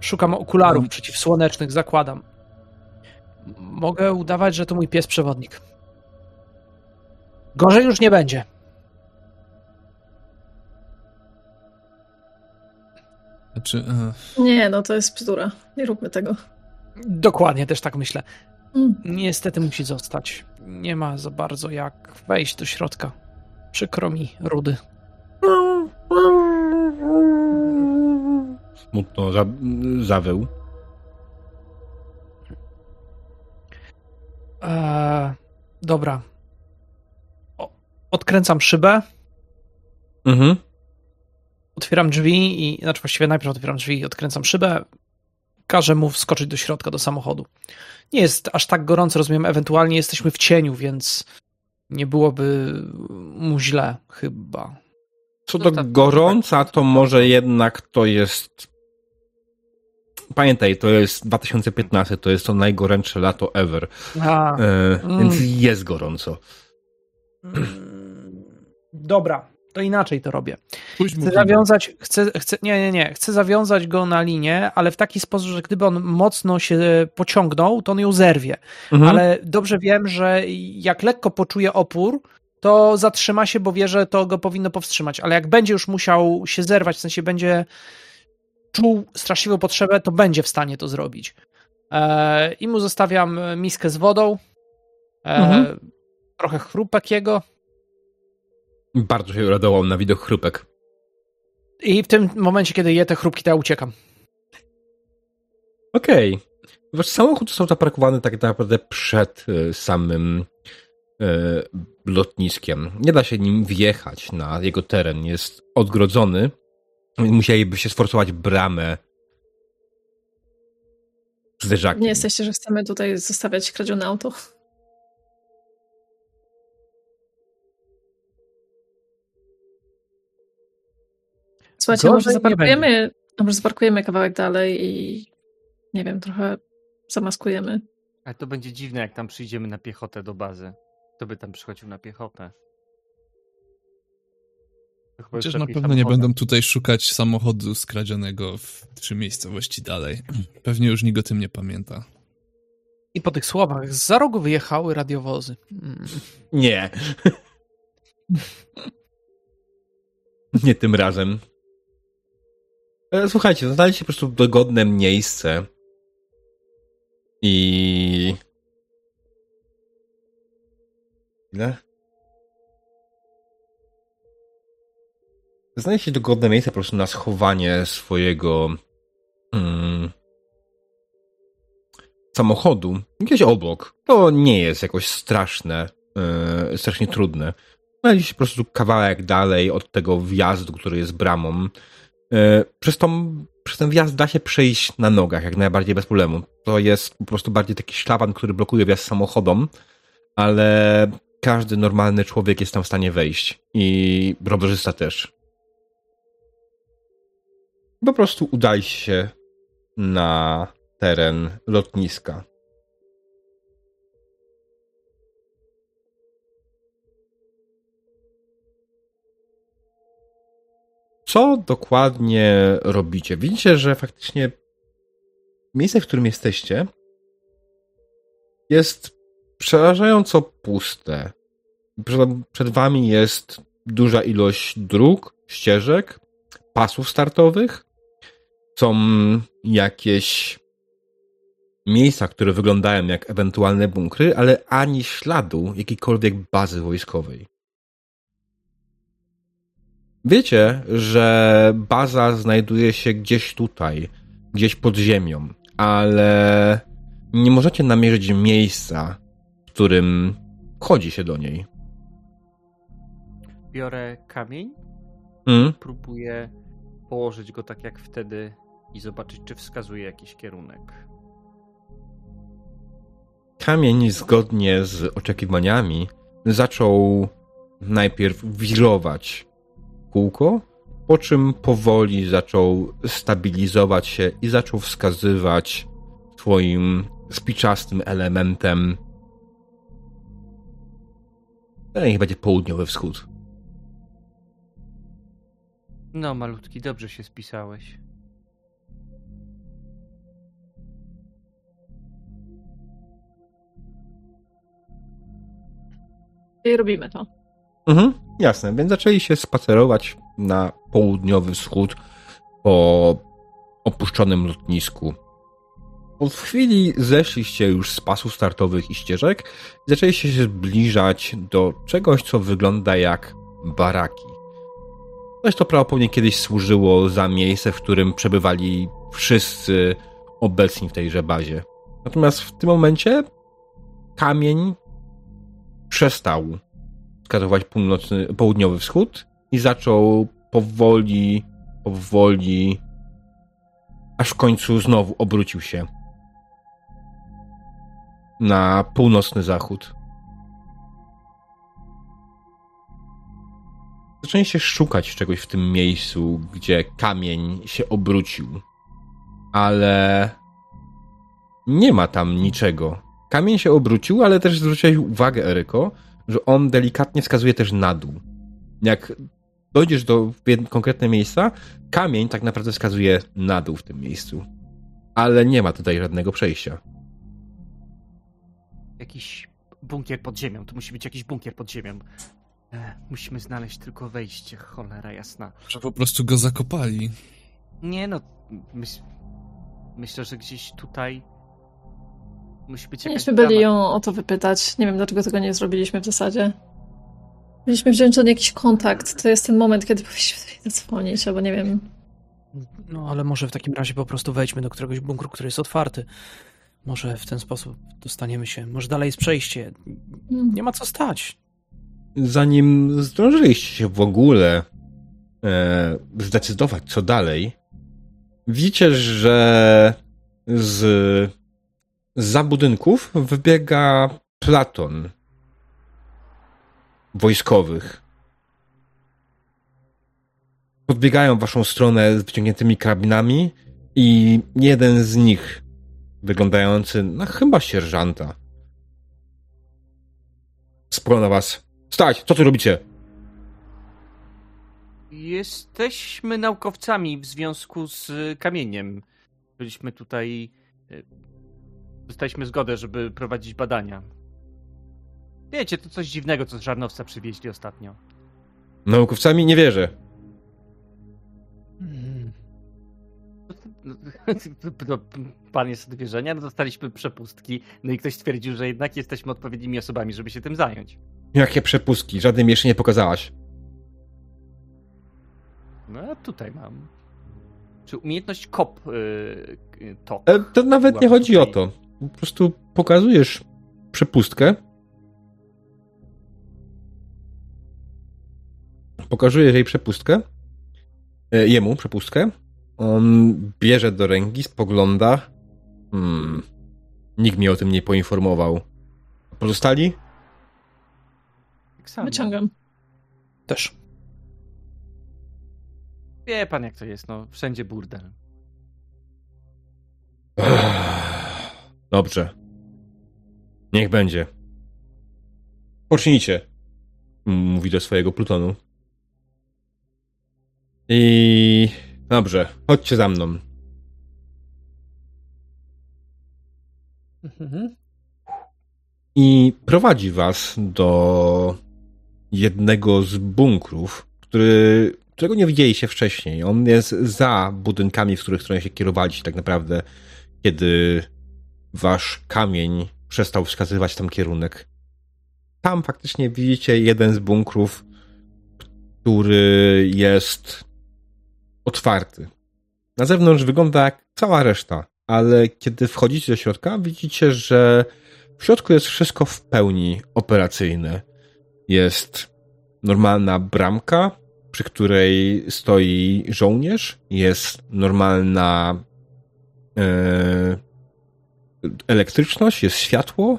Szukam okularów Um. przeciwsłonecznych, zakładam. Mogę udawać, że to mój pies przewodnik. Gorzej już nie będzie. Znaczy, e, Nie, no to jest bzdura. Nie róbmy tego. Dokładnie, też tak myślę. Mm. Niestety musi zostać. Nie ma za bardzo jak wejść do środka. Przykro mi, Rudy. Smutno za, zawył. Eee, dobra. O, odkręcam szybę, Mhm. Otwieram drzwi i, znaczy właściwie najpierw otwieram drzwi i odkręcam szybę. Każę mu wskoczyć do środka, do samochodu. Nie jest aż tak gorąco, rozumiem, ewentualnie jesteśmy w cieniu, więc nie byłoby mu źle, chyba. Co do Zostaw- gorąca, to może jednak to jest. Pamiętaj, to jest 2015, to jest to najgorętsze lato ever. A, E, Mm. Więc jest gorąco. dobra, to inaczej to robię. Chcę zawiązać, chcę, chcę, nie, nie, nie, chcę zawiązać go na linię, ale w taki sposób, że gdyby on mocno się pociągnął, to on ją zerwie. Mhm. Ale dobrze wiem, że jak lekko poczuje opór, to zatrzyma się, bo wie, że to go powinno powstrzymać. Ale jak będzie już musiał się zerwać, w sensie będzie czuł straszliwą potrzebę, to będzie w stanie to zrobić. E, I mu zostawiam miskę z wodą, e, Mhm. trochę chrupek jego, Bardzo się radował na widok chrupek. i w tym momencie, kiedy je te chrupki, to ja uciekam. Okej. Wasz samochód został zaparkowany tak naprawdę przed e, samym e, lotniskiem. Nie da się nim wjechać na jego teren. Jest odgrodzony. Musieliby się sforsować bramę zderzakiem. Nie jesteście, że chcemy tutaj zostawiać kradzione auto. Słuchajcie, Gorzej może zaparkujemy, a może zaparkujemy kawałek dalej i nie wiem, trochę zamaskujemy. Ale to będzie dziwne, jak tam przyjdziemy na piechotę do bazy. Kto by tam przychodził na piechotę? Chyba Chociaż na pewno nie będą tutaj szukać samochodu skradzionego w trzy miejscowości dalej. Pewnie już nikt o tym nie pamięta. I po tych słowach za rogu wyjechały radiowozy. Mm. Nie. Nie tym razem. E, Słuchajcie, znaleźliście po prostu dogodne miejsce. I. Ile? Znaleźliście dogodne miejsce po prostu na schowanie swojego. Mm, samochodu. Gdzieś obok. To nie jest jakoś straszne. e, strasznie trudne. Znaleźliście po prostu kawałek dalej od tego wjazdu, który jest bramą. E, Przez, tą, przez ten wjazd da się przejść na nogach jak najbardziej bez problemu. To jest po prostu bardziej taki szlaban, który blokuje wjazd samochodom, ale każdy normalny człowiek jest tam w stanie wejść. I rowerzysta też. Po prostu udaj się na teren lotniska. Co dokładnie robicie? Widzicie, że faktycznie miejsce, w którym jesteście, jest przerażająco puste. Przed, wami jest duża ilość dróg, ścieżek, pasów startowych. Są jakieś miejsca, które wyglądają jak ewentualne bunkry, ale ani śladu jakiejkolwiek bazy wojskowej. Wiecie, że baza znajduje się gdzieś tutaj, gdzieś pod ziemią, ale nie możecie namierzyć miejsca, w którym chodzi się do niej. Biorę kamień, Mm? próbuję położyć go tak jak wtedy i zobaczyć, czy wskazuje jakiś kierunek. Kamień, zgodnie z oczekiwaniami, zaczął najpierw wirować kółko, po czym powoli zaczął stabilizować się i zaczął wskazywać swoim spiczastym elementem. Niech będzie południowy wschód. No, malutki, dobrze się spisałeś. I robimy to. Mhm, jasne, więc zaczęli się spacerować na południowy wschód po opuszczonym lotnisku. Od chwili zeszliście już z pasów startowych i ścieżek i zaczęliście się zbliżać do czegoś, co wygląda jak baraki. Coś to prawdopodobnie kiedyś służyło za miejsce, w którym przebywali wszyscy obecni w tejże bazie. Natomiast w tym momencie kamień przestał wskazywać północny, południowy wschód i zaczął powoli, powoli, aż w końcu znowu obrócił się na północny zachód. Zaczęliście szukać czegoś w tym miejscu, gdzie kamień się obrócił, ale nie ma tam niczego. Kamień się obrócił, ale też zwróciłeś uwagę, Eryko, że on delikatnie wskazuje też na dół. Jak dojdziesz do konkretne miejsca, kamień tak naprawdę wskazuje na dół w tym miejscu. Ale nie ma tutaj żadnego przejścia. Jakiś bunkier pod ziemią. Tu musi być jakiś bunkier pod ziemią. E, musimy znaleźć tylko wejście, cholera jasna. Że po prostu go zakopali. Nie no, myśl, myślę, że gdzieś tutaj musi być jakaś Mieliśmy byli ją o to wypytać. Nie wiem, dlaczego tego nie zrobiliśmy w zasadzie. Mieliśmy wziąć on jakiś kontakt. To jest ten moment, kiedy powinniśmy zadzwonić, albo nie wiem. No, ale może w takim razie po prostu wejdźmy do któregoś bunkru, który jest otwarty. Może w ten sposób dostaniemy się. Może dalej jest przejście. Hmm. Nie ma co stać. Zanim zdążyliście się w ogóle e, zdecydować, co dalej, widzicie, że z za budynków wybiega platon wojskowych. Podbiegają w waszą stronę z wyciągniętymi karabinami i jeden z nich, wyglądający na chyba sierżanta, spogląda was. Stać! Co tu robicie? Jesteśmy naukowcami w związku z kamieniem. Byliśmy tutaj e, dostaliśmy zgodę, żeby prowadzić badania. Wiecie, to coś dziwnego, co z Żarnowca przywieźli ostatnio. Naukowcami nie wierzę. Hmm. No, pan jest od wierzenia, no dostaliśmy przepustki, no i ktoś stwierdził, że jednak jesteśmy odpowiednimi osobami, żeby się tym zająć. Jakie przepustki? Żadnej mi jeszcze nie pokazałaś. No, a tutaj mam. Czy umiejętność kop yy, to? E, to nawet nie chodzi o to po prostu pokazujesz przepustkę. Pokazujesz jej przepustkę. E, jemu przepustkę. On bierze do ręki, spogląda. Hmm. Nikt mnie o tym nie poinformował. Pozostali? Tak Wyciągam. Też. Wie pan, jak to jest, no. Wszędzie burdel. Dobrze. Niech będzie. Pocznijcie. Mówi do swojego plutonu. I dobrze, chodźcie za mną. Mhm. I prowadzi was do jednego z bunkrów, który, którego nie widzieliście wcześniej. On jest za budynkami, w których się kierowaliście tak naprawdę, kiedy wasz kamień przestał wskazywać tam kierunek. Tam faktycznie widzicie jeden z bunkrów, który jest otwarty. Na zewnątrz wygląda jak cała reszta, ale kiedy wchodzicie do środka, widzicie, że w środku jest wszystko w pełni operacyjne. Jest normalna bramka, przy której stoi żołnierz, jest normalna e, elektryczność, jest światło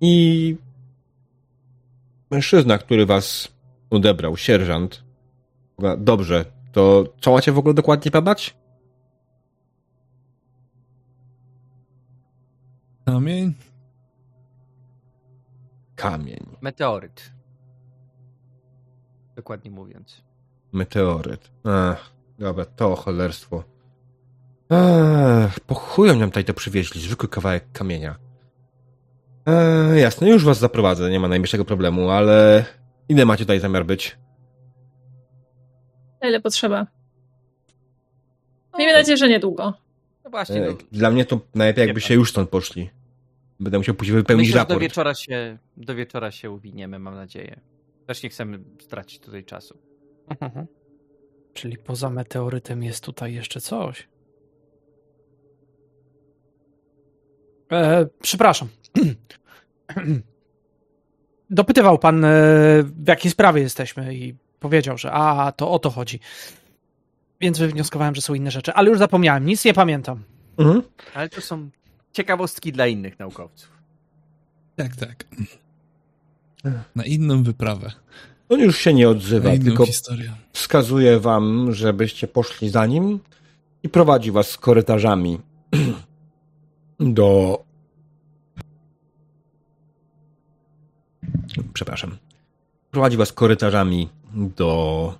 i mężczyzna, który was odebrał, sierżant. Dobrze, to co macie w ogóle dokładnie badać? Kamień? Kamień. Meteoryt. Dokładnie mówiąc. Meteoryt. Ach, dobra, to cholerstwo. Ech, po chuju nam tutaj to przywieźli, zwykły kawałek kamienia. Eee, jasne, już was zaprowadzę, nie ma najmniejszego problemu, ale ile macie tutaj zamiar być? Ile potrzeba. Miejmy nadzieję, że niedługo. No właśnie, E, no, Dla mnie to najlepiej jakby się już stąd poszli. Będę musiał później wypełnić myślę, że do raport. wieczora, się, do wieczora się uwiniemy, mam nadzieję. Też nie chcemy stracić tutaj czasu. Mhm. Czyli poza meteorytem jest tutaj jeszcze coś. E, przepraszam. Dopytywał pan, e, w jakiej sprawie jesteśmy i powiedział, że a, to o to chodzi. Więc wywnioskowałem, że są inne rzeczy, ale już zapomniałem, nic nie pamiętam. Mhm. Ale to są ciekawostki dla innych naukowców. Tak, tak. Na inną wyprawę. On już się nie odzywa, tylko historię. wskazuje wam, żebyście poszli za nim i prowadzi was korytarzami do. Przepraszam. Prowadzi was korytarzami do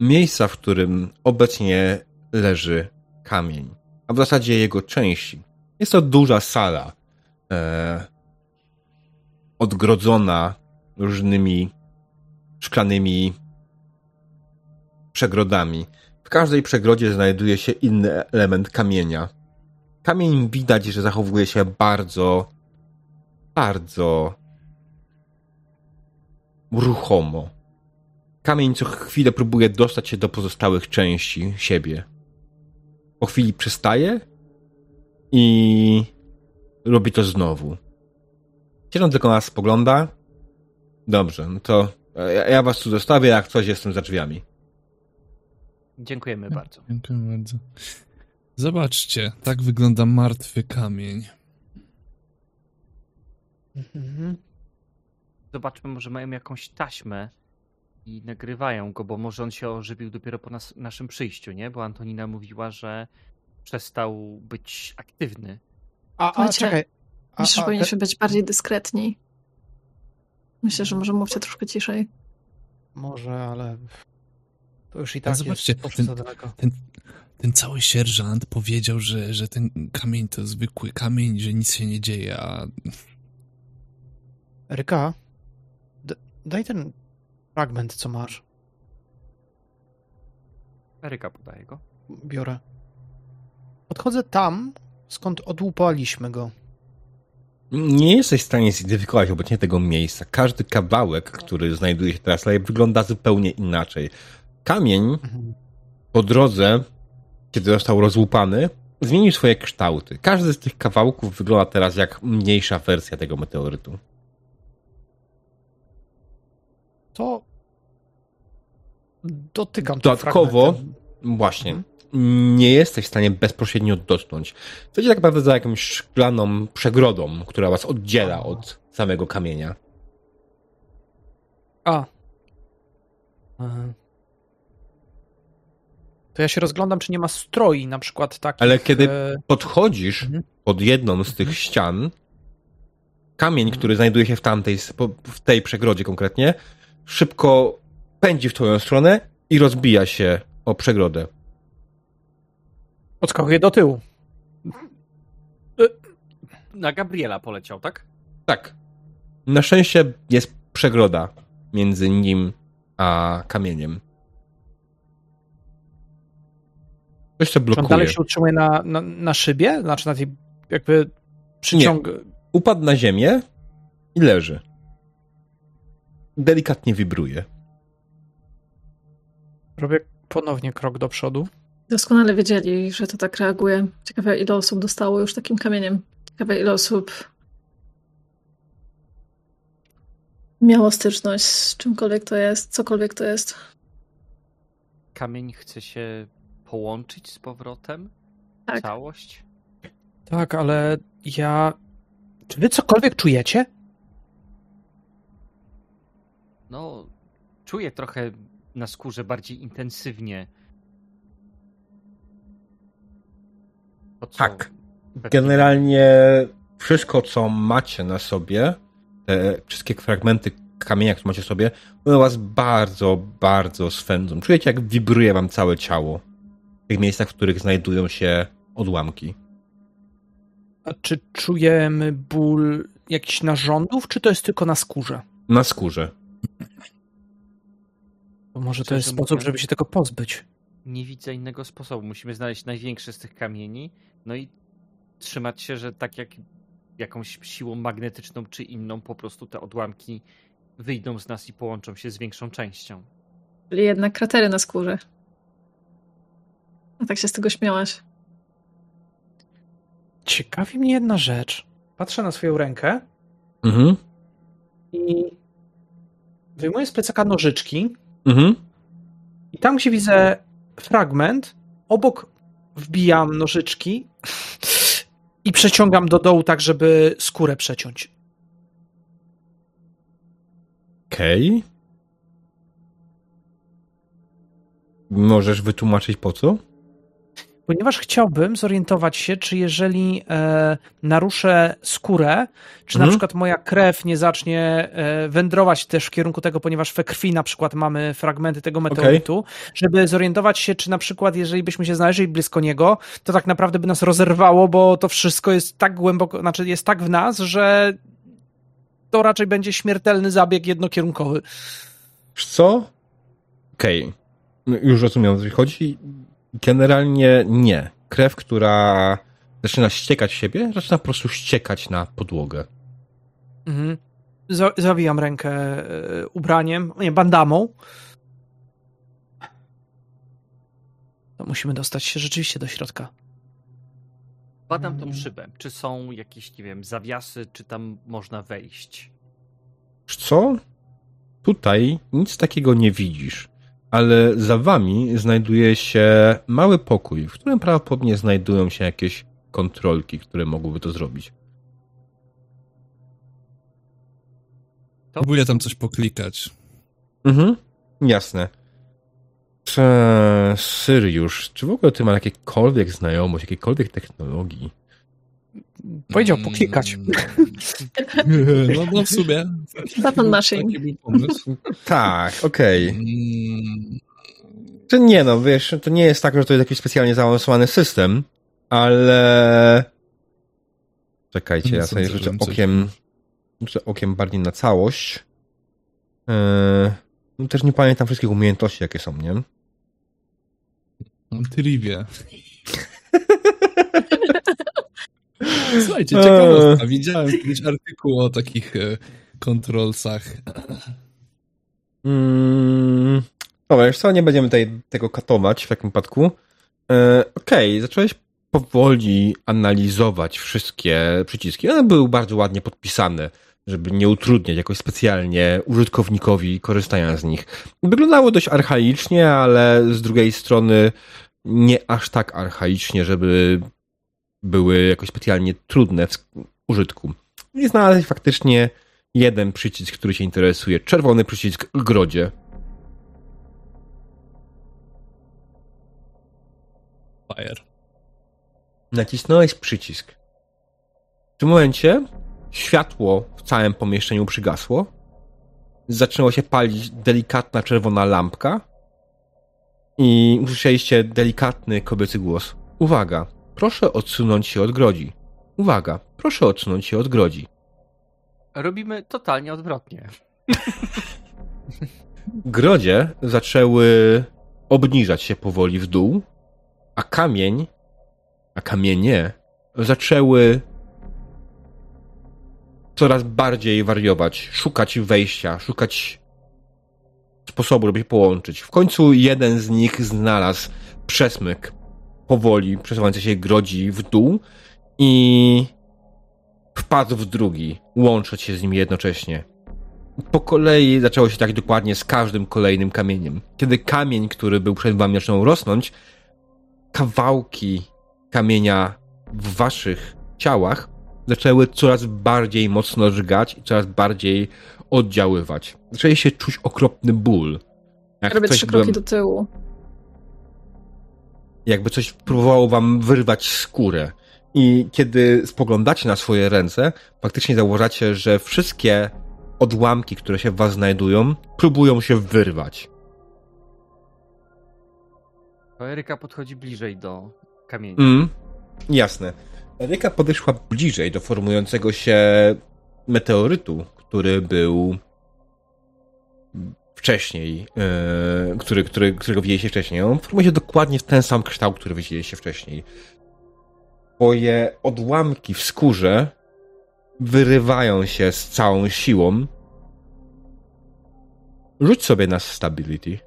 miejsca, w którym obecnie leży kamień, a w zasadzie jego części. Jest to duża sala, e, odgrodzona różnymi szklanymi przegrodami. W każdej przegrodzie znajduje się inny element kamienia. Kamień widać, że zachowuje się bardzo, bardzo ruchomo. Kamień co chwilę próbuje dostać się do pozostałych części siebie. Po chwili przestaje i robi to znowu. Siedząc tylko na nas spogląda. Dobrze, no to ja, ja was tu zostawię, jak coś jestem za drzwiami. Dziękujemy bardzo. Dziękuję bardzo. Zobaczcie, tak wygląda martwy kamień. Mhm. Zobaczmy, może mają jakąś taśmę i nagrywają go, bo może on się ożywił dopiero po nas, naszym przyjściu, nie? Bo Antonina mówiła, że przestał być aktywny. A, a czekaj. A, Myślę, że a, powinniśmy być bardziej dyskretni. Myślę, że może mówcie troszkę ciszej. Może, ale to już i A tak zobaczcie, jest ten-. Ten, ten cały sierżant powiedział, że, że ten kamień to zwykły kamień, że nic się nie dzieje, a Ryka, d- daj ten fragment, co masz. Eryka podaje go. Biorę. Podchodzę tam, skąd odłupaliśmy go. Nie jesteś w stanie zidentyfikować obecnie tego miejsca. Każdy kawałek, który znajduje się teraz, wygląda zupełnie inaczej. Kamień Mhm. po drodze, kiedy został rozłupany, zmienił swoje kształty. Każdy z tych kawałków wygląda teraz jak mniejsza wersja tego meteorytu. To dotykam Dodatkowo, właśnie, nie jesteś w stanie bezpośrednio dotknąć. Jesteście tak naprawdę za jakąś szklaną przegrodą, która was oddziela od samego kamienia. A. E. To ja się rozglądam, czy nie ma stroi, na przykład takich... Ale kiedy e, podchodzisz Mhm. pod jedną z tych ścian, kamień, który znajduje się w tamtej, w tej przegrodzie konkretnie, szybko pędzi w twoją stronę i rozbija się o przegrodę. Odskakuję do tyłu. Na Gabriela poleciał, tak? Tak. Na szczęście jest przegroda między nim a kamieniem. Coś, co Czy on blokuje. dalej się utrzymuje na, na, na szybie? Znaczy na tej jakby przyciąg... Upadł na ziemię i leży. Delikatnie wibruje. Robię ponownie krok do przodu. Doskonale wiedzieli, że to tak reaguje. Ciekawe, ile osób dostało już takim kamieniem. Ciekawe, ile osób miało styczność z czymkolwiek to jest, cokolwiek to jest. Kamień chce się połączyć z powrotem? Tak. Całość? Tak, ale ja... Czy wy cokolwiek czujecie? No, czuję trochę na skórze bardziej intensywnie. To, co Tak. Generalnie wszystko, co macie na sobie, te wszystkie fragmenty kamienia, które macie sobie, one was bardzo, bardzo swędzą. Czujecie, jak wibruje wam całe ciało tych miejscach, w których znajdują się odłamki. A czy czujemy ból jakichś narządów, czy to jest tylko na skórze? Na skórze. Bo może to jest sposób, żeby się tego pozbyć. nie widzę innego sposobu. Musimy znaleźć największy z tych kamieni, no i trzymać się, że tak jak jakąś siłą magnetyczną czy inną, po prostu te odłamki wyjdą z nas i połączą się z większą częścią. Czyli jednak kratery na skórze. A tak się z tego śmiałaś. Ciekawi mnie jedna rzecz. Patrzę na swoją rękę Mhm. i wyjmuję z plecaka nożyczki Mhm. i tam, gdzie widzę fragment, obok wbijam nożyczki i przeciągam do dołu tak, żeby skórę przeciąć. Okej. Możesz wytłumaczyć po co? Ponieważ chciałbym zorientować się, czy jeżeli e, naruszę skórę, czy na Mhm. przykład moja krew nie zacznie e, wędrować też w kierunku tego, ponieważ we krwi na przykład mamy fragmenty tego meteorytu, żeby zorientować się, czy na przykład jeżeli byśmy się znaleźli blisko niego, to tak naprawdę by nas rozerwało, bo to wszystko jest tak głęboko, znaczy jest tak w nas, że to raczej będzie śmiertelny zabieg jednokierunkowy. Wiesz co? Okej. No, Już rozumiem, o co chodzi. Generalnie nie. Krew, która zaczyna ściekać w siebie, zaczyna po prostu ściekać na podłogę. Mhm. Za- Zawijam rękę e, ubraniem, nie, bandamą. To musimy dostać się rzeczywiście do środka. Badam tą szybę. Czy są jakieś, nie wiem, zawiasy, czy tam można wejść? Co? Tutaj nic takiego nie widzisz, ale za wami znajduje się mały pokój, w którym prawdopodobnie znajdują się jakieś kontrolki, które mogłyby to zrobić. Próbuję tam coś poklikać. Mhm, jasne. Syriusz, czy w ogóle ty masz jakiekolwiek znajomość, jakiejkolwiek technologii? Powiedział poklikać. Mm. No, no w sumie. Button machine. Taki był pomysł. Tak, okej. Mm, Czy nie no, wiesz, to nie jest tak, że to jest jakiś specjalnie zaawansowany system, ale... Czekajcie, ja sobie rzucę okiem, rzucę okiem bardziej na całość. Eee, no też nie pamiętam wszystkich umiejętności, jakie są, nie? Mam trivia. Słuchajcie, Eee. ciekawostka. Widziałem kiedyś artykuł o takich e, kontrolsach. Mm, dobra, już co, nie będziemy tutaj tego katować w takim wypadku. E, Okej, zacząłeś powoli analizować wszystkie przyciski. One były bardzo ładnie podpisane, żeby nie utrudniać jakoś specjalnie użytkownikowi korzystania z nich. Wyglądało dość archaicznie, ale z drugiej strony nie aż tak archaicznie, żeby były jakoś specjalnie trudne w użytku. I znaleźć faktycznie jeden przycisk, który cię interesuje. Czerwony przycisk w grodzie. Fire. Nacisnąłeś przycisk. W tym momencie światło w całym pomieszczeniu przygasło. Zaczęła się palić delikatna czerwona lampka. I usłyszeliście delikatny kobiecy głos. Uwaga, proszę odsunąć się od grodzi. Uwaga, proszę odsunąć się od grodzi. Robimy totalnie odwrotnie. grodzie zaczęły obniżać się powoli w dół, a kamień, a kamienie zaczęły coraz bardziej wariować, szukać wejścia, szukać sposobu, żeby się połączyć. W końcu jeden z nich znalazł przesmyk powoli przesuwający się grodzi w dół i wpadł w drugi, łącząc się z nim jednocześnie po kolei zaczęło się tak dokładnie z każdym kolejnym kamieniem. Kiedy kamień, który był przed wami, zaczął rosnąć, kawałki kamienia w waszych ciałach zaczęły coraz bardziej mocno żgać i coraz bardziej oddziaływać. Zaczęliście czuć okropny ból. Jak Robię trzy kroki byłem- do tyłu. Jakby coś próbowało wam wyrwać skórę. I kiedy spoglądacie na swoje ręce, faktycznie zauważacie, że wszystkie odłamki, które się w was znajdują, próbują się wyrwać. Eryka podchodzi bliżej do kamienia. Mm, jasne. Eryka podeszła bliżej do formującego się meteorytu, który był wcześniej, yy, który, który, którego widzieliście wcześniej. On formuje się dokładnie w ten sam kształt, który widzieliście wcześniej. Twoje odłamki w skórze wyrywają się z całą siłą. Rzuć sobie na stability.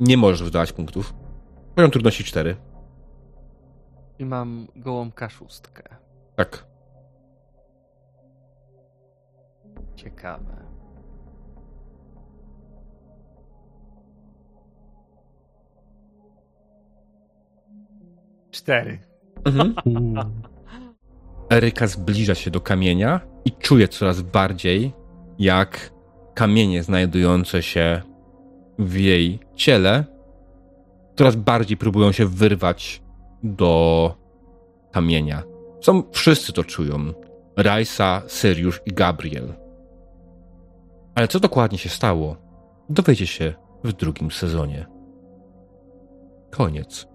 Nie możesz wydawać punktów. Poziom trudności 4. I mam gołą kaszustkę. Tak. Ciekawe. Cztery. Mhm. Eryka zbliża się do kamienia i czuje coraz bardziej, jak kamienie znajdujące się w jej ciele coraz bardziej próbują się wyrwać do kamienia. Są, wszyscy to czują. Rajsa, Syriusz i Gabriel. Ale co dokładnie się stało, dowiecie się w drugim sezonie. Koniec.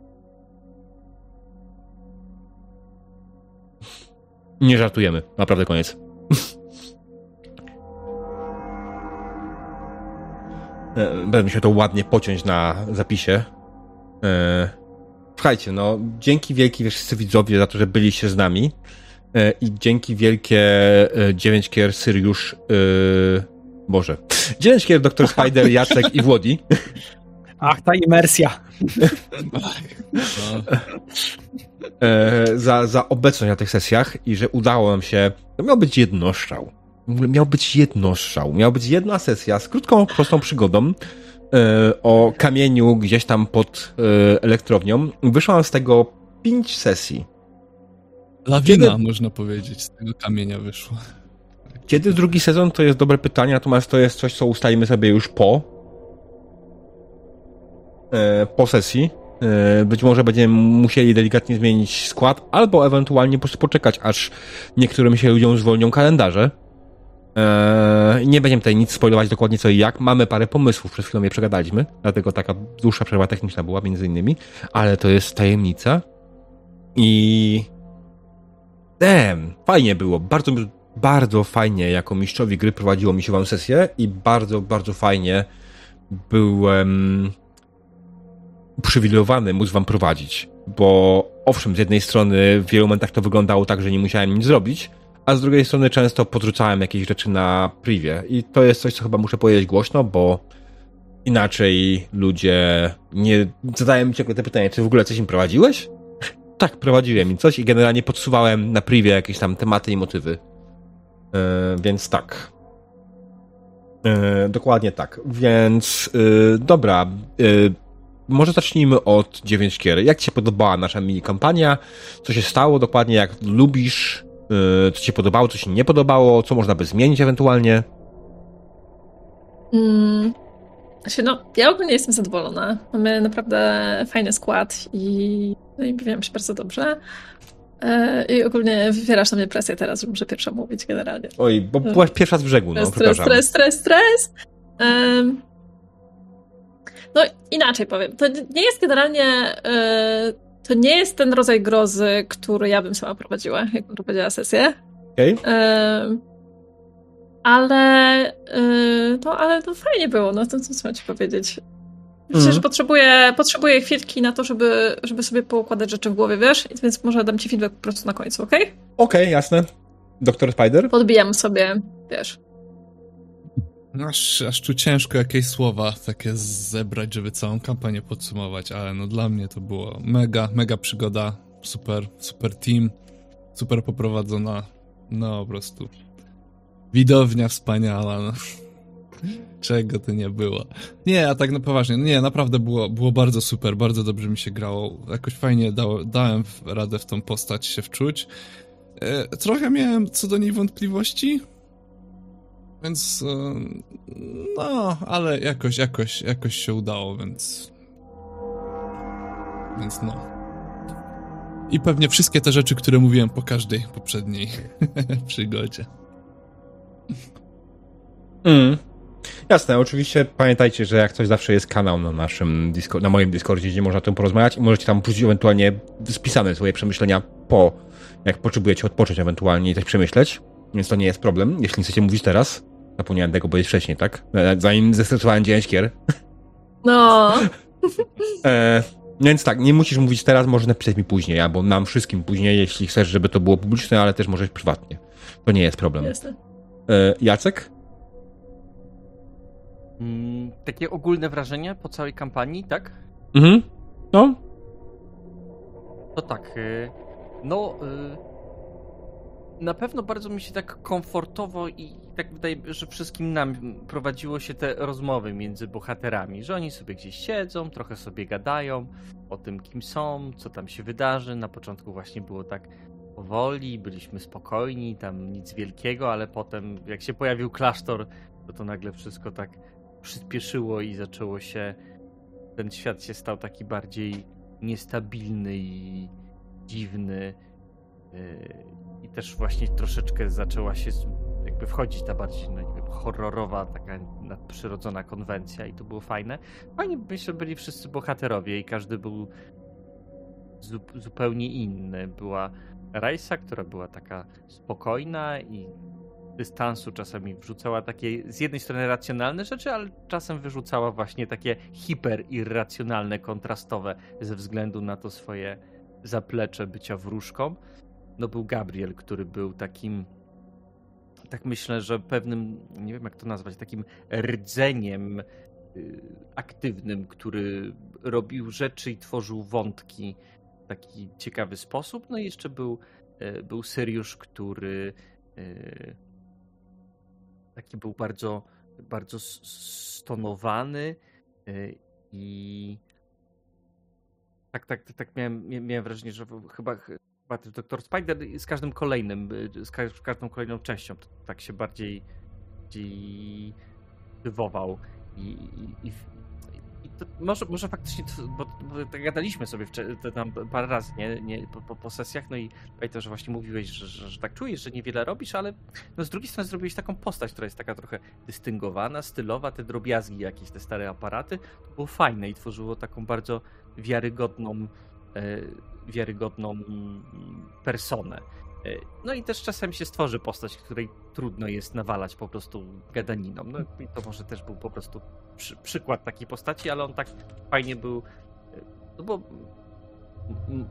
Nie żartujemy, naprawdę koniec. E, Będę się to ładnie pociąć na zapisie. E, Słuchajcie, no, dzięki wielkie wszyscy widzowie za to, że byliście z nami. E, I dzięki wielkie 9 kier Syriusz. Yy, Boże. 9 kier Dr. Spider, Jacek i Włodi. Ach, ta imersja. E, za, za obecność na tych sesjach i że udało nam się. To miał być jednostrzał. Miał być jednostrzał. Miała być jedna sesja z krótką, prostą przygodą e, o kamieniu gdzieś tam pod e, elektrownią. Wyszło nam z tego pięć sesji. lawina, Kiedy- można powiedzieć, z tego kamienia wyszła. Kiedy drugi sezon, to jest dobre pytanie, natomiast to jest coś, co ustalimy sobie już po e, po sesji. E, Być może będziemy musieli delikatnie zmienić skład, albo ewentualnie po prostu poczekać, aż niektórym się ludziom zwolnią kalendarze. E, Nie będziemy tutaj nic spoilować dokładnie co i jak. Mamy parę pomysłów, przed chwilą je przegadaliśmy, dlatego taka dłuższa przerwa techniczna była między innymi, ale to jest tajemnica. I damn, fajnie było. Bardzo, bardzo fajnie jako mistrzowi gry prowadziło mi się wam sesję i bardzo, bardzo fajnie byłem uprzywilejowany móc wam prowadzić, bo owszem, z jednej strony w wielu momentach to wyglądało tak, że nie musiałem nic zrobić, a z drugiej strony często podrzucałem jakieś rzeczy na privie i to jest coś, co chyba muszę powiedzieć głośno, bo inaczej ludzie nie zadają mi ciągle te pytanie, czy w ogóle coś im prowadziłeś? tak, prowadziłem im coś i generalnie podsuwałem na privie jakieś tam tematy i motywy. E, więc tak. E, dokładnie tak. Więc e, dobra. Może zacznijmy od 9 kier. Jak Ci się podobała nasza mini kampania? Co się stało dokładnie? Jak lubisz? Co Ci się podobało? Co się nie podobało? Co można by zmienić ewentualnie? Mm, znaczy, no, ja ogólnie jestem zadowolona. Mamy naprawdę fajny skład i, no i bawiłam się bardzo dobrze. E, I ogólnie wywierasz na mnie presję teraz, że muszę pierwsza mówić generalnie. Oj, bo byłaś pierwsza z brzegu, no, Stres, stres, stres, stres, no inaczej powiem. To nie jest generalnie. e, to nie jest ten rodzaj grozy, który ja bym sama prowadziła, jak prowadziła sesję. Okej? Em, ale. e, no, ale to fajnie było, no to, co ci powiedzieć. Myślę, Mhm. że potrzebuję, potrzebuję chwilki na to, żeby, żeby sobie poukładać rzeczy w głowie, wiesz? Więc może dam ci feedback po prostu na końcu, okej? Okej, jasne. Doktor Spider? Podbijam sobie, wiesz. Aż, aż tu ciężko jakieś słowa takie zebrać, żeby całą kampanię podsumować, ale no dla mnie to było mega, mega przygoda, super, super team, super poprowadzona, no po prostu widownia wspaniała, no. Czego to nie było. Nie, a tak na poważnie, nie, naprawdę było, było bardzo super, bardzo dobrze mi się grało, jakoś fajnie dało, dałem radę w tą postać się wczuć. E, trochę miałem co do niej wątpliwości, więc e, no, ale jakoś, jakoś, jakoś się udało, więc więc no. I pewnie wszystkie te rzeczy, które mówiłem po każdej poprzedniej przygodzie. Mm. Jasne, oczywiście pamiętajcie, że jak coś zawsze jest kanał na naszym Discord, na moim Discordzie, gdzie można o tym porozmawiać i możecie tam później ewentualnie spisane swoje przemyślenia po, jak potrzebujecie odpocząć ewentualnie i coś przemyśleć, więc to nie jest problem, jeśli nie chcecie mówić teraz. Zapomniałem tego powiedzieć wcześniej, tak? E, Zanim zestresowałem dzięśkier. No, E, więc tak, nie musisz mówić teraz, może napisać mi później, albo nam wszystkim później, jeśli chcesz, żeby to było publiczne, ale też możesz prywatnie. To nie jest problem. jasne. E, Jacek? Mm, takie ogólne wrażenie po całej kampanii, tak? Mhm. No, To tak. y, No. y, Na pewno bardzo mi się tak komfortowo i tak wydaje, że wszystkim nam prowadziło się te rozmowy między bohaterami, że oni sobie gdzieś siedzą, trochę sobie gadają o tym, kim są, co tam się wydarzy. Na początku właśnie było tak powoli, byliśmy spokojni, tam nic wielkiego, ale potem jak się pojawił klasztor, to to nagle wszystko tak przyspieszyło i zaczęło się, ten świat się stał taki bardziej niestabilny i dziwny. Yy, I też właśnie troszeczkę zaczęła się jakby wchodzić ta bardziej, no nie wiem, horrorowa, taka nadprzyrodzona konwencja i to było fajne. Fajnie, myślę, byli wszyscy bohaterowie i każdy był zu- zupełnie inny. Była Rajsa, która była taka spokojna i dystansu czasami wrzucała takie z jednej strony racjonalne rzeczy, ale czasem wyrzucała właśnie takie hiperirracjonalne, kontrastowe ze względu na to swoje zaplecze bycia wróżką. No był Gabriel, który był takim tak myślę, że pewnym, nie wiem jak to nazwać, takim rdzeniem y, aktywnym, który robił rzeczy i tworzył wątki w taki ciekawy sposób. No i jeszcze był, y, był Syriusz, który y, taki był bardzo, bardzo stonowany y, i tak, tak, tak miałem, mia- miałem wrażenie, że chyba, chyba też Dr. Spider z każdym kolejnym, y, z ka- z każdą kolejną częścią tak się bardziej, bardziej aktywował i, i, może, może faktycznie, to, bo, bo tak gadaliśmy sobie wcze- to tam parę razy nie, nie, po, po, sesjach, no i pamiętam, że właśnie mówiłeś, że, że, że tak czujesz, że niewiele robisz, ale no z drugiej strony zrobiłeś taką postać, która jest taka trochę dystyngowana, stylowa, te drobiazgi jakieś, te stare aparaty, to było fajne i tworzyło taką bardzo wiarygodną, e, wiarygodną personę. E, No i też czasem się stworzy postać, której trudno jest nawalać po prostu gadaniną. No i to może też był po prostu przy, przykład takiej postaci, ale on tak fajnie był, e, no bo m-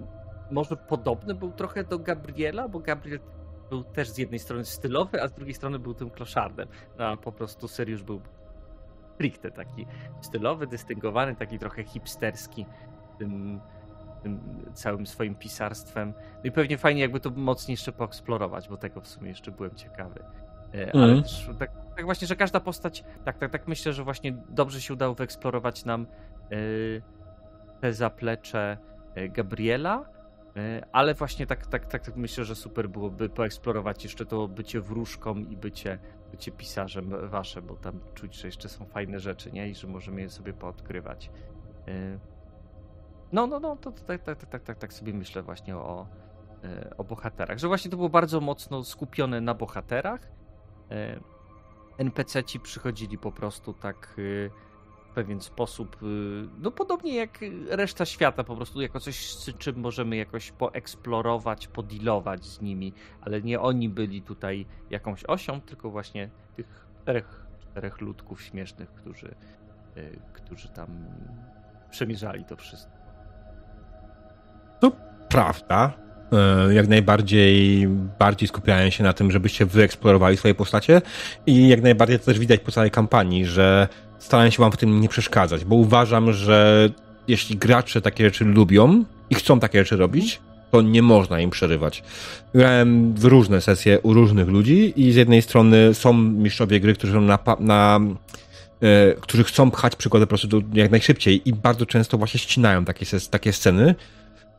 może podobny był trochę do Gabriela, bo Gabriel był też z jednej strony stylowy, a z drugiej strony był tym kloszardem. No, a po prostu Seriusz był stricte taki stylowy, dystyngowany, taki trochę hipsterski tym, tym całym swoim pisarstwem. No i pewnie fajnie jakby to mocniej jeszcze poeksplorować, bo tego w sumie jeszcze byłem ciekawy. E, Ale Mhm. też tak, tak właśnie, że każda postać, tak, tak, tak myślę, że właśnie dobrze się udało wyeksplorować nam e, te zaplecze e, Gabriela, ale właśnie tak, tak, tak, tak myślę, że super byłoby poeksplorować jeszcze to bycie wróżką i bycie, bycie pisarzem wasze, bo tam czuć, że jeszcze są fajne rzeczy, nie? I że możemy je sobie poodkrywać. E, No, no, no, to, tak, tak, tak, tak, tak, tak sobie myślę właśnie o, e, o bohaterach, że właśnie to było bardzo mocno skupione na bohaterach. E, NPC-ci przychodzili po prostu tak y, w pewien sposób, no podobnie jak reszta świata, po prostu jako coś, z czym możemy jakoś poeksplorować, podealować z nimi, ale nie oni byli tutaj jakąś osią, tylko właśnie tych czterech, czterech ludków śmiesznych, którzy, którzy tam przemierzali to wszystko. Prawda. E, Jak najbardziej bardziej skupiają się na tym, żebyście wyeksplorowali swoje postacie i jak najbardziej to też widać po całej kampanii, że starają się wam w tym nie przeszkadzać, bo uważam, że jeśli gracze takie rzeczy lubią i chcą takie rzeczy robić, to nie można im przerywać. Grałem w różne sesje u różnych ludzi i z jednej strony są mistrzowie gry, którzy są na, na e, którzy chcą pchać przykłady po prostu jak najszybciej i bardzo często właśnie ścinają takie, takie sceny,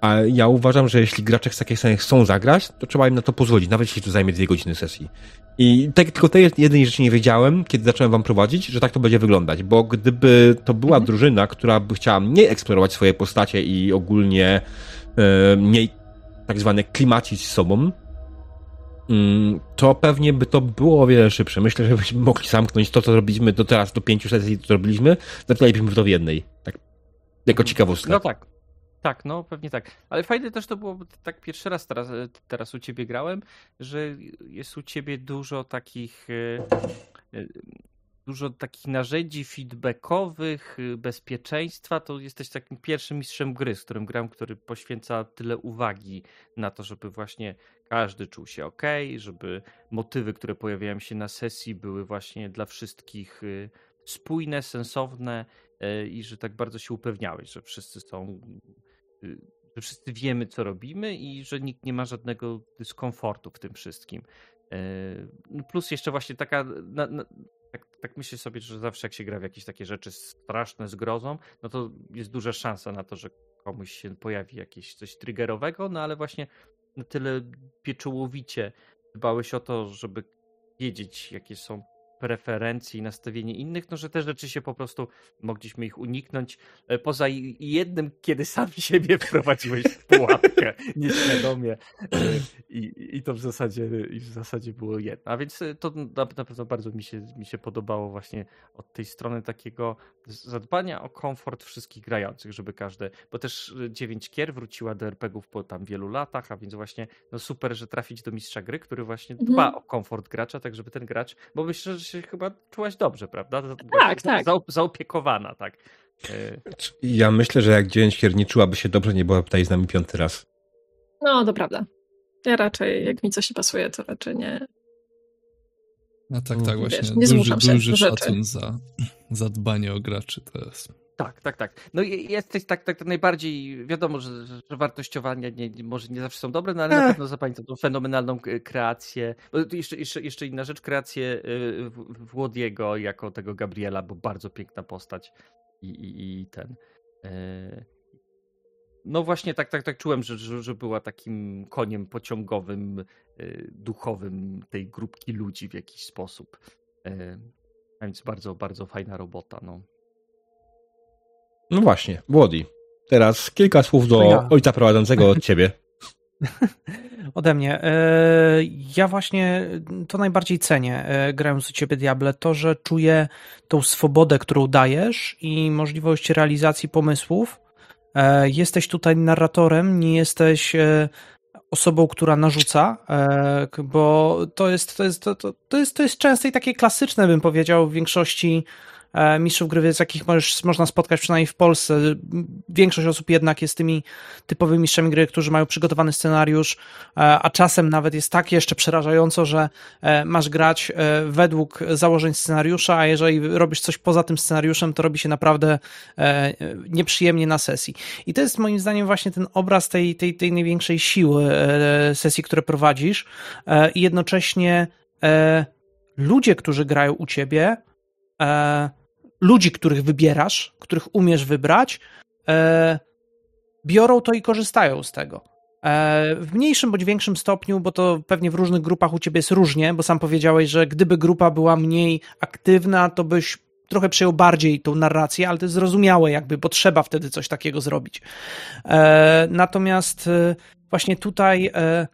a ja uważam, że jeśli gracze z takiej sceny chcą zagrać, to trzeba im na to pozwolić, nawet jeśli to zajmie dwie godziny sesji. I tak, tylko tej jednej rzeczy nie wiedziałem, kiedy zacząłem wam prowadzić, że tak to będzie wyglądać, bo gdyby to była drużyna, która by chciała mniej eksplorować swoje postacie i ogólnie e, mniej tak zwane klimacić z sobą, mm, to pewnie by to było o wiele szybsze. Myślę, że byśmy mogli zamknąć to, co robiliśmy do teraz, do pięciu sesji, co robiliśmy, zaczęlibyśmy to w jednej. Tak, jako ciekawostka. No tak. Tak, no pewnie tak. Ale fajne też to było, tak pierwszy raz teraz, teraz u ciebie grałem, że jest u ciebie dużo takich y, dużo takich narzędzi feedbackowych, bezpieczeństwa, to jesteś takim pierwszym mistrzem gry, z którym gram, który poświęca tyle uwagi na to, żeby właśnie każdy czuł się ok, żeby motywy, które pojawiają się na sesji, były właśnie dla wszystkich spójne, sensowne i że tak bardzo się upewniałeś, że wszyscy są, że wszyscy wiemy, co robimy i że nikt nie ma żadnego dyskomfortu w tym wszystkim. No plus jeszcze właśnie taka na, na, tak, tak myślę sobie, że zawsze jak się gra w jakieś takie rzeczy straszne z grozą, no to jest duża szansa na to, że komuś się pojawi jakieś coś triggerowego, no ale właśnie na tyle pieczołowicie dbałeś o to, żeby wiedzieć, jakie są preferencji i nastawienie innych, no że te rzeczy się po prostu mogliśmy ich uniknąć. E, poza jednym, kiedy sami siebie wprowadziłeś w pułapkę nieświadomie e, i, i to w zasadzie, i w zasadzie było jedno. A więc e, to na, na pewno bardzo mi się, mi się podobało właśnie od tej strony takiego zadbania o komfort wszystkich grających, żeby każde, bo też dziewięć kier wróciła do RPGów po tam wielu latach, a więc właśnie no super, że trafić do mistrza gry, który właśnie dba mhm. o komfort gracza, tak żeby ten gracz, bo myślę, że się chyba czułaś dobrze, prawda? Tak, tak. zaopiekowana, tak. E, ja myślę, że jak dziewięć kier nie czułaby się dobrze, nie byłaby tutaj z nami piąty raz. No, to prawda. Ja raczej, jak mi coś nie pasuje, to raczej nie. No tak, tak, właśnie. Wiesz, nie duży, duży szacun za, za dbanie o graczy to jest. Tak, tak, tak. No i jesteś tak, tak, tak najbardziej, wiadomo, że, że wartościowania nie, może nie zawsze są dobre, no ale Ech. na pewno zapamiętam tą fenomenalną kreację. Bo jeszcze, jeszcze, jeszcze inna rzecz, kreację y, Włodiego jako tego Gabriela, bo bardzo piękna postać i, i, i ten. Y, no właśnie tak, tak, tak czułem, że, że, że była takim koniem pociągowym, duchowym tej grupki ludzi w jakiś sposób. A więc bardzo, bardzo fajna robota. No. No właśnie, Włodi. Teraz kilka słów do ja. ojca prowadzącego od ciebie. Ode mnie. E, ja właśnie to najbardziej cenię, e, grając u ciebie Diable, to, że czuję tą swobodę, którą dajesz i możliwość realizacji pomysłów. E, jesteś tutaj narratorem, nie jesteś osobą, która narzuca, bo to jest, to jest, to, to, jest, to jest często i takie klasyczne, bym powiedział, w większości mistrzów gry, z jakich możesz, można spotkać przynajmniej w Polsce. Większość osób jednak jest tymi typowymi mistrzami gry, którzy mają przygotowany scenariusz, e, a czasem nawet jest tak jeszcze przerażająco, że e, masz grać według założeń scenariusza, a jeżeli robisz coś poza tym scenariuszem, to robi się naprawdę nieprzyjemnie na sesji. I to jest moim zdaniem właśnie ten obraz tej, tej, tej największej siły sesji, które prowadzisz i jednocześnie ludzie, którzy grają u ciebie, ludzi, których wybierasz, których umiesz wybrać, e, biorą to i korzystają z tego. E, w mniejszym bądź większym stopniu, bo to pewnie w różnych grupach u ciebie jest różnie, bo sam powiedziałeś, że gdyby grupa była mniej aktywna, to byś trochę przejął bardziej tą narrację, ale to jest zrozumiałe, jakby, bo trzeba wtedy coś takiego zrobić. E, natomiast e, właśnie tutaj e,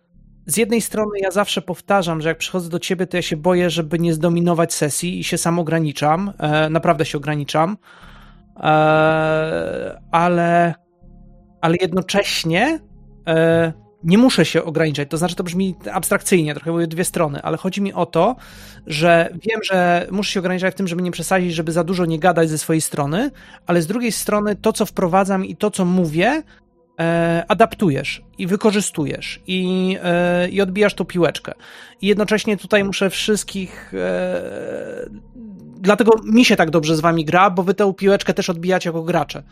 z jednej strony ja zawsze powtarzam, że jak przychodzę do ciebie, to ja się boję, żeby nie zdominować sesji i się sam ograniczam. E, naprawdę się ograniczam. E, ale, ale jednocześnie e, nie muszę się ograniczać. To znaczy, to brzmi abstrakcyjnie, trochę były dwie strony, ale chodzi mi o to, że wiem, że muszę się ograniczać w tym, żeby nie przesadzić, żeby za dużo nie gadać ze swojej strony, ale z drugiej strony to, co wprowadzam i to, co mówię, adaptujesz i wykorzystujesz i, e, i odbijasz tą piłeczkę. I jednocześnie tutaj muszę wszystkich. E, dlatego mi się tak dobrze z wami gra, bo wy tę piłeczkę też odbijacie jako gracze.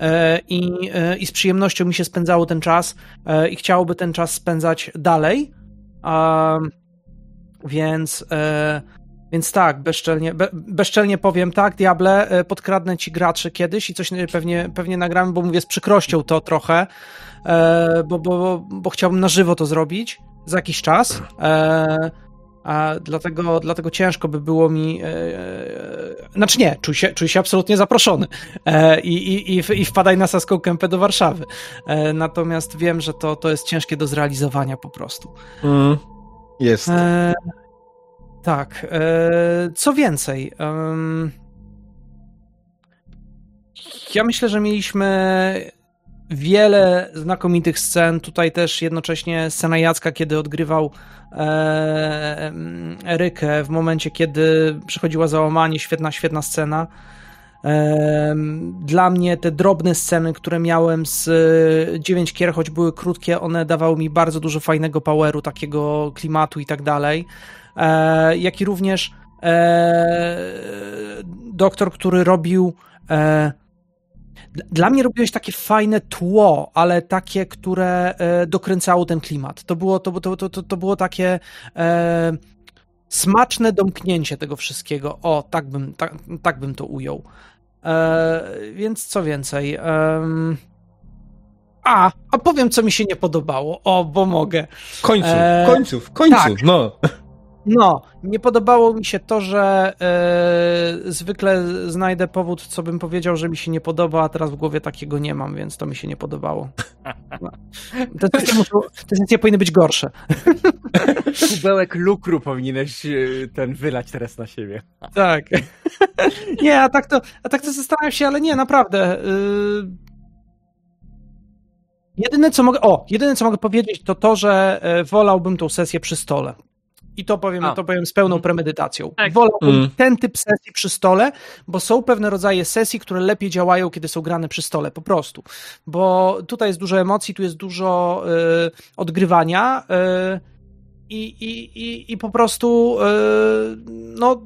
E, I, e, I z przyjemnością mi się spędzało ten czas e, i chciałoby ten czas spędzać dalej. więc więc tak, bezczelnie, be, bezczelnie powiem tak, Diable, e, podkradnę ci graczy kiedyś i coś pewnie, pewnie nagramy, bo mówię z przykrością to trochę, e, bo, bo, bo chciałbym na żywo to zrobić za jakiś czas. E, a dlatego, dlatego ciężko by było mi. E, e znaczy nie, czuj się, czuj się absolutnie zaproszony e, i, i, i, wpadaj na Saską Kępę do Warszawy. E, natomiast wiem, że to, to jest ciężkie do zrealizowania po prostu. Mm, jest. E, tak. E, co więcej. Ja myślę, że mieliśmy wiele znakomitych scen. Tutaj też jednocześnie scena Jacka, kiedy odgrywał e, Erykę w momencie, kiedy przychodziła załamanie. Świetna, świetna scena. E, dla mnie te drobne sceny, które miałem z e, 9 kier, choć były krótkie, one dawały mi bardzo dużo fajnego poweru, takiego klimatu i tak dalej. E, jak i również e, doktor, który robił e, dla mnie robiłeś takie fajne tło, ale takie, które e, dokręcało ten klimat. To było, to, to, to, to było takie e, smaczne domknięcie tego wszystkiego. O, tak bym, tak, tak bym to ujął. E, więc co więcej. a, a powiem, co mi się nie podobało. O, bo mogę. W końcu, w końcu, w końcu, tak. no. No, nie podobało mi się to, że e, zwykle znajdę powód, co bym powiedział, że mi się nie podoba, a teraz w głowie takiego nie mam, więc to mi się nie podobało. No. Te, te, te sesje powinny być gorsze. Kubełek lukru powinieneś e, ten wylać teraz na siebie. Tak. Nie, a tak to, a tak to zastanawiam się, ale nie, naprawdę. Yy... Jedyne co mogę, o, jedyne co mogę powiedzieć to to, że wolałbym tą sesję przy stole. I to powiem, to powiem z pełną premedytacją. Tak. Wolałbym mm. ten typ sesji przy stole, bo są pewne rodzaje sesji, które lepiej działają, kiedy są grane przy stole, po prostu. Bo tutaj jest dużo emocji, tu jest dużo y, odgrywania. Y, i, i, i, I po prostu y, no,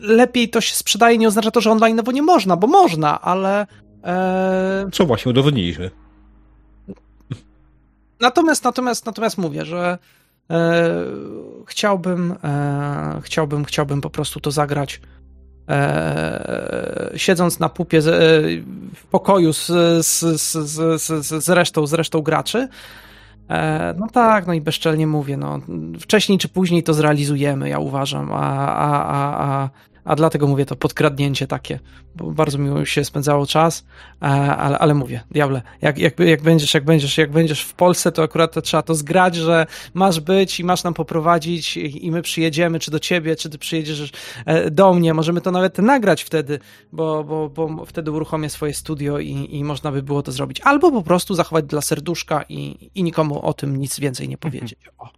lepiej to się sprzedaje. Nie oznacza to, że online no bo nie można, bo można, ale. Y, Co właśnie udowodniliśmy. Natomiast, natomiast, natomiast mówię, że E, chciałbym, e, chciałbym, chciałbym po prostu to zagrać e, siedząc na pupie w pokoju z, z, z, z, z, resztą, z resztą graczy. No tak, no i bezczelnie mówię, no, wcześniej czy później to zrealizujemy, ja uważam, a, a, a, a a dlatego mówię to podkradnięcie takie, bo bardzo miło się spędzało czas, ale, ale mówię, diable, jak, jak, jak, będziesz, jak, będziesz, jak będziesz w Polsce, to akurat to trzeba to zgrać, że masz być i masz nam poprowadzić i my przyjedziemy, czy do ciebie, czy ty przyjedziesz e, do mnie, możemy to nawet nagrać wtedy, bo, bo, bo wtedy uruchomię swoje studio i, i można by było to zrobić, albo po prostu zachować dla serduszka i, i nikomu o tym nic więcej nie powiedzieć. O.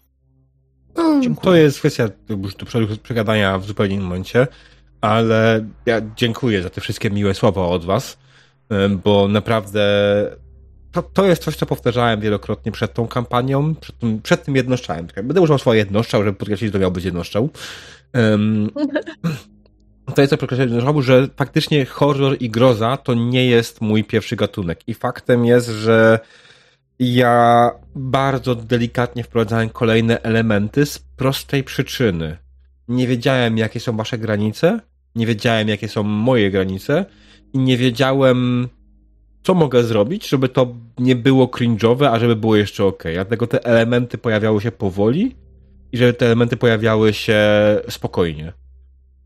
Dziękuję. To jest kwestia do przegadania w zupełnie innym momencie ale ja dziękuję za te wszystkie miłe słowa od was, bo naprawdę to, to jest coś, co powtarzałem wielokrotnie przed tą kampanią, przed tym, przed tym jednostrzałem. Będę używał słowa jednoszczał, żeby podkreślić, że miał być jednoszczał. Um, to jest to podkreślenie, że faktycznie horror i groza to nie jest mój pierwszy gatunek. I faktem jest, że ja bardzo delikatnie wprowadzałem kolejne elementy z prostej przyczyny. Nie wiedziałem, jakie są wasze granice, nie wiedziałem, jakie są moje granice i nie wiedziałem, co mogę zrobić, żeby to nie było cringe'owe, a żeby było jeszcze ok. Dlatego te elementy pojawiały się powoli i żeby te elementy pojawiały się spokojnie.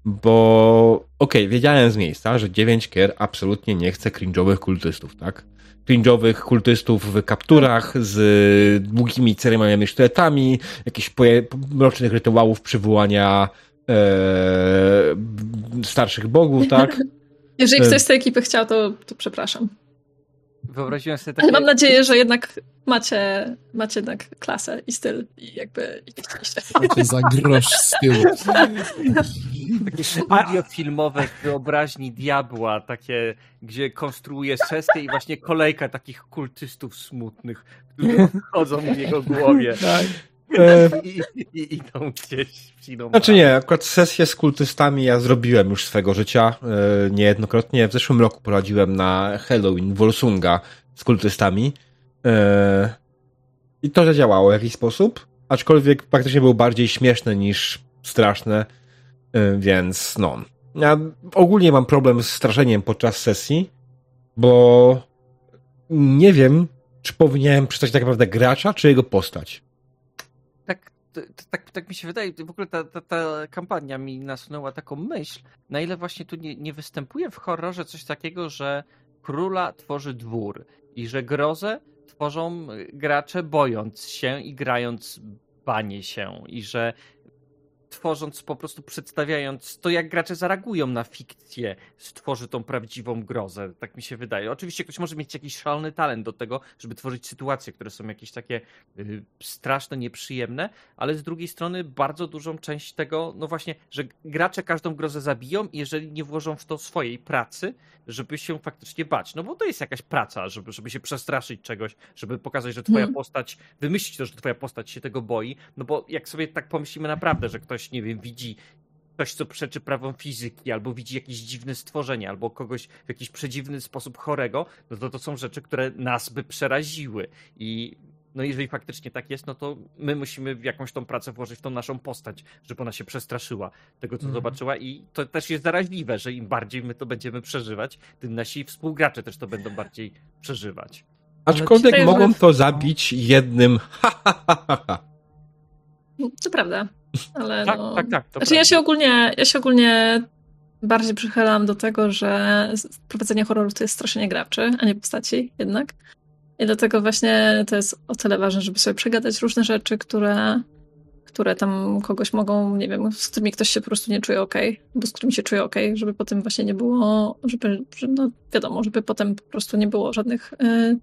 Bo okej, okay, wiedziałem z miejsca, że 9 kier absolutnie nie chce cringe'owych kultystów, tak? Cringe'owych kultystów w kapturach z długimi ceremoniami sztyletami, jakichś mrocznych rytuałów przywołania e, starszych bogów, tak? Jeżeli ktoś z tej ekipy chciał, to, to przepraszam. Wyobraziłem sobie takie... Ale mam nadzieję, że jednak macie, macie jednak klasę i styl i jakby i Macie za grosz styl. Takie studio filmowe wyobraźni diabła, takie, gdzie konstruuje sesję i właśnie kolejka takich kultystów smutnych, którzy chodzą w jego głowie. Tak. E, I, i, idą gdzieś idą Znaczy nie, akurat sesję z kultystami ja zrobiłem już swego życia e, niejednokrotnie. W zeszłym roku prowadziłem na Halloween Wolsunga z kultystami. E, I to zadziałało w jakiś sposób, aczkolwiek praktycznie był bardziej śmieszny niż straszny, więc no. Ja ogólnie mam problem z straszeniem podczas sesji, bo nie wiem, czy powinienem przystać tak naprawdę gracza, czy jego postać tak, tak mi się wydaje, w ogóle ta, ta, ta kampania mi nasunęła taką myśl, na ile właśnie tu nie, nie występuje w horrorze coś takiego, że króla tworzy dwór i że grozę tworzą gracze bojąc się i grając banie się i że tworząc, po prostu przedstawiając to, jak gracze zareagują na fikcję, stworzy tą prawdziwą grozę. Tak mi się wydaje. Oczywiście ktoś może mieć jakiś szalony talent do tego, żeby tworzyć sytuacje, które są jakieś takie y, straszne, nieprzyjemne, ale z drugiej strony bardzo dużą część tego, no właśnie, że gracze każdą grozę zabiją, jeżeli nie włożą w to swojej pracy, żeby się faktycznie bać. No bo to jest jakaś praca, żeby, żeby się przestraszyć czegoś, żeby pokazać, że twoja Mhm. postać, wymyślić to, że twoja postać się tego boi. No bo jak sobie tak pomyślimy naprawdę, że ktoś, nie wiem, widzi coś, co przeczy prawom fizyki, albo widzi jakieś dziwne stworzenie, albo kogoś w jakiś przedziwny sposób chorego, no to to są rzeczy, które nas by przeraziły. I no jeżeli faktycznie tak jest, no to my musimy w jakąś tą pracę włożyć w tą naszą postać, żeby ona się przestraszyła tego, co Mhm. zobaczyła i to też jest zaraźliwe, że im bardziej my to będziemy przeżywać, tym nasi współgracze też to będą bardziej przeżywać. Aczkolwiek mogą to zabić jednym ha, ha, ha, ha, ha. To prawda, ale Tak, no... tak, tak. Znaczy ja się ogólnie, ja się ogólnie bardziej przychylam do tego, że prowadzenie horrorów to jest straszenie graczy, a nie postaci jednak. I dlatego właśnie to jest o tyle ważne, żeby sobie przegadać różne rzeczy, które, które tam kogoś mogą, nie wiem, z którymi ktoś się po prostu nie czuje okej, albo z którymi się czuje okej, żeby potem właśnie nie było, żeby, że- no wiadomo, żeby potem po prostu nie było żadnych y,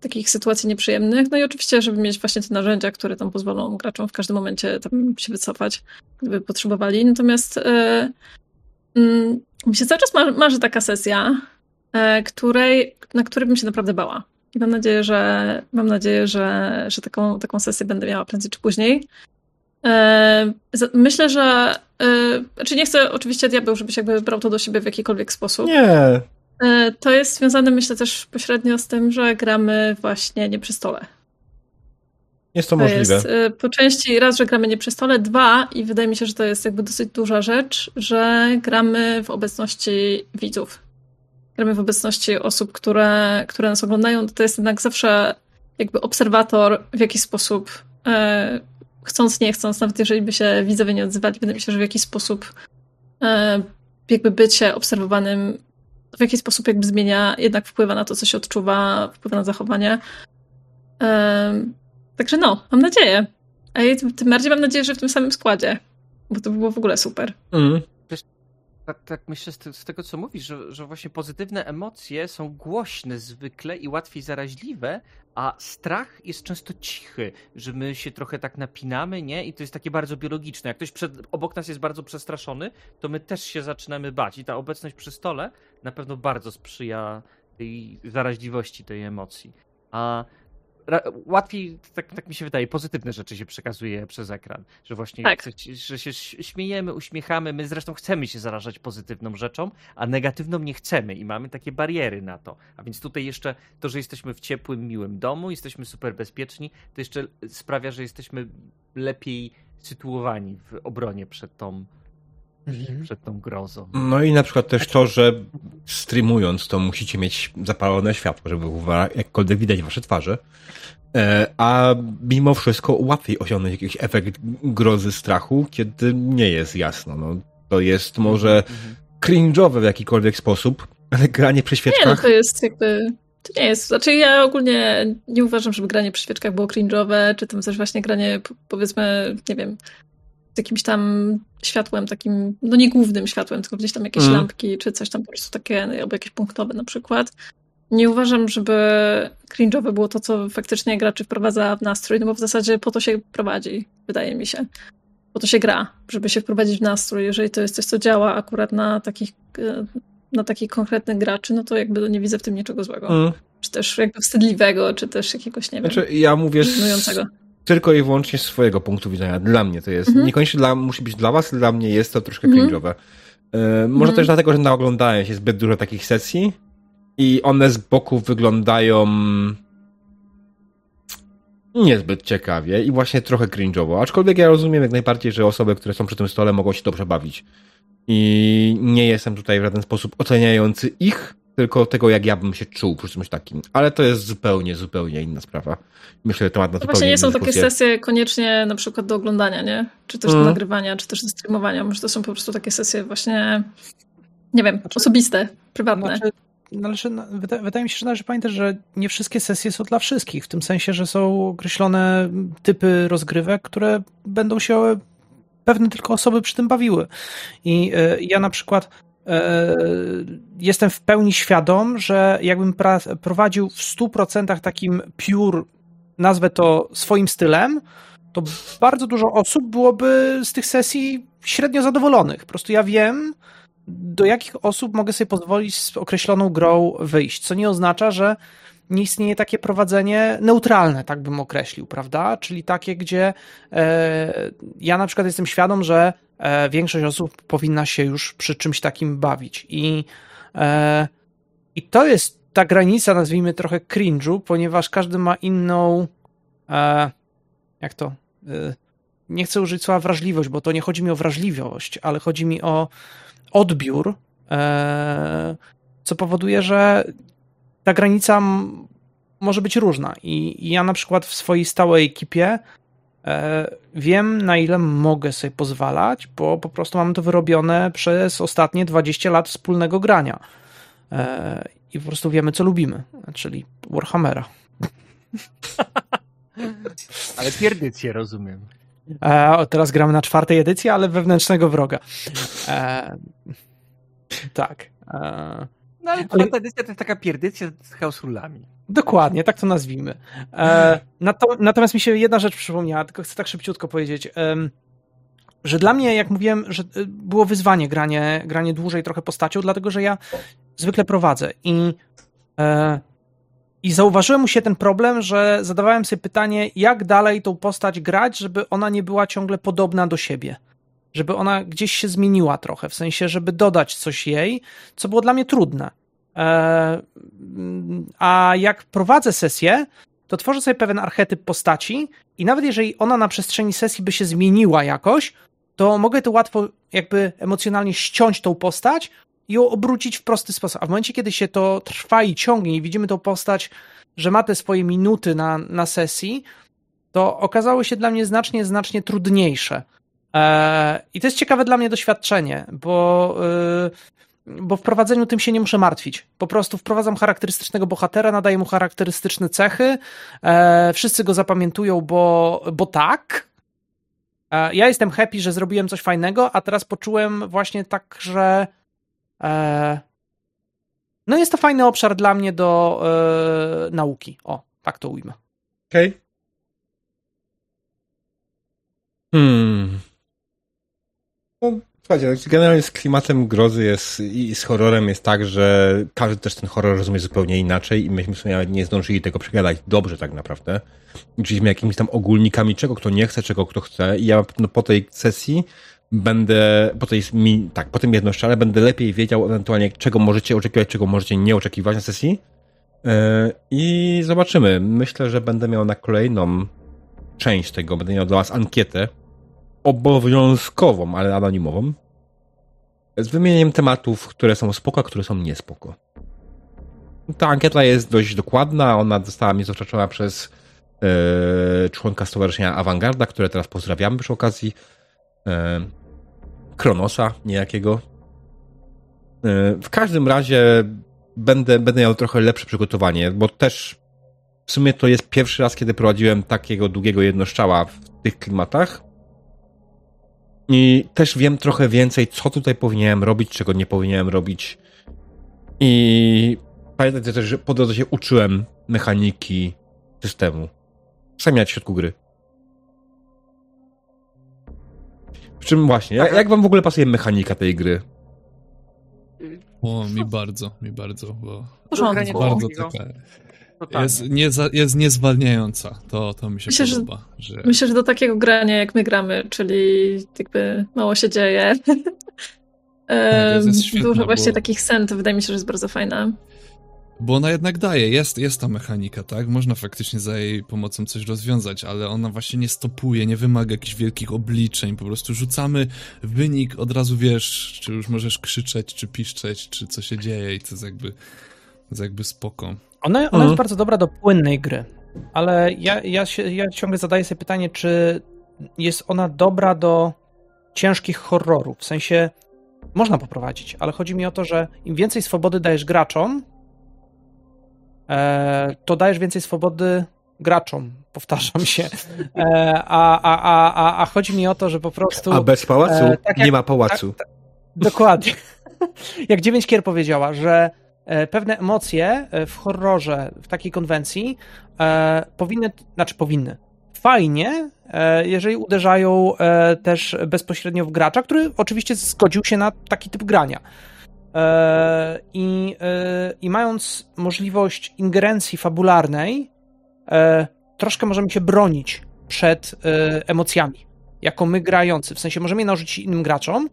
takich sytuacji nieprzyjemnych. No i oczywiście, żeby mieć właśnie te narzędzia, które tam pozwolą graczom w każdym momencie tam się wycofać, gdyby potrzebowali. Natomiast y, mm, mi się cały czas marzy, marzy taka sesja, e, której, na której bym się naprawdę bała. I mam nadzieję, że mam nadzieję, że, że taką, taką sesję będę miała prędzej czy później. E, Myślę, że. e, Znaczy, nie chcę oczywiście diabeł, żebyś jakby brał to do siebie w jakikolwiek sposób. Nie. E, To jest związane, myślę, też pośrednio z tym, że gramy właśnie nie przy stole. Jest to To możliwe. jest y, po części raz, że gramy nie przy stole, dwa i wydaje mi się, że to jest jakby dosyć duża rzecz, że gramy w obecności widzów. Gramy w obecności osób, które, które nas oglądają. To jest jednak zawsze jakby obserwator w jakiś sposób, e, chcąc, nie chcąc, nawet jeżeli by się widzowie nie odzywali, wydaje mi się, że w jakiś sposób e, jakby bycie obserwowanym w jakiś sposób jakby zmienia, jednak wpływa na to, co się odczuwa, wpływa na zachowanie. Em, Także no, mam nadzieję. A ja tym bardziej mam nadzieję, że w tym samym składzie, bo to by było w ogóle super. Mm. Tak, tak myślę z, z tego, co mówisz, że, że właśnie pozytywne emocje są głośne zwykle i łatwiej zaraźliwe, a strach jest często cichy, że my się trochę tak napinamy, nie? I to jest takie bardzo biologiczne. Jak ktoś przed, obok nas jest bardzo przestraszony, to my też się zaczynamy bać. I ta obecność przy stole na pewno bardzo sprzyja tej zaraźliwości tej emocji. A łatwiej, tak, tak mi się wydaje, pozytywne rzeczy się przekazuje przez ekran. Że właśnie Tak. że się śmiejemy, uśmiechamy. My zresztą chcemy się zarażać pozytywną rzeczą, a negatywną nie chcemy i mamy takie bariery na to. A więc tutaj jeszcze to, że jesteśmy w ciepłym, miłym domu, jesteśmy super bezpieczni, to jeszcze sprawia, że jesteśmy lepiej sytuowani w obronie przed tą, Mhm. przed tą grozą. No i na przykład też to, że streamując to musicie mieć zapalone światło, żeby było jakkolwiek widać wasze twarze. E, A mimo wszystko łatwiej osiągnąć jakiś efekt grozy, strachu, kiedy nie jest jasno. No, to jest może Mhm. cringe'owe w jakikolwiek sposób, ale granie przy Nie, no świeczkach to jest jakby. To nie jest. Znaczy, ja ogólnie nie uważam, żeby granie przy świeczkach było cringe'owe, czy tam też właśnie granie, powiedzmy, nie wiem, z jakimś tam światłem takim, no nie głównym światłem, tylko gdzieś tam jakieś Mm. lampki, czy coś tam po prostu takie, albo jakieś punktowe na przykład. Nie uważam, żeby cringe'owe było to, co faktycznie graczy wprowadza w nastrój, no bo w zasadzie po to się prowadzi, wydaje mi się. Po to się gra, żeby się wprowadzić w nastrój. Jeżeli to jest coś, co działa akurat na takich, e, na takich konkretnych graczy, no to jakby nie widzę w tym niczego złego. Mm. Czy też jakby wstydliwego, czy też jakiegoś, nie wiem, Znaczy, ja mówię z. tylko i wyłącznie z swojego punktu widzenia. Dla mnie to jest. Mhm. Niekoniecznie dla, musi być dla was, dla mnie jest to troszkę Mhm. cringe'owe. E, może Mhm. też dlatego, że naoglądałem się zbyt dużo takich sesji i one z boku wyglądają niezbyt ciekawie i właśnie trochę cringe'owo. Aczkolwiek ja rozumiem jak najbardziej, że osoby, które są przy tym stole mogą się dobrze bawić. I nie jestem tutaj w żaden sposób oceniający ich, tylko tego, jak ja bym się czuł przy czymś takim. Ale to jest zupełnie, zupełnie inna sprawa. Myślę, że temat na To zupełnie właśnie nie są takie sesje koniecznie na przykład do oglądania, nie? Czy też do Mhm. nagrywania, czy też do streamowania. Może to są po prostu takie sesje właśnie, nie wiem, Znaczy- osobiste, prywatne. Znaczy, należy, wydaje, wydaje mi się, że należy pamiętać, że nie wszystkie sesje są dla wszystkich. W tym sensie, że są określone typy rozgrywek, które będą się pewne tylko osoby przy tym bawiły. I e, ja na przykład jestem w pełni świadom, że jakbym prowadził w 100% takim pure, nazwę to swoim stylem, to bardzo dużo osób byłoby z tych sesji średnio zadowolonych. Po prostu ja wiem, do jakich osób mogę sobie pozwolić z określoną grą wyjść, co nie oznacza, że nie istnieje takie prowadzenie neutralne, tak bym określił, prawda? Czyli takie, gdzie e, ja na przykład jestem świadom, że e, większość osób powinna się już przy czymś takim bawić. I, e, i to jest ta granica, nazwijmy trochę cringe'u, ponieważ każdy ma inną. E, jak to? E, nie chcę użyć słowa wrażliwość, bo to nie chodzi mi o wrażliwość, ale chodzi mi o odbiór, e, co powoduje, że ta granica może być różna. I, I ja na przykład w swojej stałej ekipie e, wiem, na ile mogę sobie pozwalać, bo po prostu mam to wyrobione przez ostatnie 20 lat wspólnego grania. E, I po prostu wiemy, co lubimy, czyli Warhammera. Ale pierdycję rozumiem. E, o, teraz gramy na czwartej edycji, ale wewnętrznego wroga. E, tak. E, No ale czwarta edycja to jest taka pierdycja z chaos rulami. Dokładnie, tak to nazwijmy. E, nato, natomiast mi się jedna rzecz przypomniała, tylko chcę tak szybciutko powiedzieć, że dla mnie, jak mówiłem, że y, było wyzwanie granie, granie dłużej trochę postacią, dlatego że ja zwykle prowadzę i, e, i zauważyłem mu się ten problem, że zadawałem sobie pytanie, jak dalej tą postać grać, żeby ona nie była ciągle podobna do siebie. Żeby ona gdzieś się zmieniła trochę, w sensie, żeby dodać coś jej, co było dla mnie trudne. E, a jak prowadzę sesję, to tworzę sobie pewien archetyp postaci i nawet jeżeli ona na przestrzeni sesji by się zmieniła jakoś, to mogę to łatwo jakby emocjonalnie ściąć tą postać i ją obrócić w prosty sposób. A w momencie, kiedy się to trwa i ciągnie i widzimy tą postać, że ma te swoje minuty na, na sesji, to okazało się dla mnie znacznie, znacznie trudniejsze. E, I to jest ciekawe dla mnie doświadczenie, bo y, bo w prowadzeniu tym się nie muszę martwić. Po prostu wprowadzam charakterystycznego bohatera, nadaję mu charakterystyczne cechy, e, wszyscy go zapamiętują, bo, bo tak. E, ja jestem happy, że zrobiłem coś fajnego, a teraz poczułem właśnie tak, że e, no jest to fajny obszar dla mnie do nauki. O, tak to ujmę. Okej. Hmm. No, słuchajcie, znaczy generalnie z klimatem grozy jest i z horrorem jest tak, że każdy też ten horror rozumie zupełnie inaczej i myśmy sobie nie zdążyli tego przegadać dobrze tak naprawdę. Uczyliśmy jakimiś tam ogólnikami, czego kto nie chce, czego kto chce i ja no, po tej sesji będę, po tej, mi, tak, po tym jednoszczale będę lepiej wiedział ewentualnie, czego możecie oczekiwać, czego możecie nie oczekiwać na sesji. Yy, I zobaczymy. Myślę, że będę miał na kolejną część tego, będę miał dla Was ankietę obowiązkową, ale anonimową z wymienieniem tematów, które są spoko, a które są niespoko. Ta ankieta jest dość dokładna, ona została mi zaoczona przez yy, członka Stowarzyszenia Awangarda, które teraz pozdrawiamy przy okazji. Yy, Kronosa niejakiego. Yy, w każdym razie będę, będę miał trochę lepsze przygotowanie, bo też w sumie to jest pierwszy raz, kiedy prowadziłem takiego długiego jednoszczała w tych klimatach. I też wiem trochę więcej, co tutaj powinienem robić, czego nie powinienem robić. I pamiętajcie też, że po drodze się uczyłem mechaniki systemu. Sam w środku gry. W czym właśnie, jak, jak wam w ogóle pasuje mechanika tej gry? O, mi bardzo, mi bardzo, bo porządku. Bardzo taka Totalnie. jest, nie, jest niezwalniająca. To, to mi się Myślę, że- podoba. Że... Myślę, że do takiego grania jak my gramy, czyli jakby mało się dzieje. świetna, Dużo właśnie bo- takich scen, to wydaje mi się, że jest bardzo fajna. Bo ona jednak daje, jest, jest ta mechanika, tak? Można faktycznie za jej pomocą coś rozwiązać, ale ona właśnie nie stopuje, nie wymaga jakichś wielkich obliczeń. Po prostu rzucamy wynik, od razu wiesz, czy już możesz krzyczeć, czy piszczeć, czy co się dzieje i to jest jakby, to jest jakby spoko. Ona, ona Mhm. jest bardzo dobra do płynnej gry, ale ja, ja, się, ja ciągle zadaję sobie pytanie, czy jest ona dobra do ciężkich horrorów. W sensie można poprowadzić, ale chodzi mi o to, że im więcej swobody dajesz graczom, e, to dajesz więcej swobody graczom, powtarzam się. E, a, a, a, a, a chodzi mi o to, że po prostu. A bez pałacu e, tak jak- nie ma pałacu. tak, Dokładnie. Jak dziewięć kier powiedziała, że e, pewne emocje e, w horrorze, w takiej konwencji e, powinny, znaczy powinny. Fajnie, e, jeżeli uderzają e, też bezpośrednio w gracza, który oczywiście zgodził się na taki typ grania. E, I, e, I mając możliwość ingerencji fabularnej, e, troszkę możemy się bronić przed e, emocjami, jako my grający. W sensie możemy je narzucić innym graczom,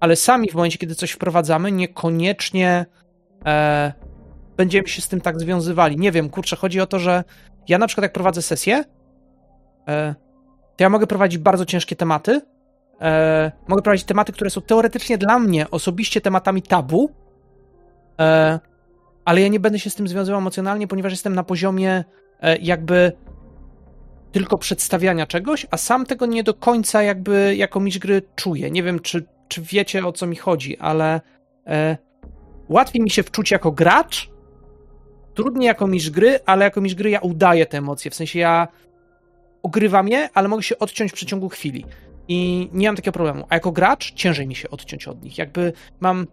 ale sami w momencie, kiedy coś wprowadzamy, niekoniecznie e, będziemy się z tym tak związywali. Nie wiem, kurczę, chodzi o to, że ja na przykład jak prowadzę sesję, e, to ja mogę prowadzić bardzo ciężkie tematy, e, mogę prowadzić tematy, które są teoretycznie dla mnie osobiście tematami tabu, e, ale ja nie będę się z tym związywał emocjonalnie, ponieważ jestem na poziomie e, jakby tylko przedstawiania czegoś, a sam tego nie do końca jakby jako mistrz gry czuję. Nie wiem, czy, czy wiecie o co mi chodzi, ale e, łatwiej mi się wczuć jako gracz, trudniej jako mistrz gry, ale jako mistrz gry ja udaję te emocje, w sensie ja ogrywam je, ale mogę się odciąć w przeciągu chwili. I nie mam takiego problemu. A jako gracz ciężej mi się odciąć od nich. Jakby mam.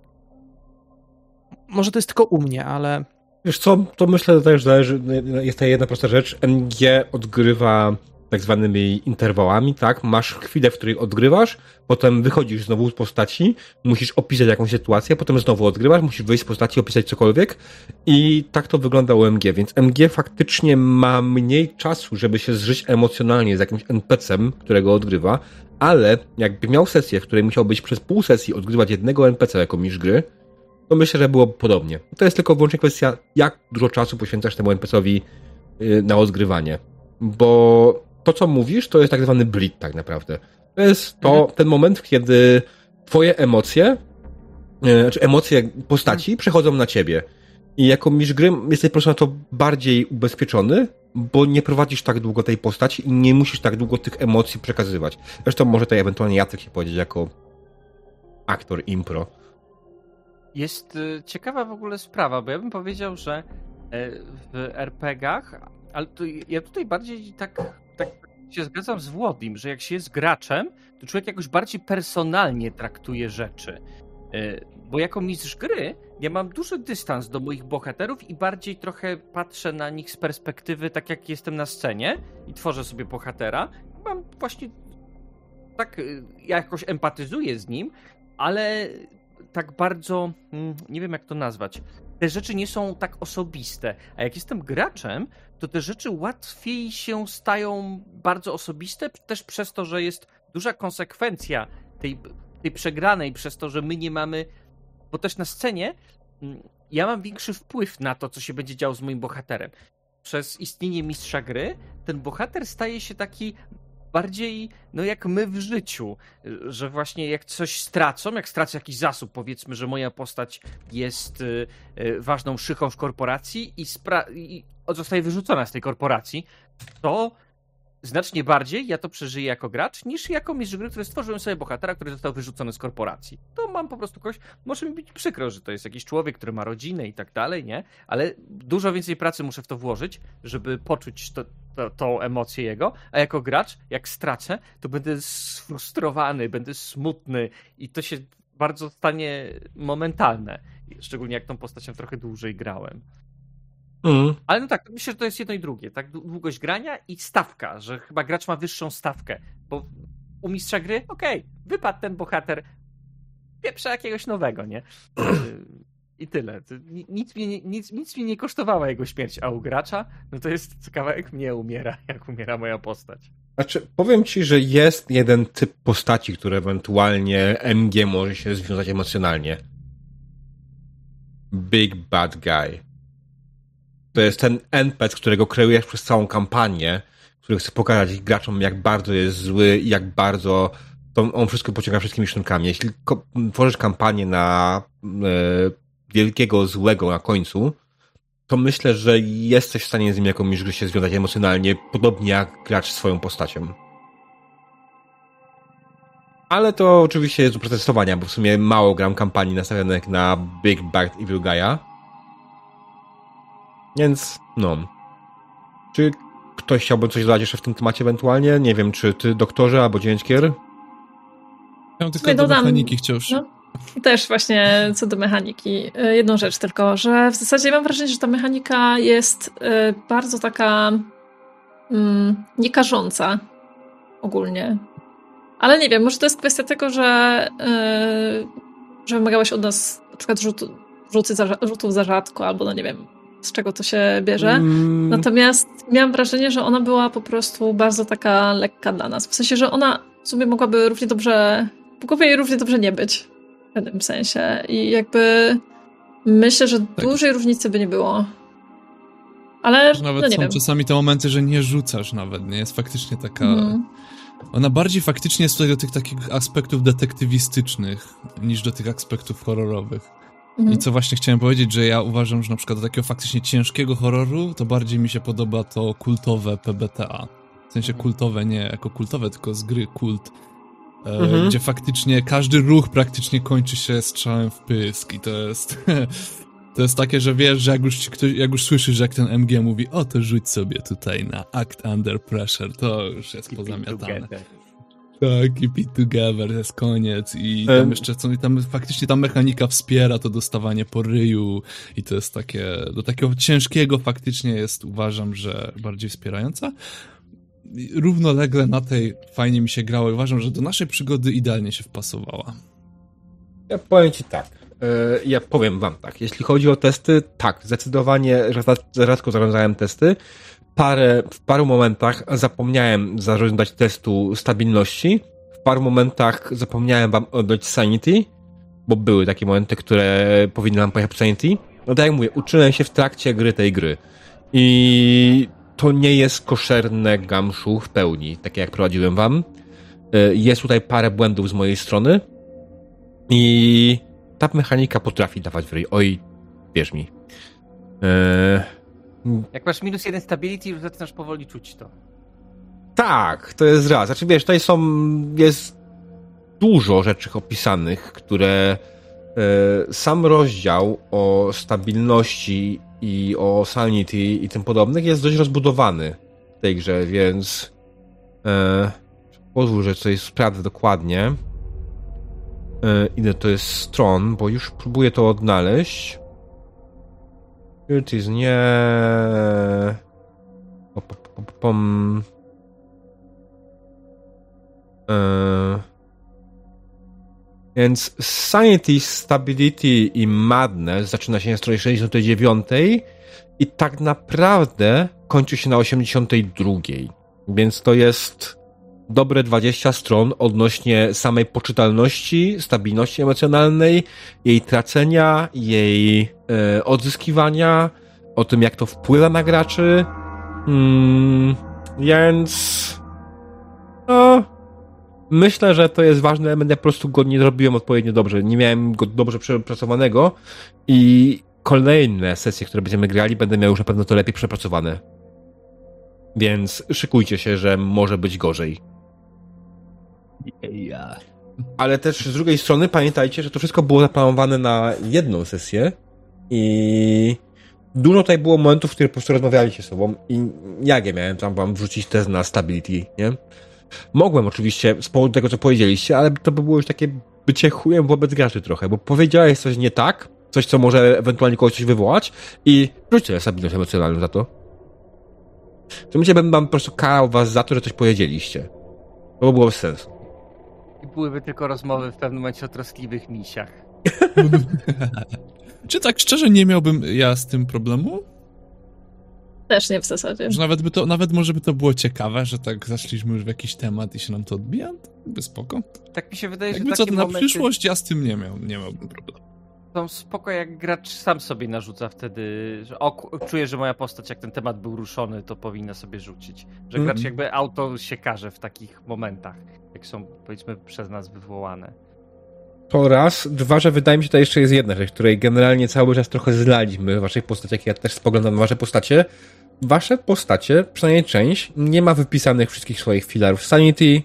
Może to jest tylko u mnie, ale. Wiesz co, to myślę, że też zależy, jest ta jedna prosta rzecz. MG odgrywa tak zwanymi interwałami, tak? Masz chwilę, w której odgrywasz, potem wychodzisz znowu z postaci, musisz opisać jakąś sytuację, potem znowu odgrywasz, musisz wyjść z postaci, opisać cokolwiek i tak to wygląda u MG, więc MG faktycznie ma mniej czasu, żeby się zżyć emocjonalnie z jakimś NPC-em, którego odgrywa, ale jakby miał sesję, w której musiał być przez pół sesji odgrywać jednego NPC jako mistrz gry, to myślę, że było podobnie. To jest tylko wyłącznie kwestia, jak dużo czasu poświęcasz temu NPC-owi y, na odgrywanie. Bo to, co mówisz, to jest tak zwany bleed tak naprawdę. To jest to, ten moment, kiedy twoje emocje, y, znaczy emocje postaci przechodzą na ciebie. I jako mistrz gry jesteś po prostu na to bardziej ubezpieczony, bo nie prowadzisz tak długo tej postaci i nie musisz tak długo tych emocji przekazywać. Zresztą może tutaj ewentualnie Jacek się powiedzieć jako aktor impro. Jest y, ciekawa w ogóle sprawa, bo ja bym powiedział, że e, w RPG-ach, ale ja tutaj bardziej tak, tak się zgadzam z Włodim, że jak się jest graczem, to człowiek jakoś bardziej personalnie traktuje rzeczy. E, Bo jako mistrz gry ja mam duży dystans do moich bohaterów i bardziej trochę patrzę na nich z perspektywy tak jak jestem na scenie i tworzę sobie bohatera. Mam właśnie tak, y, ja jakoś empatyzuję z nim, ale tak bardzo, mm, nie wiem jak to nazwać. Te rzeczy nie są tak osobiste, a jak jestem graczem, to te rzeczy łatwiej się stają bardzo osobiste, też przez to, że jest duża konsekwencja tej, tej przegranej, przez to, że my nie mamy. Bo też na scenie mm, ja mam większy wpływ na to, co się będzie działo z moim bohaterem. Przez istnienie mistrza gry, ten bohater staje się taki bardziej, no jak my w życiu, że właśnie jak coś stracą, jak stracę jakiś zasób, powiedzmy, że moja postać jest y, y, ważną szychą w korporacji i, spra- i zostaje wyrzucona z tej korporacji, to znacznie bardziej ja to przeżyję jako gracz, niż jako mistrz gry, który stworzyłem sobie bohatera, który został wyrzucony z korporacji. To mam po prostu kogoś, może mi być przykro, że to jest jakiś człowiek, który ma rodzinę i tak dalej, nie? Ale dużo więcej pracy muszę w to włożyć, żeby poczuć to, to, tą emocję jego, a jako gracz, jak stracę, to będę sfrustrowany, będę smutny i to się bardzo stanie momentalne. Szczególnie jak tą postacią trochę dłużej grałem. Mm. Ale no tak, myślę, że to jest jedno i drugie. Tak, dłu- długość grania i stawka, że chyba gracz ma wyższą stawkę. Bo u mistrza gry, okej, wypadł ten bohater, pieprza jakiegoś nowego, nie? Yy, I tyle. Nic mnie, nie- nic, nic mnie nie kosztowała jego śmierć, a u gracza, no to jest kawałek mnie umiera, jak umiera moja postać. Znaczy, powiem ci, że jest jeden typ postaci, który ewentualnie MG może się związać emocjonalnie. Big Bad Guy. To jest ten NPC, którego kreujesz przez całą kampanię, który chce pokazać graczom, jak bardzo jest zły i jak bardzo to on wszystko pociąga wszystkimi sznurkami. Jeśli tworzysz kampanię na e, wielkiego złego na końcu, to myślę, że jesteś w stanie z nim gry się związać emocjonalnie, podobnie jak gracz swoją postacią. Ale to oczywiście jest do protestowania, bo w sumie mało gram kampanii nastawionych na Big Bad Evil Guy'a. Więc, no. Czy ktoś chciałby coś dodać jeszcze w tym temacie ewentualnie? Nie wiem, czy ty doktorze albo dzięckier? Ja tylko Sobie do dodam- mechaniki chciał... no. Też właśnie co do mechaniki. y, Jedną rzecz tylko, że w zasadzie mam wrażenie, że ta mechanika jest y, bardzo taka mm, niekarząca ogólnie. Ale nie wiem, może to jest kwestia tego, że, y, że wymagałaś od nas na przykład rzutu, rzuty za, rzutów za rzadko, albo no nie wiem, z czego to się bierze. Mm, Natomiast miałam wrażenie, że ona była po prostu bardzo taka lekka dla nas. W sensie, że ona w sumie mogłaby równie dobrze, mogłoby jej równie dobrze nie być w pewnym sensie. I jakby myślę, że dużej różnicy by nie było. Ale Że Nawet no nie są wiem. czasami te momenty, że nie rzucasz nawet, nie? Jest faktycznie taka... Mhm. Ona bardziej faktycznie jest tutaj do tych takich aspektów detektywistycznych, niż do tych aspektów horrorowych. Mhm. I co właśnie chciałem powiedzieć, że ja uważam, że na przykład do takiego faktycznie ciężkiego horroru, to bardziej mi się podoba to kultowe PBTA. W sensie kultowe, nie jako kultowe, tylko z gry kult. E, Mhm. Gdzie faktycznie każdy ruch praktycznie kończy się strzałem w pysk i to jest... To jest takie, że wiesz, że jak już, ci ktoś, jak już słyszysz, że jak ten MG mówi, o to rzuć sobie tutaj na act under pressure, to już jest pozamiatane. Tak, keep it together, to jest koniec i tam jeszcze co, i tam faktycznie ta mechanika wspiera to dostawanie po ryju i to jest takie, do takiego ciężkiego faktycznie jest, uważam, że bardziej wspierająca. I Równolegle na tej fajnie mi się grało i uważam, że do naszej przygody idealnie się wpasowała. Ja powiem ci tak. e, Ja powiem wam tak. Jeśli chodzi o testy, tak, zdecydowanie rzad- rzadko zarządzałem testy. Parę, w paru momentach zapomniałem zarządzać testu stabilności. W paru momentach zapomniałem wam oddać sanity, bo były takie momenty, które powinny nam pojechać sanity. No tak jak mówię, uczyłem się w trakcie gry tej gry. I to nie jest koszerne gamszu w pełni, takie jak prowadziłem wam. E, Jest tutaj parę błędów z mojej strony, i ta mechanika potrafi dawać w. Oj, wierz mi. Eee, Jak masz minus jeden stability, już zaczynasz powoli czuć to. tak, to jest raz. Znaczy wiesz, tutaj są, jest dużo rzeczy opisanych, które e, sam rozdział o stabilności i o sanity i tym podobnych jest dość rozbudowany w tej grze, więc e, pozwól, że coś sprawdzę dokładnie. E, ile to jest stron, bo już próbuję to odnaleźć. It is nie... Pom. E, Więc Sanity, Stability i Madness zaczyna się na stronie 69 i tak naprawdę kończy się na 82. Więc to jest dobre 20 stron odnośnie samej poczytalności, stabilności emocjonalnej, jej tracenia, jej e, odzyskiwania, o tym jak to wpływa na graczy. Mm, więc no, myślę, że to jest ważny element. Ja po prostu go nie zrobiłem odpowiednio dobrze. Nie miałem go dobrze przepracowanego i kolejne sesje, które będziemy grali, będę miał już na pewno to lepiej przepracowane. Więc szykujcie się, że może być gorzej. Ale też z drugiej strony pamiętajcie, że to wszystko było zaplanowane na jedną sesję i dużo tutaj było momentów, w których po prostu rozmawialiście ze sobą i jak ja miałem tam wam wrzucić test na stability, nie? Mogłem oczywiście z powodu tego, co powiedzieliście, ale to by było już takie bycie chujem wobec graczy trochę, bo powiedziałeś coś nie tak, coś, co może ewentualnie kogoś coś wywołać i rzućcie stabilność emocjonalną za to. W tym momencie bym wam po prostu karał was za to, że coś powiedzieliście. To by było sensu. I byłyby tylko rozmowy w pewnym momencie o troskliwych misiach. Czy tak szczerze nie miałbym ja z tym problemu? Też nie w zasadzie. Że nawet by to, nawet może by to było ciekawe, że tak zaszliśmy już w jakiś temat i się nam to odbija? To by spoko. Tak mi się wydaje, Jakby że co, takie na momenty przyszłość ja z tym nie, miał, nie miałbym problemu. Są spoko, jak gracz sam sobie narzuca wtedy, że o, czuję, że moja postać, jak ten temat był ruszony, to powinna sobie rzucić. Że Mhm. gracz jakby auto się każe w takich momentach, jak są powiedzmy przez nas wywołane. To raz. Dwa, że wydaje mi się, że to jeszcze jest jedna rzecz, której generalnie cały czas trochę zlaliśmy w waszych postaciach. Ja też spoglądam na wasze postacie. Wasze postacie, przynajmniej część, nie ma wypisanych wszystkich swoich filarów sanity.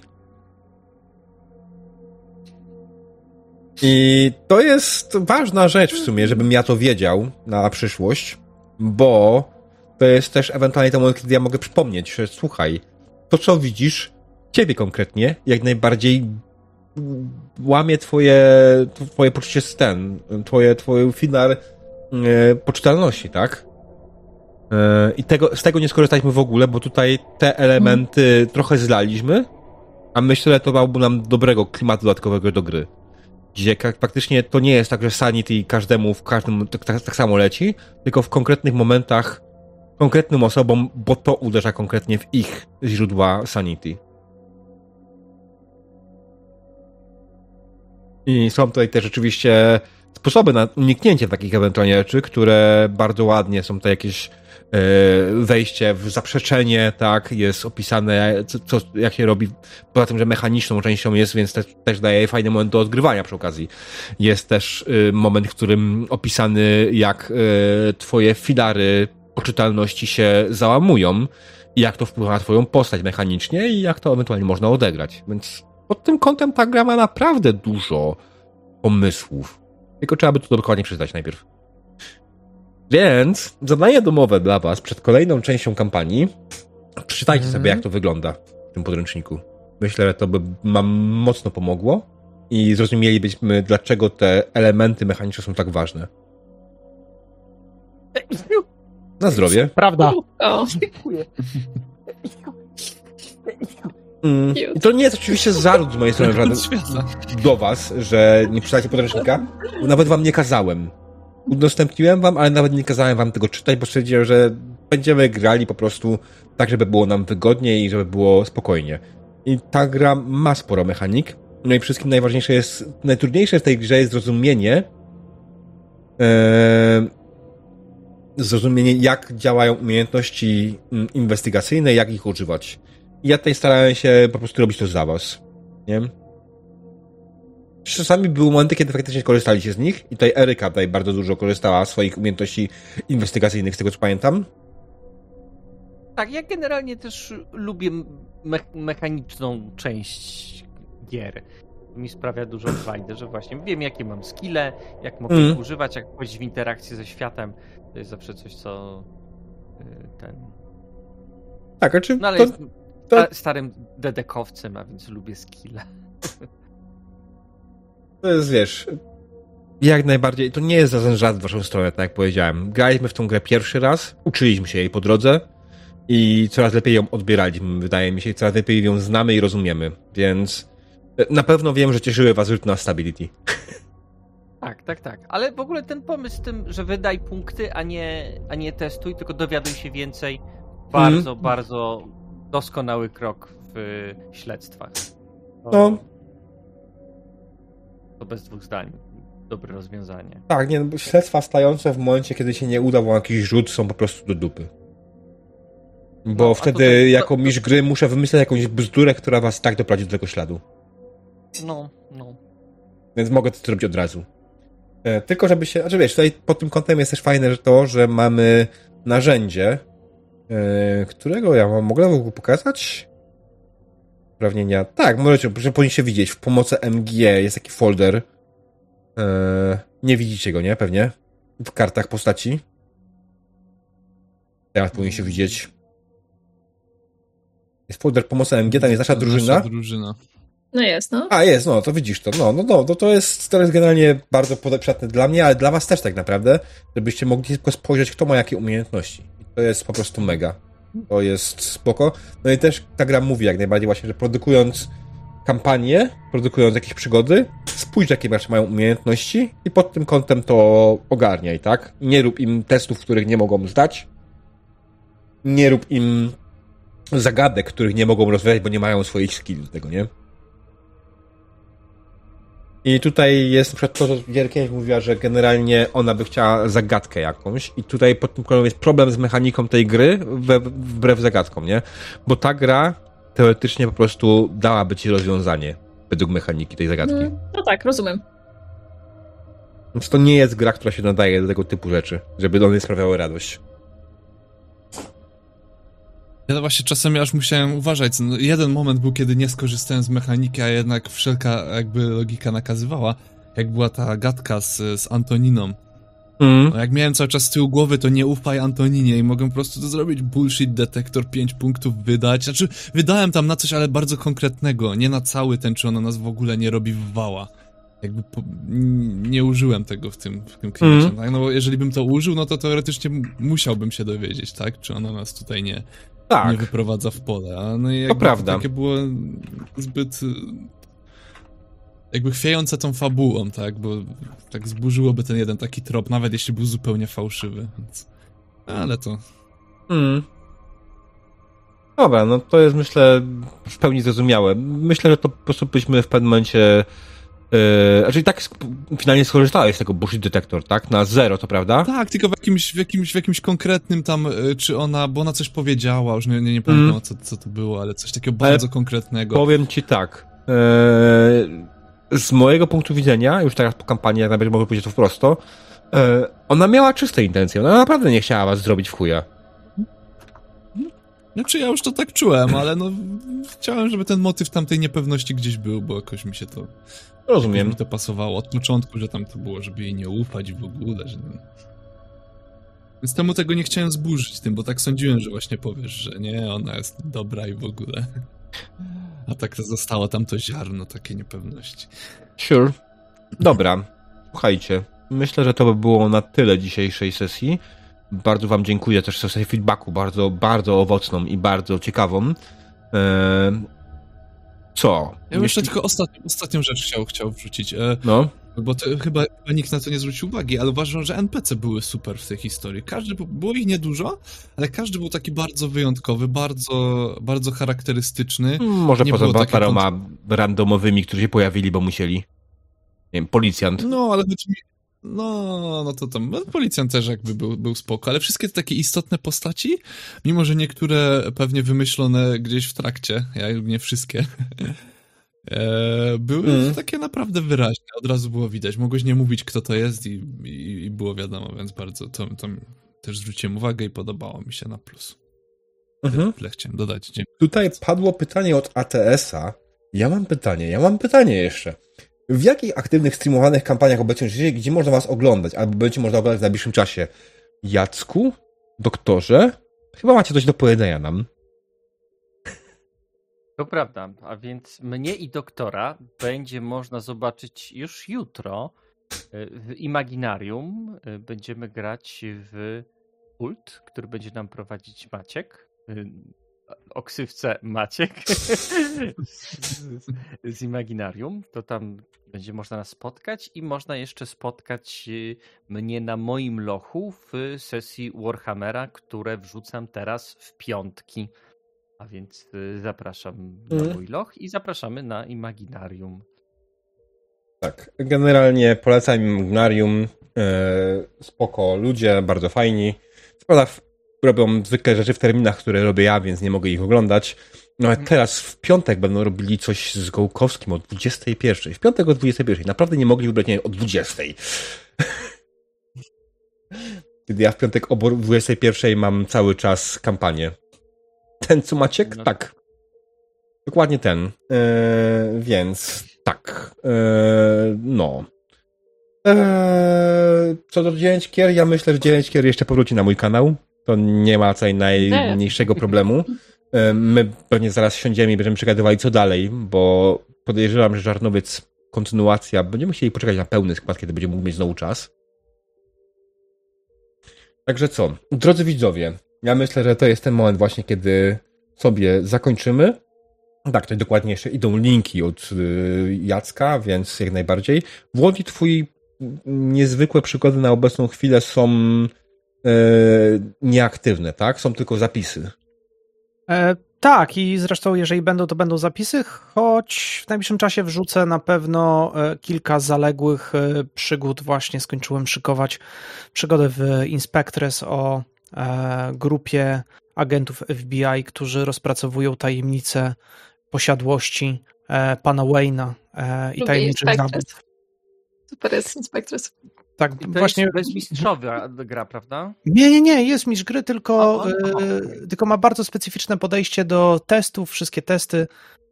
I to jest ważna rzecz w sumie, żebym ja to wiedział na przyszłość, bo to jest też ewentualnie ten moment, kiedy ja mogę przypomnieć, że słuchaj, to co widzisz, ciebie konkretnie, jak najbardziej łamie twoje, twoje poczucie sten, twoje, twoje filar e, poczytalności, tak? E, I tego, z tego nie skorzystaliśmy w ogóle, bo tutaj te elementy trochę zlaliśmy, a myślę, że to dałby nam dobrego klimatu dodatkowego do gry. Gdzie faktycznie to nie jest tak, że Sanity każdemu w każdym tak, tak, tak samo leci, tylko w konkretnych momentach konkretnym osobom, bo to uderza konkretnie w ich źródła Sanity. I są tutaj też rzeczywiście sposoby na uniknięcie takich ewentualnie rzeczy, które bardzo ładnie są to jakieś e, wejście w zaprzeczenie, tak, jest opisane, co, co, jak się robi, poza tym, że mechaniczną częścią jest, więc też, też daje fajny moment do odgrywania przy okazji. Jest też y, moment, w którym opisany, jak y, twoje filary poczytalności się załamują i jak to wpływa na twoją postać mechanicznie i jak to ewentualnie można odegrać. Więc pod tym kątem ta gra ma naprawdę dużo pomysłów. Tylko trzeba by to dokładnie przeczytać najpierw. Więc zadanie domowe dla was przed kolejną częścią kampanii. Przeczytajcie Mhm. sobie, jak to wygląda w tym podręczniku. Myślę, że to by nam mocno pomogło i zrozumielibyśmy, dlaczego te elementy mechaniczne są tak ważne. Na zdrowie. Prawda. O, Mm. I to nie jest oczywiście zarzut z mojej strony do was, że nie czytacie podręcznika, bo nawet wam nie kazałem. Udostępniłem wam, ale nawet nie kazałem wam tego czytać, bo stwierdziłem, że będziemy grali po prostu tak, żeby było nam wygodnie i żeby było spokojnie. I ta gra ma sporo mechanik. No i wszystkim najważniejsze jest, najtrudniejsze w tej grze jest zrozumienie e, zrozumienie, jak działają umiejętności mm, inwestygacyjne, jak ich używać. Ja tutaj starałem się po prostu robić to za was. Nie? Czasami były momenty, kiedy faktycznie korzystaliście z nich i tutaj Eryka tutaj bardzo dużo korzystała z swoich umiejętności inwestygacyjnych, z tego co pamiętam. Tak, ja generalnie też lubię me mechaniczną część gier. Mi sprawia dużo frajdy, że właśnie wiem, jakie mam skille, jak mogę Mm. ich używać, jak wchodzić w interakcję ze światem. To jest zawsze coś, co y, ten... Tak, a czy No ale to, jestem to- sta- starym dedekowcem, a więc lubię skille. to jest, wiesz, jak najbardziej, to nie jest żaden żart w waszą stronę, tak jak powiedziałem. Graliśmy w tą grę pierwszy raz, uczyliśmy się jej po drodze i coraz lepiej ją odbieraliśmy, wydaje mi się, coraz lepiej ją znamy i rozumiemy, więc e, na pewno wiem, że cieszyły was rzuty na stability. Tak, tak, tak. Ale w ogóle ten pomysł z tym, że wydaj punkty, a nie, a nie testuj, tylko dowiaduj się więcej, bardzo, Mhm. bardzo doskonały krok w śledztwach. To, No. to bez dwóch zdań. Dobre rozwiązanie. Tak, nie, no, bo śledztwa stające w momencie, kiedy się nie uda wam jakiś rzut, są po prostu do dupy. Bo No, a wtedy, tutaj- jako to- mistrz gry, muszę wymyśleć jakąś bzdurę, która was tak doprowadzi do tego śladu. No, no. Więc mogę to zrobić od razu. E, Tylko żeby się, znaczy wiesz, tutaj pod tym kątem jest też fajne że to, że mamy narzędzie, którego ja wam mogę w ogóle pokazać? Uprawnienia. Tak, możecie, że powinniście widzieć. W pomocy MG jest taki folder. E, Nie widzicie go, nie? Pewnie. W kartach postaci. Teraz powinniście widzieć. Jest folder pomocy MG, tam jest nasza drużyna. Nasza drużyna. no jest, no. A, jest, no, to widzisz to. No, no, no, to, to jest, jest generalnie bardzo przydatne dla mnie, ale dla was też tak naprawdę, żebyście mogli tylko spojrzeć, kto ma jakie umiejętności. To jest po prostu mega. To jest spoko. No i też ta gra mówi jak najbardziej właśnie, że produkując kampanię, produkując jakieś przygody, spójrz jakie masz mają umiejętności i pod tym kątem to ogarniaj, tak? Nie rób im testów, których nie mogą zdać. Nie rób im zagadek, których nie mogą rozwiązać, bo nie mają swoich skilli do tego, nie? I tutaj jest na przykład to, że Gierkiewicz mówiła, że generalnie ona by chciała zagadkę jakąś i tutaj pod tym kątem jest problem z mechaniką tej gry we, wbrew zagadkom, nie? Bo ta gra teoretycznie po prostu dałaby ci rozwiązanie według mechaniki tej zagadki. No, no tak, rozumiem. Więc to nie jest gra, która się nadaje do tego typu rzeczy, żeby one sprawiały radość. Ja to właśnie czasami aż musiałem uważać. No, jeden moment był, kiedy nie skorzystałem z mechaniki, a jednak wszelka jakby logika nakazywała. Jak była ta gadka z, z Antoniną. Mm. No jak miałem cały czas z tyłu głowy, to nie ufaj Antoninie i mogę po prostu to zrobić bullshit detektor, 5 punktów wydać. Znaczy, wydałem tam na coś, ale bardzo konkretnego, nie na cały ten, czy ona nas w ogóle nie robi w wała. Jakby po, nie użyłem tego w tym, w tym klimacie. Mhm. Tak? No bo jeżeli bym to użył, no to teoretycznie musiałbym się dowiedzieć, tak? Czy ona nas tutaj nie, nie Tak. wyprowadza w pole. A no i jakby prawda. takie było zbyt y, jakby chwiejące tą fabułą, tak? Bo tak zburzyłoby ten jeden taki trop, nawet jeśli był zupełnie fałszywy. Więc... Ale to. Mm. Dobra, no to jest myślę w pełni zrozumiałe. Myślę, że to po prostu byśmy w pewnym momencie. Yy, znaczy tak finalnie skorzystałeś z tego bullshit detektor, tak? Na zero, to prawda? Tak, tylko w jakimś, w jakimś, w jakimś konkretnym tam, y, czy ona, bo ona coś powiedziała, już nie, nie, nie pamiętam Mm. co, co to było, ale coś takiego bardzo konkretnego. Powiem ci tak. Yy, z mojego punktu widzenia, już teraz po kampanii, jak nawet mogę powiedzieć to wprost, yy, ona miała czyste intencje. Ona naprawdę nie chciała was zrobić w chuja. Znaczy ja już to tak czułem, ale no chciałem, żeby ten motyw tamtej niepewności gdzieś był, bo jakoś mi się to Rozumiem. mi to pasowało od początku, że tam to było, żeby jej nie ufać w ogóle, że... Więc temu tego nie chciałem zburzyć tym, bo tak sądziłem, że właśnie powiesz, że nie, ona jest dobra i w ogóle. A tak to zostało tam to ziarno takiej niepewności. Sure. Dobra. Słuchajcie. Myślę, że to by było na tyle dzisiejszej sesji. Bardzo Wam dziękuję też za sesję feedbacku, bardzo, bardzo owocną i bardzo ciekawą. Co? Ja bym jeszcze tylko ostatnią, ostatnią rzecz chciał, chciał wrzucić, e, No, bo to chyba, chyba nikt na to nie zwrócił uwagi, ale uważam, że NPC były super w tej historii. Każdy, było ich niedużo, ale każdy był taki bardzo wyjątkowy, bardzo, bardzo charakterystyczny. może Nie poza paroma randomowymi, którzy się pojawili, bo musieli. Nie wiem, policjant. No, ale chodzi mi... No, no to tam, no, policjant też jakby był, był spoko, ale wszystkie te takie istotne postaci, mimo że niektóre pewnie wymyślone gdzieś w trakcie, ja nie wszystkie, e, były Mm. takie naprawdę wyraźne, od razu było widać. Mogłeś nie mówić, kto to jest i, i, i było wiadomo, więc bardzo to, to też zwróciłem uwagę i podobało mi się na plus. Mhm. Tyle chciałem dodać. Dziękuję. Tutaj padło pytanie od ATS-a. Ja mam pytanie, ja mam pytanie jeszcze. W jakich aktywnych streamowanych kampaniach obecnie żyjecie, gdzie można was oglądać, albo będzie można oglądać w najbliższym czasie? Jacku? Doktorze? Chyba macie coś do powiedzenia nam. To prawda, a więc mnie i doktora będzie można zobaczyć już jutro y, w Imaginarium. Y, Będziemy grać w kult, który będzie nam prowadzić Maciek. Y, O ksywce Maciek z, z Imaginarium. To tam będzie można nas spotkać i można jeszcze spotkać y, mnie na moim lochu w sesji Warhammera, które wrzucam teraz w piątki. A więc y, zapraszam na Mhm. mój loch i zapraszamy na Imaginarium. Tak, generalnie polecam Imaginarium. E, spoko ludzie, bardzo fajni. Robią zwykle rzeczy w terminach, które robię ja, więc nie mogę ich oglądać. No ale teraz w piątek będą robili coś z Gołkowskim o 21. W piątek o 21. Naprawdę nie mogli wybrać nie, o 20. Kiedy ja w piątek o 21 mam cały czas kampanię. Ten, co Maciek? No. Tak. Dokładnie ten. E, więc tak. E, no. E, co do 9 kier, ja myślę, że 9 kier jeszcze powróci na mój kanał. To nie ma tutaj najmniejszego problemu. E, my pewnie zaraz siądziemy i będziemy przegadywali co dalej, bo podejrzewam, że Żarnowiec kontynuacja, będziemy chcieli poczekać na pełny skład, kiedy będziemy mógł mieć znowu czas. Także co? Drodzy widzowie, ja myślę, że to jest ten moment właśnie, kiedy sobie zakończymy. Tak, tutaj dokładnie jeszcze idą linki od y, Jacka, więc jak najbardziej. Włodzi, twój niezwykłe przygody na obecną chwilę są nieaktywne, tak? Są tylko zapisy. E, tak, i zresztą jeżeli będą, to będą zapisy, choć w najbliższym czasie wrzucę na pewno e, kilka zaległych e, przygód. Właśnie skończyłem szykować przygodę w Inspectress o e, grupie agentów FBI, którzy rozpracowują tajemnice posiadłości e, pana Wayne'a e, i tajemniczych Inspectress. zabójstw. Super jest Inspectress. Tak, I to właśnie. jest bezmistrzowa gra, prawda? Nie, nie, nie, jest mistrz gry, tylko, e, tylko ma bardzo specyficzne podejście do testów, wszystkie testy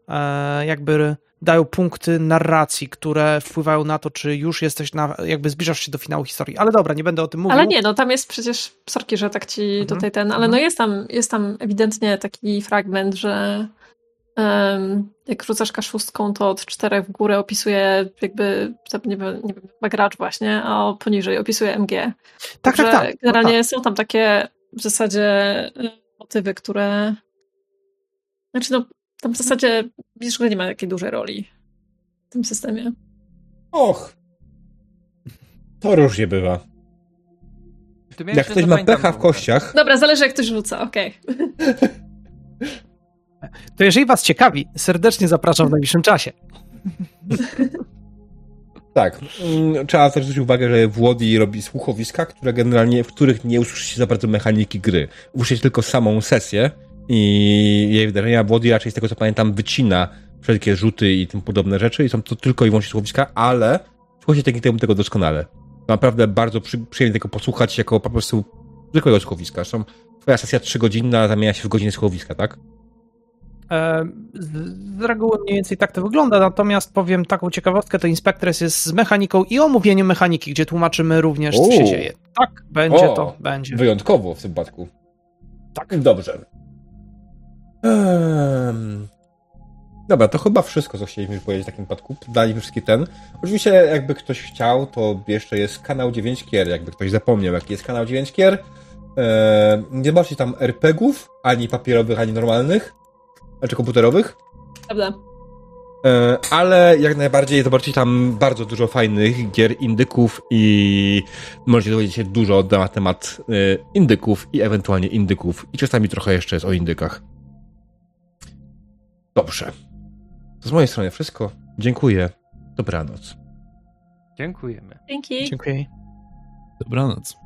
e, jakby dają punkty narracji, które wpływają na to, czy już jesteś na, jakby zbliżasz się do finału historii. Ale dobra, nie będę o tym mówił. Ale nie, no tam jest przecież, sorki, że tak ci Mhm. tutaj ten, ale no jest tam, jest tam ewidentnie taki fragment, że jak rzucasz kaszustką, to od czterech w górę opisuje jakby, nie wiem, nie wiem, chyba gracz właśnie, a poniżej opisuje MG. tak, tak, tak. No Generalnie tak. są tam takie w zasadzie e, motywy, które. Znaczy, no, tam w zasadzie że nie ma takiej dużej roli w tym systemie. Och. To różnie bywa. Jak ktoś ma pecha w kościach, Dobra, zależy jak ktoś rzuca, okej. To jeżeli was ciekawi, serdecznie zapraszam w najbliższym czasie. tak. mm, Trzeba też zwrócić uwagę, że Włodi robi słuchowiska, które generalnie, w których nie usłyszycie za bardzo mechaniki gry. Usłyszycie tylko samą sesję i jej wydarzenia. Włodi raczej z tego co pamiętam wycina wszelkie rzuty i tym podobne rzeczy i są to tylko i wyłącznie słuchowiska, ale słuchajcie dzięki tego doskonale. Naprawdę bardzo przy, przyjemnie tego posłuchać jako po prostu zwykłego słuchowiska. Zresztą twoja sesja trzygodzinna zamienia się w godzinę słuchowiska, tak? E, Z, reguły mniej więcej tak to wygląda, natomiast powiem taką ciekawostkę, to Inspectres jest z mechaniką i omówieniem mechaniki, gdzie tłumaczymy również, co się dzieje. Tak, będzie O, to, będzie. Wyjątkowo w tym przypadku. Tak. Dobrze. Dobra, to chyba wszystko, co chcieliśmy powiedzieć w takim przypadku. Daliśmy wszystkie ten. Oczywiście, jakby ktoś chciał, to jeszcze jest kanał 9 Kier. Jakby ktoś zapomniał, jaki jest kanał 9 Kier. Ehm, nie macie tam RPGów, ani papierowych, ani normalnych, znaczy komputerowych. Prawda. E, ale jak najbardziej zobaczycie tam bardzo dużo fajnych gier indyków i możecie dowiedzieć się dużo na temat e, indyków i ewentualnie indyków i czasami trochę jeszcze jest o indykach. Dobrze. To z mojej strony wszystko. Dziękuję. Dobranoc. Dziękujemy. Dzięki. Dziękuję. Dobranoc.